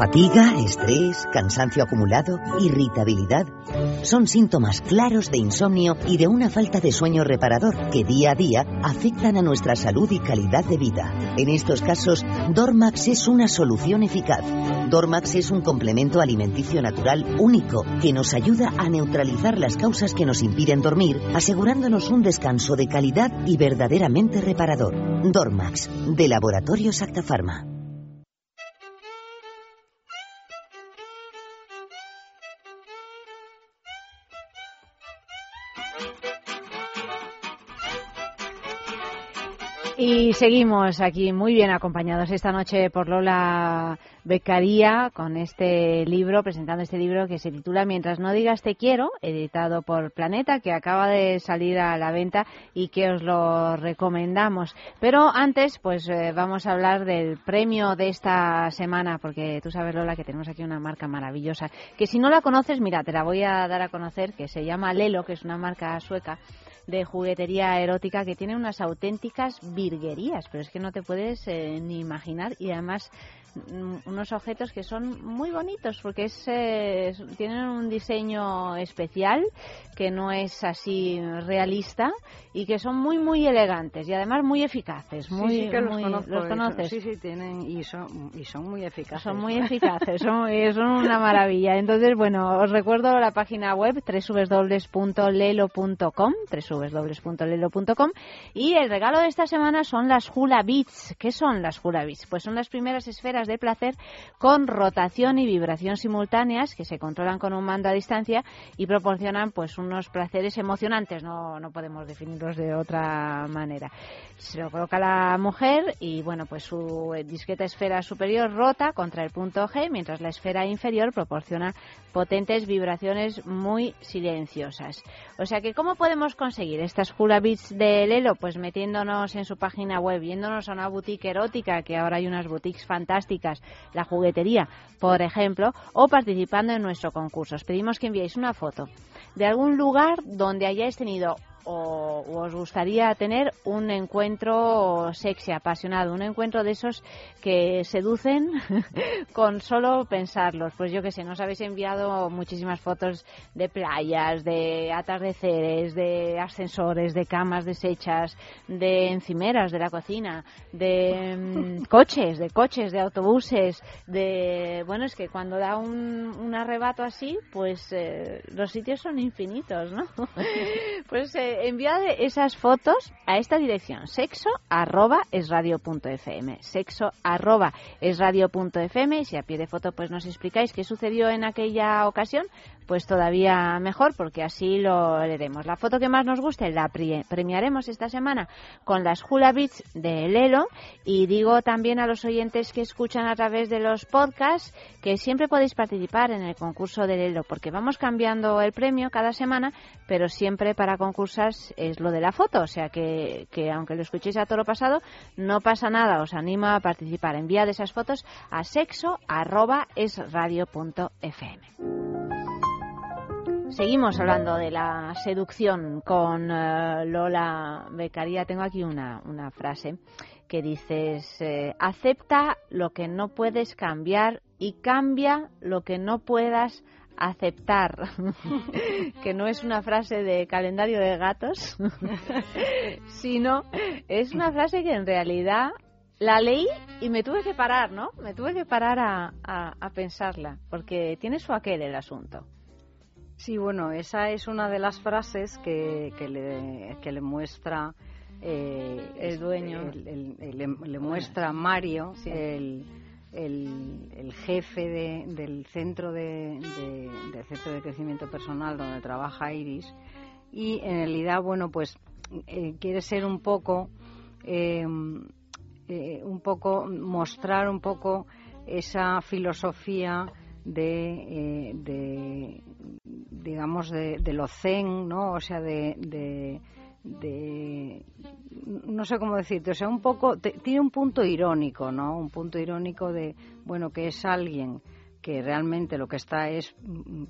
Fatiga, estrés, cansancio acumulado, irritabilidad son síntomas claros de insomnio y de una falta de sueño reparador que día a día afectan a nuestra salud y calidad de vida. En estos casos, Dormax es una solución eficaz. Dormax es un complemento alimenticio natural único que nos ayuda a neutralizar las causas que nos impiden dormir, asegurándonos un descanso de calidad y verdaderamente reparador. Dormax, de Laboratorio Acta Y seguimos aquí muy bien acompañados esta noche por Lola Becaría con este libro, presentando este libro que se titula Mientras no digas te quiero, editado por Planeta, que acaba de salir a la venta y que os lo recomendamos. Pero antes, pues eh, vamos a hablar del premio de esta semana, porque tú sabes, Lola, que tenemos aquí una marca maravillosa, que si no la conoces, mira, te la voy a dar a conocer, que se llama Lelo, que es una marca sueca de juguetería erótica que tiene unas auténticas virguerías, pero es que no te puedes eh, ni imaginar. Y además unos objetos que son muy bonitos porque es, eh, tienen un diseño especial que no es así realista y que son muy muy elegantes y además muy eficaces muy, sí, que los, conoces. Sí sí tienen y son y son muy eficaces. Son muy eficaces son, son una maravilla. Entonces bueno os recuerdo la página web www.lelo.com www.lelo.com y el regalo de esta semana son las hula beats. ¿qué son las hula beats? pues son las primeras esferas de placer con rotación y vibración simultáneas que se controlan con un mando a distancia y proporcionan pues unos placeres emocionantes, no, no podemos definirlos de otra manera. Se lo coloca la mujer y bueno, pues su discreta esfera superior rota contra el punto G, mientras la esfera inferior proporciona potentes vibraciones muy silenciosas. O sea que, ¿cómo podemos conseguir estas Hula Beats de Lelo? Pues metiéndonos en su página web, yéndonos a una boutique erótica, que ahora hay unas boutiques fantásticas, la juguetería, por ejemplo, o participando en nuestro concurso. Os pedimos que enviéis una foto de algún lugar donde hayáis tenido o, os gustaría tener un encuentro sexy, apasionado, un encuentro de esos que seducen con solo pensarlos. Pues yo que sé, nos habéis enviado muchísimas fotos de playas, de atardeceres, de ascensores, de camas deshechas, de encimeras de la cocina, de mm, coches, de coches, de autobuses, de... Bueno, es que cuando da un, un arrebato así, pues eh, los sitios son infinitos, ¿no? pues eh, enviad esas fotos a esta dirección, sexo arroba es radio punto fm, sexo arroba es radio punto fm, si a pie de foto pues nos explicáis qué sucedió en aquella ocasión, pues todavía mejor porque así lo leeremos. La foto que más nos guste la premiaremos esta semana con las Hula Beats de Lelo y digo también a los oyentes que escuchan a través de los podcasts que siempre podéis participar en el concurso de Lelo porque vamos cambiando el premio cada semana, pero siempre para concursar es lo de la foto, o sea que, que aunque lo escuchéis a toro pasado, no pasa nada, os animo a participar. Enviad esas fotos a sexo Seguimos hablando de la seducción con eh, Lola Becaría. Tengo aquí una, una frase que dices, eh, acepta lo que no puedes cambiar y cambia lo que no puedas aceptar, que no es una frase de calendario de gatos, sino es una frase que en realidad la leí y me tuve que parar, ¿no? Me tuve que parar a, a pensarla, porque tiene su aquel el asunto. Sí, bueno, esa es una de las frases que, que, le, que le muestra eh, el dueño, le, muestra Mario, el, el, jefe de, del centro de, del centro de crecimiento personal donde trabaja Iris. Y en realidad, bueno, pues eh, quiere ser un poco, em, eh, un poco mostrar un poco esa filosofía de, de, digamos, de, de, lo zen, ¿no? O sea, de, de, no sé cómo decirte, o sea, un poco, tiene un punto irónico, ¿no? Un punto irónico de, bueno, que es alguien que realmente lo que está es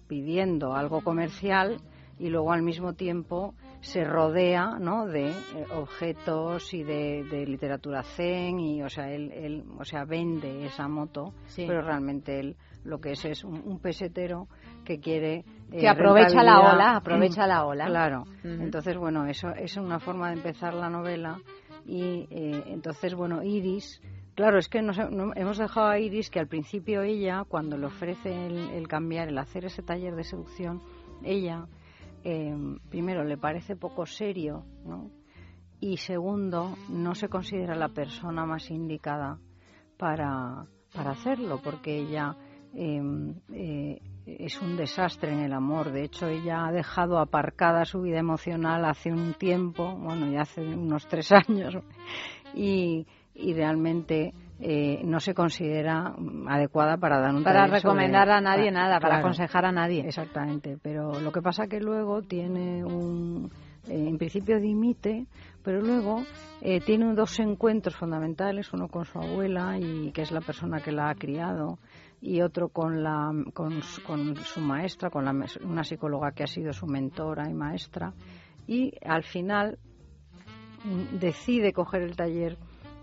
pidiendo algo comercial y luego al mismo tiempo se rodea ¿no? de eh, objetos y de, literatura zen y o sea él, él o sea vende esa moto pero realmente él lo que es es un pesetero que quiere que eh, aprovecha la ola, aprovecha la ola. Claro. Entonces, bueno, eso es una forma de empezar la novela y eh, entonces, bueno, Iris, claro, es que nos, hemos dejado a Iris que al principio ella, cuando le ofrece el, cambiar, el hacer ese taller de seducción, ella, eh, primero, le parece poco serio, ¿no? Y segundo, no se considera la persona más indicada para, para hacerlo, porque ella eh, es un desastre en el amor. De hecho, ella ha dejado aparcada su vida emocional hace un tiempo, bueno, ya hace unos tres años, y, y realmente eh, no se considera adecuada para dar un para recomendar a nadie nada, para aconsejar a nadie. Exactamente, pero lo que pasa que luego tiene un eh, en principio dimite, pero luego eh, tiene dos encuentros fundamentales, uno con su abuela y que es la persona que la ha criado y otro con, la, con, su maestra, con la, una psicóloga que ha sido su mentora y maestra. Y al final mm, decide coger el taller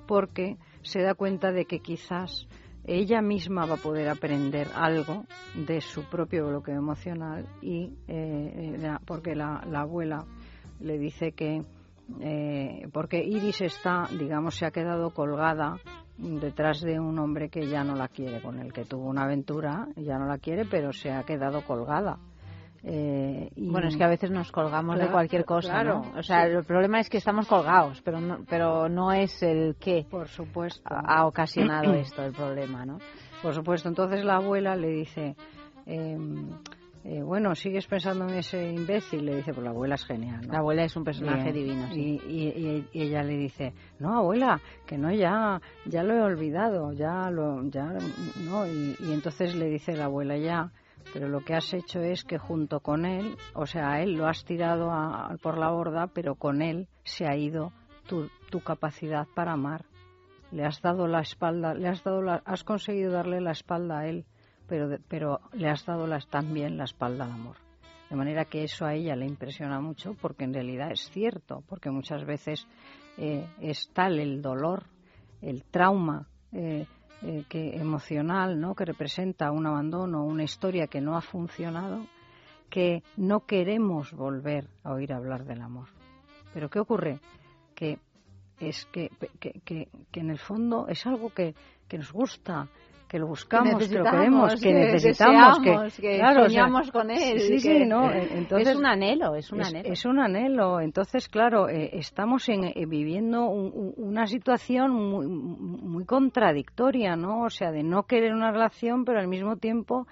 porque se da cuenta de que quizás ella misma va a poder aprender algo de su propio bloqueo emocional y eh, eh, porque la, la, abuela le dice que eh, porque Iris está digamos se ha quedado colgada detrás de un hombre que ya no la quiere, con el que tuvo una aventura, ya no la quiere, pero se ha quedado colgada. Eh, y bueno, es que a veces nos colgamos de cualquier cosa, ¿no? O sea, el problema es que estamos colgados, pero no, pero no es el que Por supuesto. ha, ocasionado esto, el problema, ¿no? Por supuesto. Entonces la abuela le dice, eh, eh, bueno, sigues pensando en ese imbécil, le dice, pues la abuela es genial. La abuela es un personaje divino. Y, y, ella le dice, no, abuela, que no, ya, ya lo he olvidado, ya lo, ya, no. Y, entonces le dice la abuela, ya, pero lo que has hecho es que junto con él, o sea, a él lo has tirado por la borda, pero con él se ha ido tu, tu capacidad para amar. Le has dado la espalda, le has dado la, has conseguido darle la espalda a él pero, pero le has dado las, también la espalda al amor. De manera que eso a ella le impresiona mucho porque en realidad es cierto, porque muchas veces eh, es tal el dolor, el trauma eh, eh, que emocional, ¿no? que representa un abandono, una historia que no ha funcionado, que no queremos volver a oír hablar del amor. Pero ¿qué ocurre? Que es que, que, que, que en el fondo es algo que, que nos gusta, que lo buscamos, que, lo queremos, que, necesitamos, que, soñamos con él. Sí, sí, ¿no? Entonces, es un anhelo, es un anhelo. Es, un anhelo. Entonces, claro, eh, estamos en, eh, viviendo una situación muy, muy contradictoria, ¿no? O sea, de no querer una relación, pero al mismo tiempo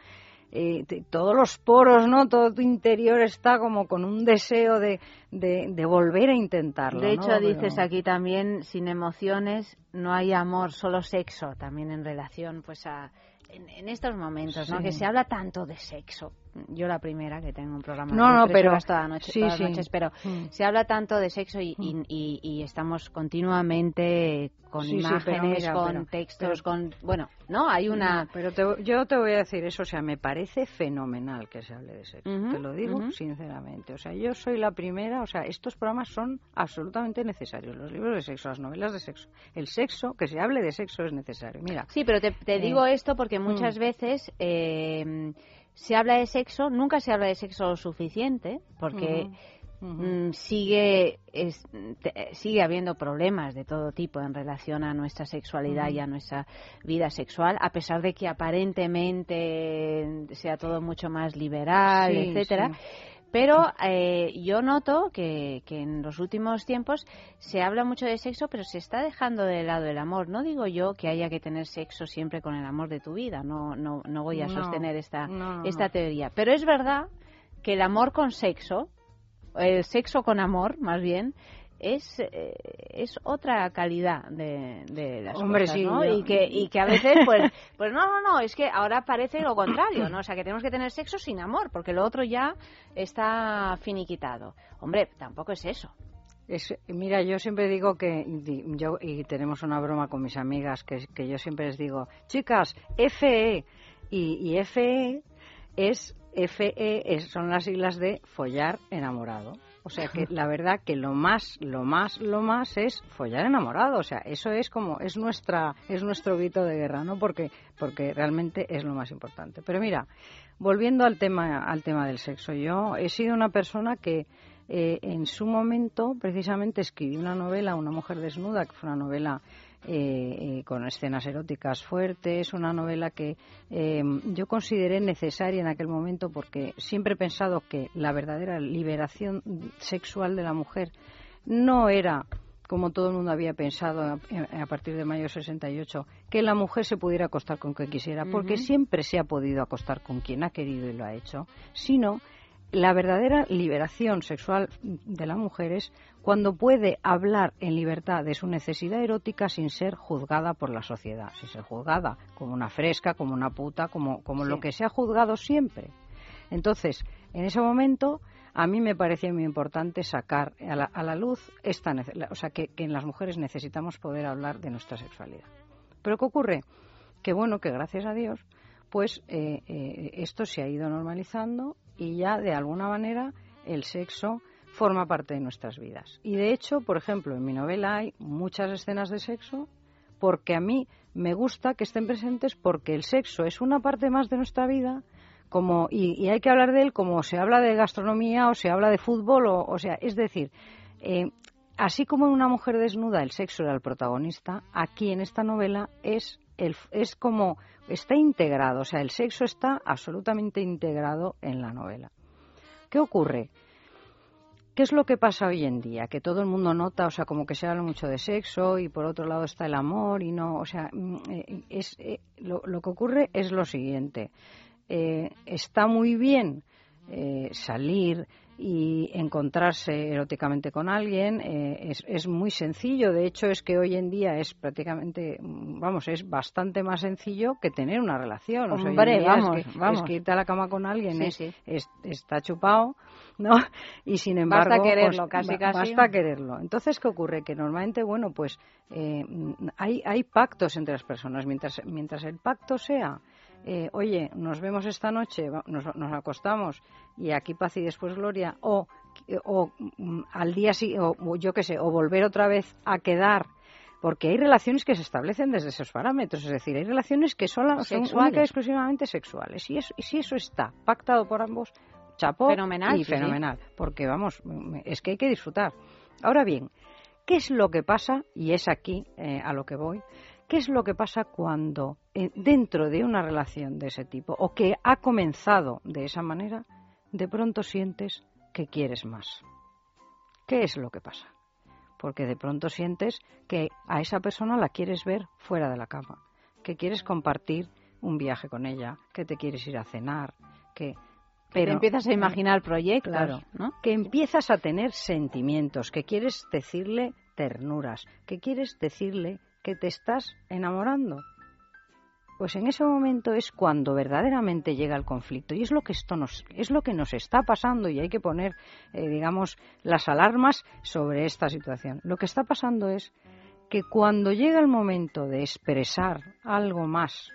eh, todos los poros, ¿no? Todo tu interior está como con un deseo de, de, volver a intentarlo. De hecho, dices aquí también, sin emociones no hay amor, solo sexo, también en relación pues a en, estos momentos, ¿no? Que se habla tanto de sexo. Yo la primera que tengo un programa no, no, pero toda noche, todas las noches, pero mm. se habla tanto de sexo y, y, y, estamos continuamente con imágenes, con textos, con bueno, no, hay una. pero yo te voy a decir eso, o sea, me parece fenomenal que se hable de sexo. te lo digo sinceramente, o sea, yo soy la primera, o sea, estos programas son absolutamente necesarios, los libros de sexo, las novelas de sexo, el sexo, que se hable de sexo es necesario. Mira. Sí, pero te, te digo eh, esto porque muchas mm. veces eh, se habla de sexo, nunca se habla de sexo lo suficiente, porque mm, sigue, sigue habiendo problemas de todo tipo en relación a nuestra sexualidad y a nuestra vida sexual, a pesar de que aparentemente sea todo mucho más liberal, etcétera. Pero eh, yo noto que, que, en los últimos tiempos se habla mucho de sexo, pero se está dejando de lado el amor. No digo yo que haya que tener sexo siempre con el amor de tu vida, no, no, no voy a sostener esta, esta teoría. Pero es verdad que el amor con sexo, el sexo con amor, más bien, es, eh, es otra calidad de, de las cosas, ¿no? Y, que, y que a veces, pues, pues no, no, no, es que ahora parece lo contrario, ¿no? O sea, que tenemos que tener sexo sin amor, porque lo otro ya está finiquitado. Hombre, tampoco es eso. Es, mira, yo siempre digo que, yo, y tenemos una broma con mis amigas, que, que yo siempre les digo, chicas, FE, y, y FE es, FE son las siglas de follar enamorado. O sea que la verdad que lo más, lo más, lo más es follar enamorado. O sea, eso es como, es nuestra, es nuestro grito de guerra, ¿no? Porque, porque realmente es lo más importante. Pero mira, volviendo al tema, al tema del sexo, yo he sido una persona que eh, en su momento precisamente escribí una novela, Una mujer desnuda, que fue una novela eh, eh, con escenas eróticas fuertes, una novela que eh, yo consideré necesaria en aquel momento porque siempre he pensado que la verdadera liberación sexual de la mujer no era como todo el mundo había pensado a, partir de mayo 68, que la mujer se pudiera acostar con quien quisiera, porque siempre se ha podido acostar con quien ha querido y lo ha hecho, sino la verdadera liberación sexual de la mujer es cuando puede hablar en libertad de su necesidad erótica sin ser juzgada por la sociedad, sin ser juzgada como una fresca, como una puta, como, como lo que se ha juzgado siempre. Entonces, en ese momento, a mí me parecía muy importante sacar a la, a la luz esta, o sea, que, en las mujeres necesitamos poder hablar de nuestra sexualidad. Pero ¿qué ocurre? Que bueno, que gracias a Dios, pues eh, eh, esto se ha ido normalizando y ya de alguna manera el sexo forma parte de nuestras vidas. Y de hecho, por ejemplo, en mi novela hay muchas escenas de sexo porque a mí me gusta que estén presentes porque el sexo es una parte más de nuestra vida como y, hay que hablar de él como se habla de gastronomía o se habla de fútbol o, o sea, es decir, eh, así como en una mujer desnuda el sexo era el protagonista, aquí en esta novela es el, es como está integrado, o sea, el sexo está absolutamente integrado en la novela. ¿Qué ocurre? ¿Qué es lo que pasa hoy en día? Que todo el mundo nota, o sea, como que se habla mucho de sexo y por otro lado está el amor y no, o sea, mm, eh, es, eh, lo, que ocurre es lo siguiente. Eh, está muy bien salir, y encontrarse eróticamente con alguien eh, es, es, muy sencillo. De hecho, es que hoy en día es prácticamente, vamos, es bastante más sencillo que tener una relación. O vamos, es que, vamos. Es que irte a la cama con alguien es, está chupado, ¿no? Y sin embargo, basta quererlo, pues, casi, casi. Basta quererlo. Entonces, ¿qué ocurre? Que normalmente, bueno, pues eh, hay, hay pactos entre las personas. Mientras, mientras el pacto sea eh, oye, nos vemos esta noche, nos, acostamos y aquí paz y después gloria, o, o mm, al día sí, o yo qué sé, o volver otra vez a quedar porque hay relaciones que se establecen desde esos parámetros, es decir, hay relaciones que solo son y exclusivamente sexuales. Y, eso, y si eso está pactado por ambos, chapó fenomenal, y fenomenal, porque vamos, es que hay que disfrutar. Ahora bien, ¿qué es lo que pasa? Y es aquí eh, a lo que voy. ¿Qué es lo que pasa cuando eh, dentro de una relación de ese tipo o que ha comenzado de esa manera, de pronto sientes que quieres más? ¿Qué es lo que pasa? porque de pronto sientes que a esa persona la quieres ver fuera de la cama, que quieres compartir un viaje con ella, que te quieres ir a cenar, que pero empiezas a imaginar proyectos, ¿no? Que empiezas a tener sentimientos, que quieres decirle ternuras, que quieres decirle que te estás enamorando. Pues en ese momento es cuando verdaderamente llega el conflicto y es lo que esto nos es lo que nos está pasando y hay que poner eh, digamos las alarmas sobre esta situación. Lo que está pasando es que cuando llega el momento de expresar algo más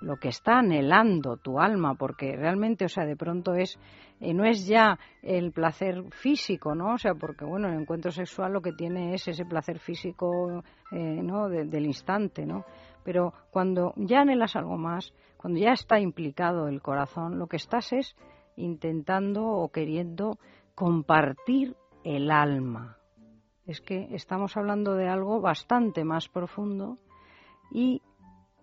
lo que está anhelando tu alma, porque realmente, o sea, de pronto es, eh, no es ya el placer físico, ¿no? O sea, porque, bueno, el encuentro sexual lo que tiene es ese placer físico, eh, ¿no? del instante, ¿no? Pero cuando ya anhelas algo más, cuando ya está implicado el corazón, lo que estás es intentando o queriendo compartir el alma. Es que estamos hablando de algo bastante más profundo y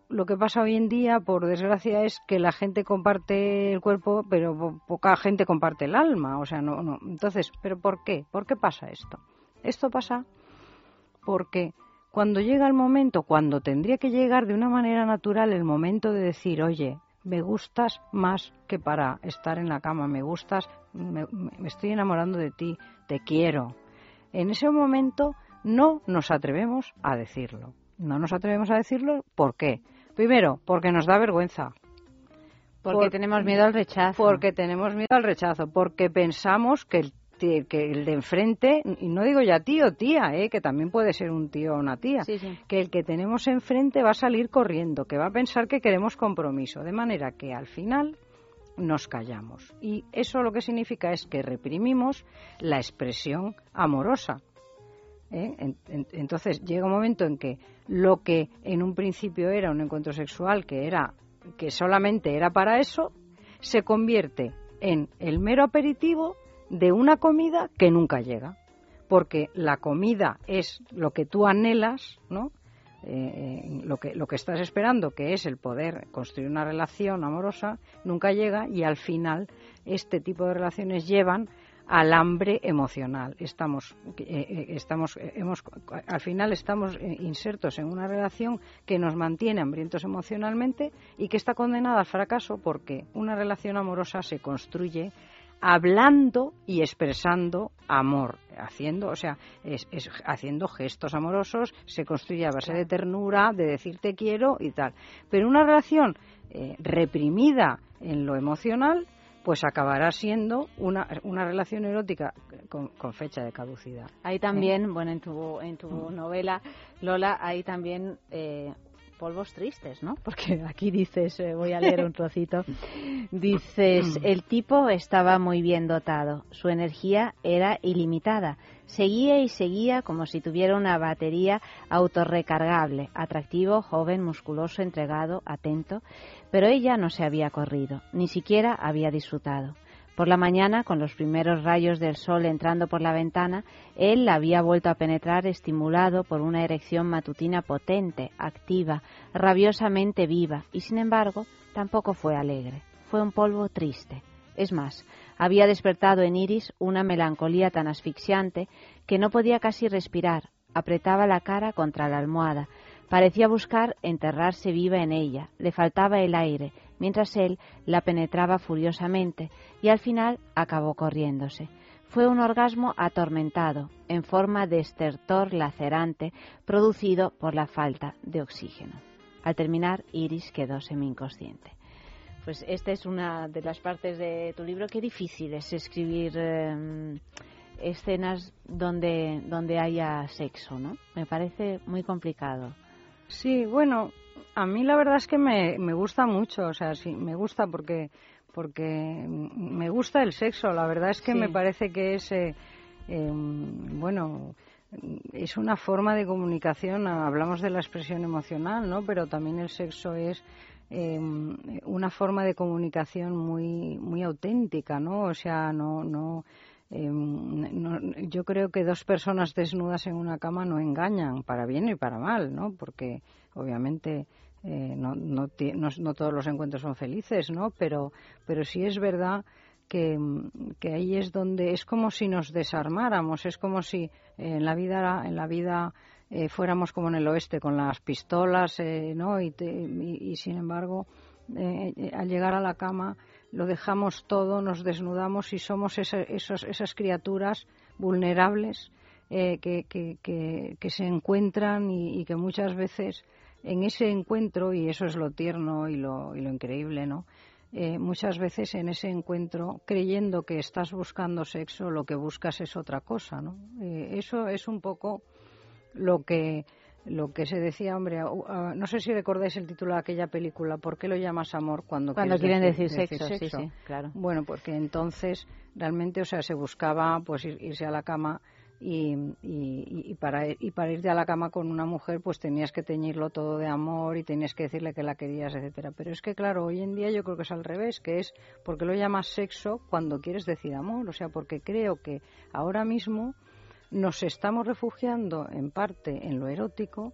lo que pasa hoy en día, por desgracia, es que la gente comparte el cuerpo, pero poca gente comparte el alma. O sea, no, no. Entonces, ¿pero por qué? ¿Por qué pasa esto? Esto pasa porque cuando llega el momento, cuando tendría que llegar de una manera natural el momento de decir, oye, me gustas más que para estar en la cama, me gustas, me, estoy enamorando de ti, te quiero. En ese momento no nos atrevemos a decirlo. No nos atrevemos a decirlo, ¿por qué? Primero, porque nos da vergüenza. Porque tenemos miedo al rechazo. Porque tenemos miedo al rechazo, porque pensamos que el que el de enfrente, y no digo ya tío, tía, ¿eh? que también puede ser un tío o una tía, que el que tenemos enfrente va a salir corriendo, que va a pensar que queremos compromiso, de manera que al final nos callamos. Y eso lo que significa es que reprimimos la expresión amorosa. ¿Eh? entonces llega un momento en que lo que en un principio era un encuentro sexual, que era que solamente era para eso, se convierte en el mero aperitivo de una comida que nunca llega, porque la comida es lo que tú anhelas, ¿no? Eh, lo, que, lo que estás esperando, que es el poder construir una relación amorosa, nunca llega y al final este tipo de relaciones llevan al hambre emocional. Estamos, eh, estamos, hemos, al final estamos insertos en una relación que nos mantiene hambrientos emocionalmente y que está condenada al fracaso porque una relación amorosa se construye hablando y expresando amor, haciendo, o sea, es, haciendo gestos amorosos, se construye a base de ternura, de decir te quiero y tal. Pero una relación eh, reprimida en lo emocional, pues acabará siendo una, una relación erótica con, fecha de caducidad. Hay también, bueno, en tu, en tu mm. novela, Lola, hay también eh, polvos tristes, ¿no? Porque aquí dices, eh, voy a leer un trocito, dices, el tipo estaba muy bien dotado, su energía era ilimitada, seguía y seguía como si tuviera una batería autorrecargable, atractivo, joven, musculoso, entregado, atento, pero ella no se había corrido, ni siquiera había disfrutado. Por la mañana, con los primeros rayos del sol entrando por la ventana, él la había vuelto a penetrar estimulado por una erección matutina potente, activa, rabiosamente viva, y sin embargo tampoco fue alegre. Fue un polvo triste. Es más, había despertado en Iris una melancolía tan asfixiante que no podía casi respirar. Apretaba la cara contra la almohada, Parecía buscar enterrarse viva en ella, le faltaba el aire, mientras él la penetraba furiosamente y al final acabó corriéndose. Fue un orgasmo atormentado, en forma de estertor lacerante producido por la falta de oxígeno. Al terminar, Iris quedó semi-inconsciente. Pues esta es una de las partes de tu libro. Qué difícil es escribir em, escenas donde, donde haya sexo, ¿no? Me parece muy complicado. Sí, bueno, A mí la verdad es que me, me gusta mucho, o sea, sí, me gusta porque porque me gusta el sexo. La verdad es que me parece que es, eh, em, bueno, es una forma de comunicación. Hablamos de la expresión emocional, ¿no? Pero también el sexo es em, una forma de comunicación muy, muy auténtica, ¿no? O sea, no, no, em, yo creo que dos personas desnudas en una cama no engañan, para bien y para mal, ¿no? Porque obviamente eh, no, no, no, todos los encuentros son felices, ¿no? Pero, pero sí es verdad que, que, ahí es donde es como si nos desarmáramos, es como si en la vida, en la vida eh, fuéramos como en el oeste con las pistolas, eh, ¿no? Y, y, sin embargo, al llegar a la cama lo dejamos todo, nos desnudamos y somos esos, esas criaturas vulnerables que, que, que, se encuentran y que muchas veces en ese encuentro, y eso es lo tierno y lo, y lo increíble, ¿no? Eh, muchas veces en ese encuentro, creyendo que estás buscando sexo, lo que buscas es otra cosa, ¿no? Eh, eso es un poco lo que lo que se decía, hombre, no sé si recordáis el título de aquella película, ¿por qué lo llamas amor cuando, cuando quieren decir, sexo? Sí, sí, claro. Bueno, porque entonces realmente, o sea, se buscaba pues irse a la cama y, y, para, y para irte a la cama con una mujer pues tenías que teñirlo todo de amor y tenías que decirle que la querías, etcétera. Pero es que claro, hoy en día yo creo que es al revés, que es porque lo llamas sexo cuando quieres decir amor, o sea, porque creo que ahora mismo nos estamos refugiando en parte en lo erótico.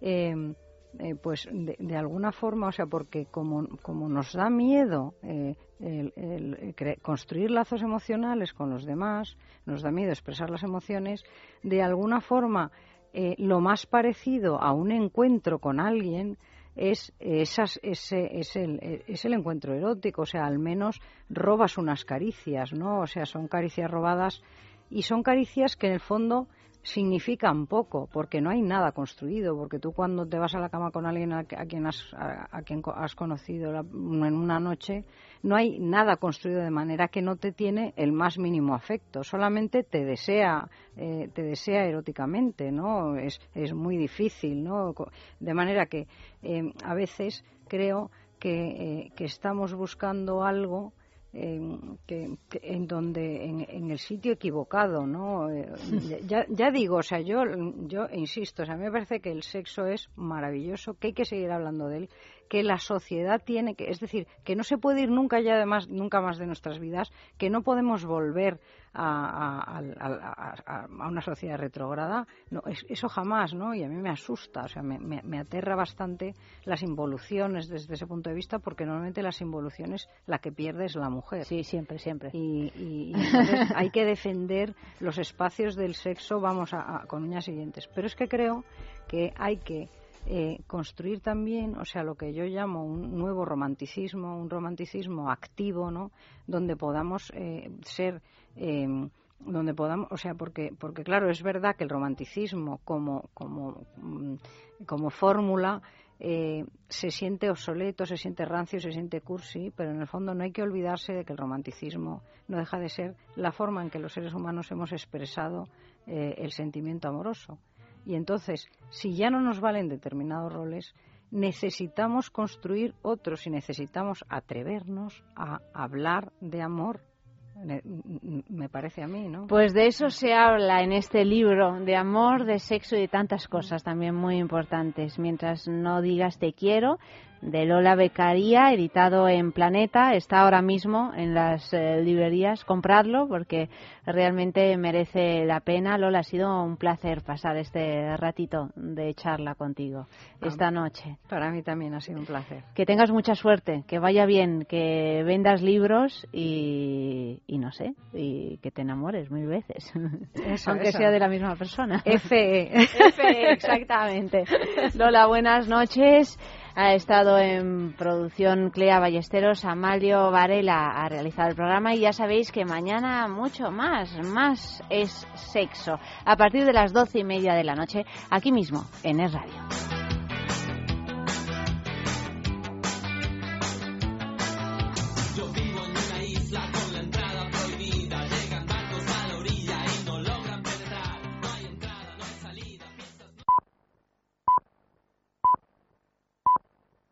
Eh, eh, pues de, alguna forma, o sea, porque como, como nos da miedo eh, el, construir lazos emocionales con los demás, nos da miedo expresar las emociones, de alguna forma eh, lo más parecido a un encuentro con alguien es, esas, ese, es, el, es el encuentro erótico, o sea, al menos robas unas caricias, ¿no? O sea, son caricias robadas y son caricias que en el fondo significan poco, porque no hay nada construido, porque tú cuando te vas a la cama con alguien a, quien, has, a, quien has conocido en una noche, no hay nada construido de manera que no te tiene el más mínimo afecto, solamente te desea, eh, te desea eróticamente, ¿no? Es, es muy difícil, ¿no? De manera que eh, a veces creo que, eh, que estamos buscando algo que, en donde en, el sitio equivocado no eh, ya, ya, digo o sea yo yo insisto o sea a mí me parece que el sexo es maravilloso que hay que seguir hablando de él que la sociedad tiene que, es decir, que no se puede ir nunca ya además, nunca más de nuestras vidas, que no podemos volver a, una sociedad retrógrada, no, eso jamás, ¿no? Y a mí me asusta, o sea, me, me, aterra bastante las involuciones desde ese punto de vista, porque normalmente las involuciones la que pierde es la mujer. Sí, siempre, siempre. Y, hay que defender los espacios del sexo, vamos a, con uñas siguientes. Pero es que creo que hay que eh, construir también, o sea, lo que yo llamo un nuevo romanticismo, un romanticismo activo, ¿no? Donde podamos eh, ser em, donde podamos, o sea, porque, porque claro, es verdad que el romanticismo como, como, mm, como fórmula eh, se siente obsoleto, se siente rancio, se siente cursi, pero en el fondo no hay que olvidarse de que el romanticismo no deja de ser la forma en que los seres humanos hemos expresado el sentimiento amoroso. Y entonces, si ya no nos valen determinados roles, necesitamos construir otros y necesitamos atrevernos a hablar de amor. Me parece a mí, ¿no? Pues de eso se habla en este libro, de amor, de sexo y de tantas cosas también muy importantes. Mientras no digas te quiero, de Lola Becaría, editado en Planeta. Está ahora mismo en las eh, librerías. Compradlo porque realmente merece la pena. Lola, ha sido un placer pasar este ratito de charla contigo esta noche. Para mí también ha sido un placer. Que tengas mucha suerte, que vaya bien, que vendas libros y, no sé, y que te enamores mil veces. Aunque sea de la misma persona. F. F, exactamente. Lola, buenas noches. Ha estado en producción Clea Ballesteros, Amalio Varela ha realizado el programa y ya sabéis que mañana mucho más, más es sexo. A partir de las doce y media de la noche, aquí mismo, en Es Radio.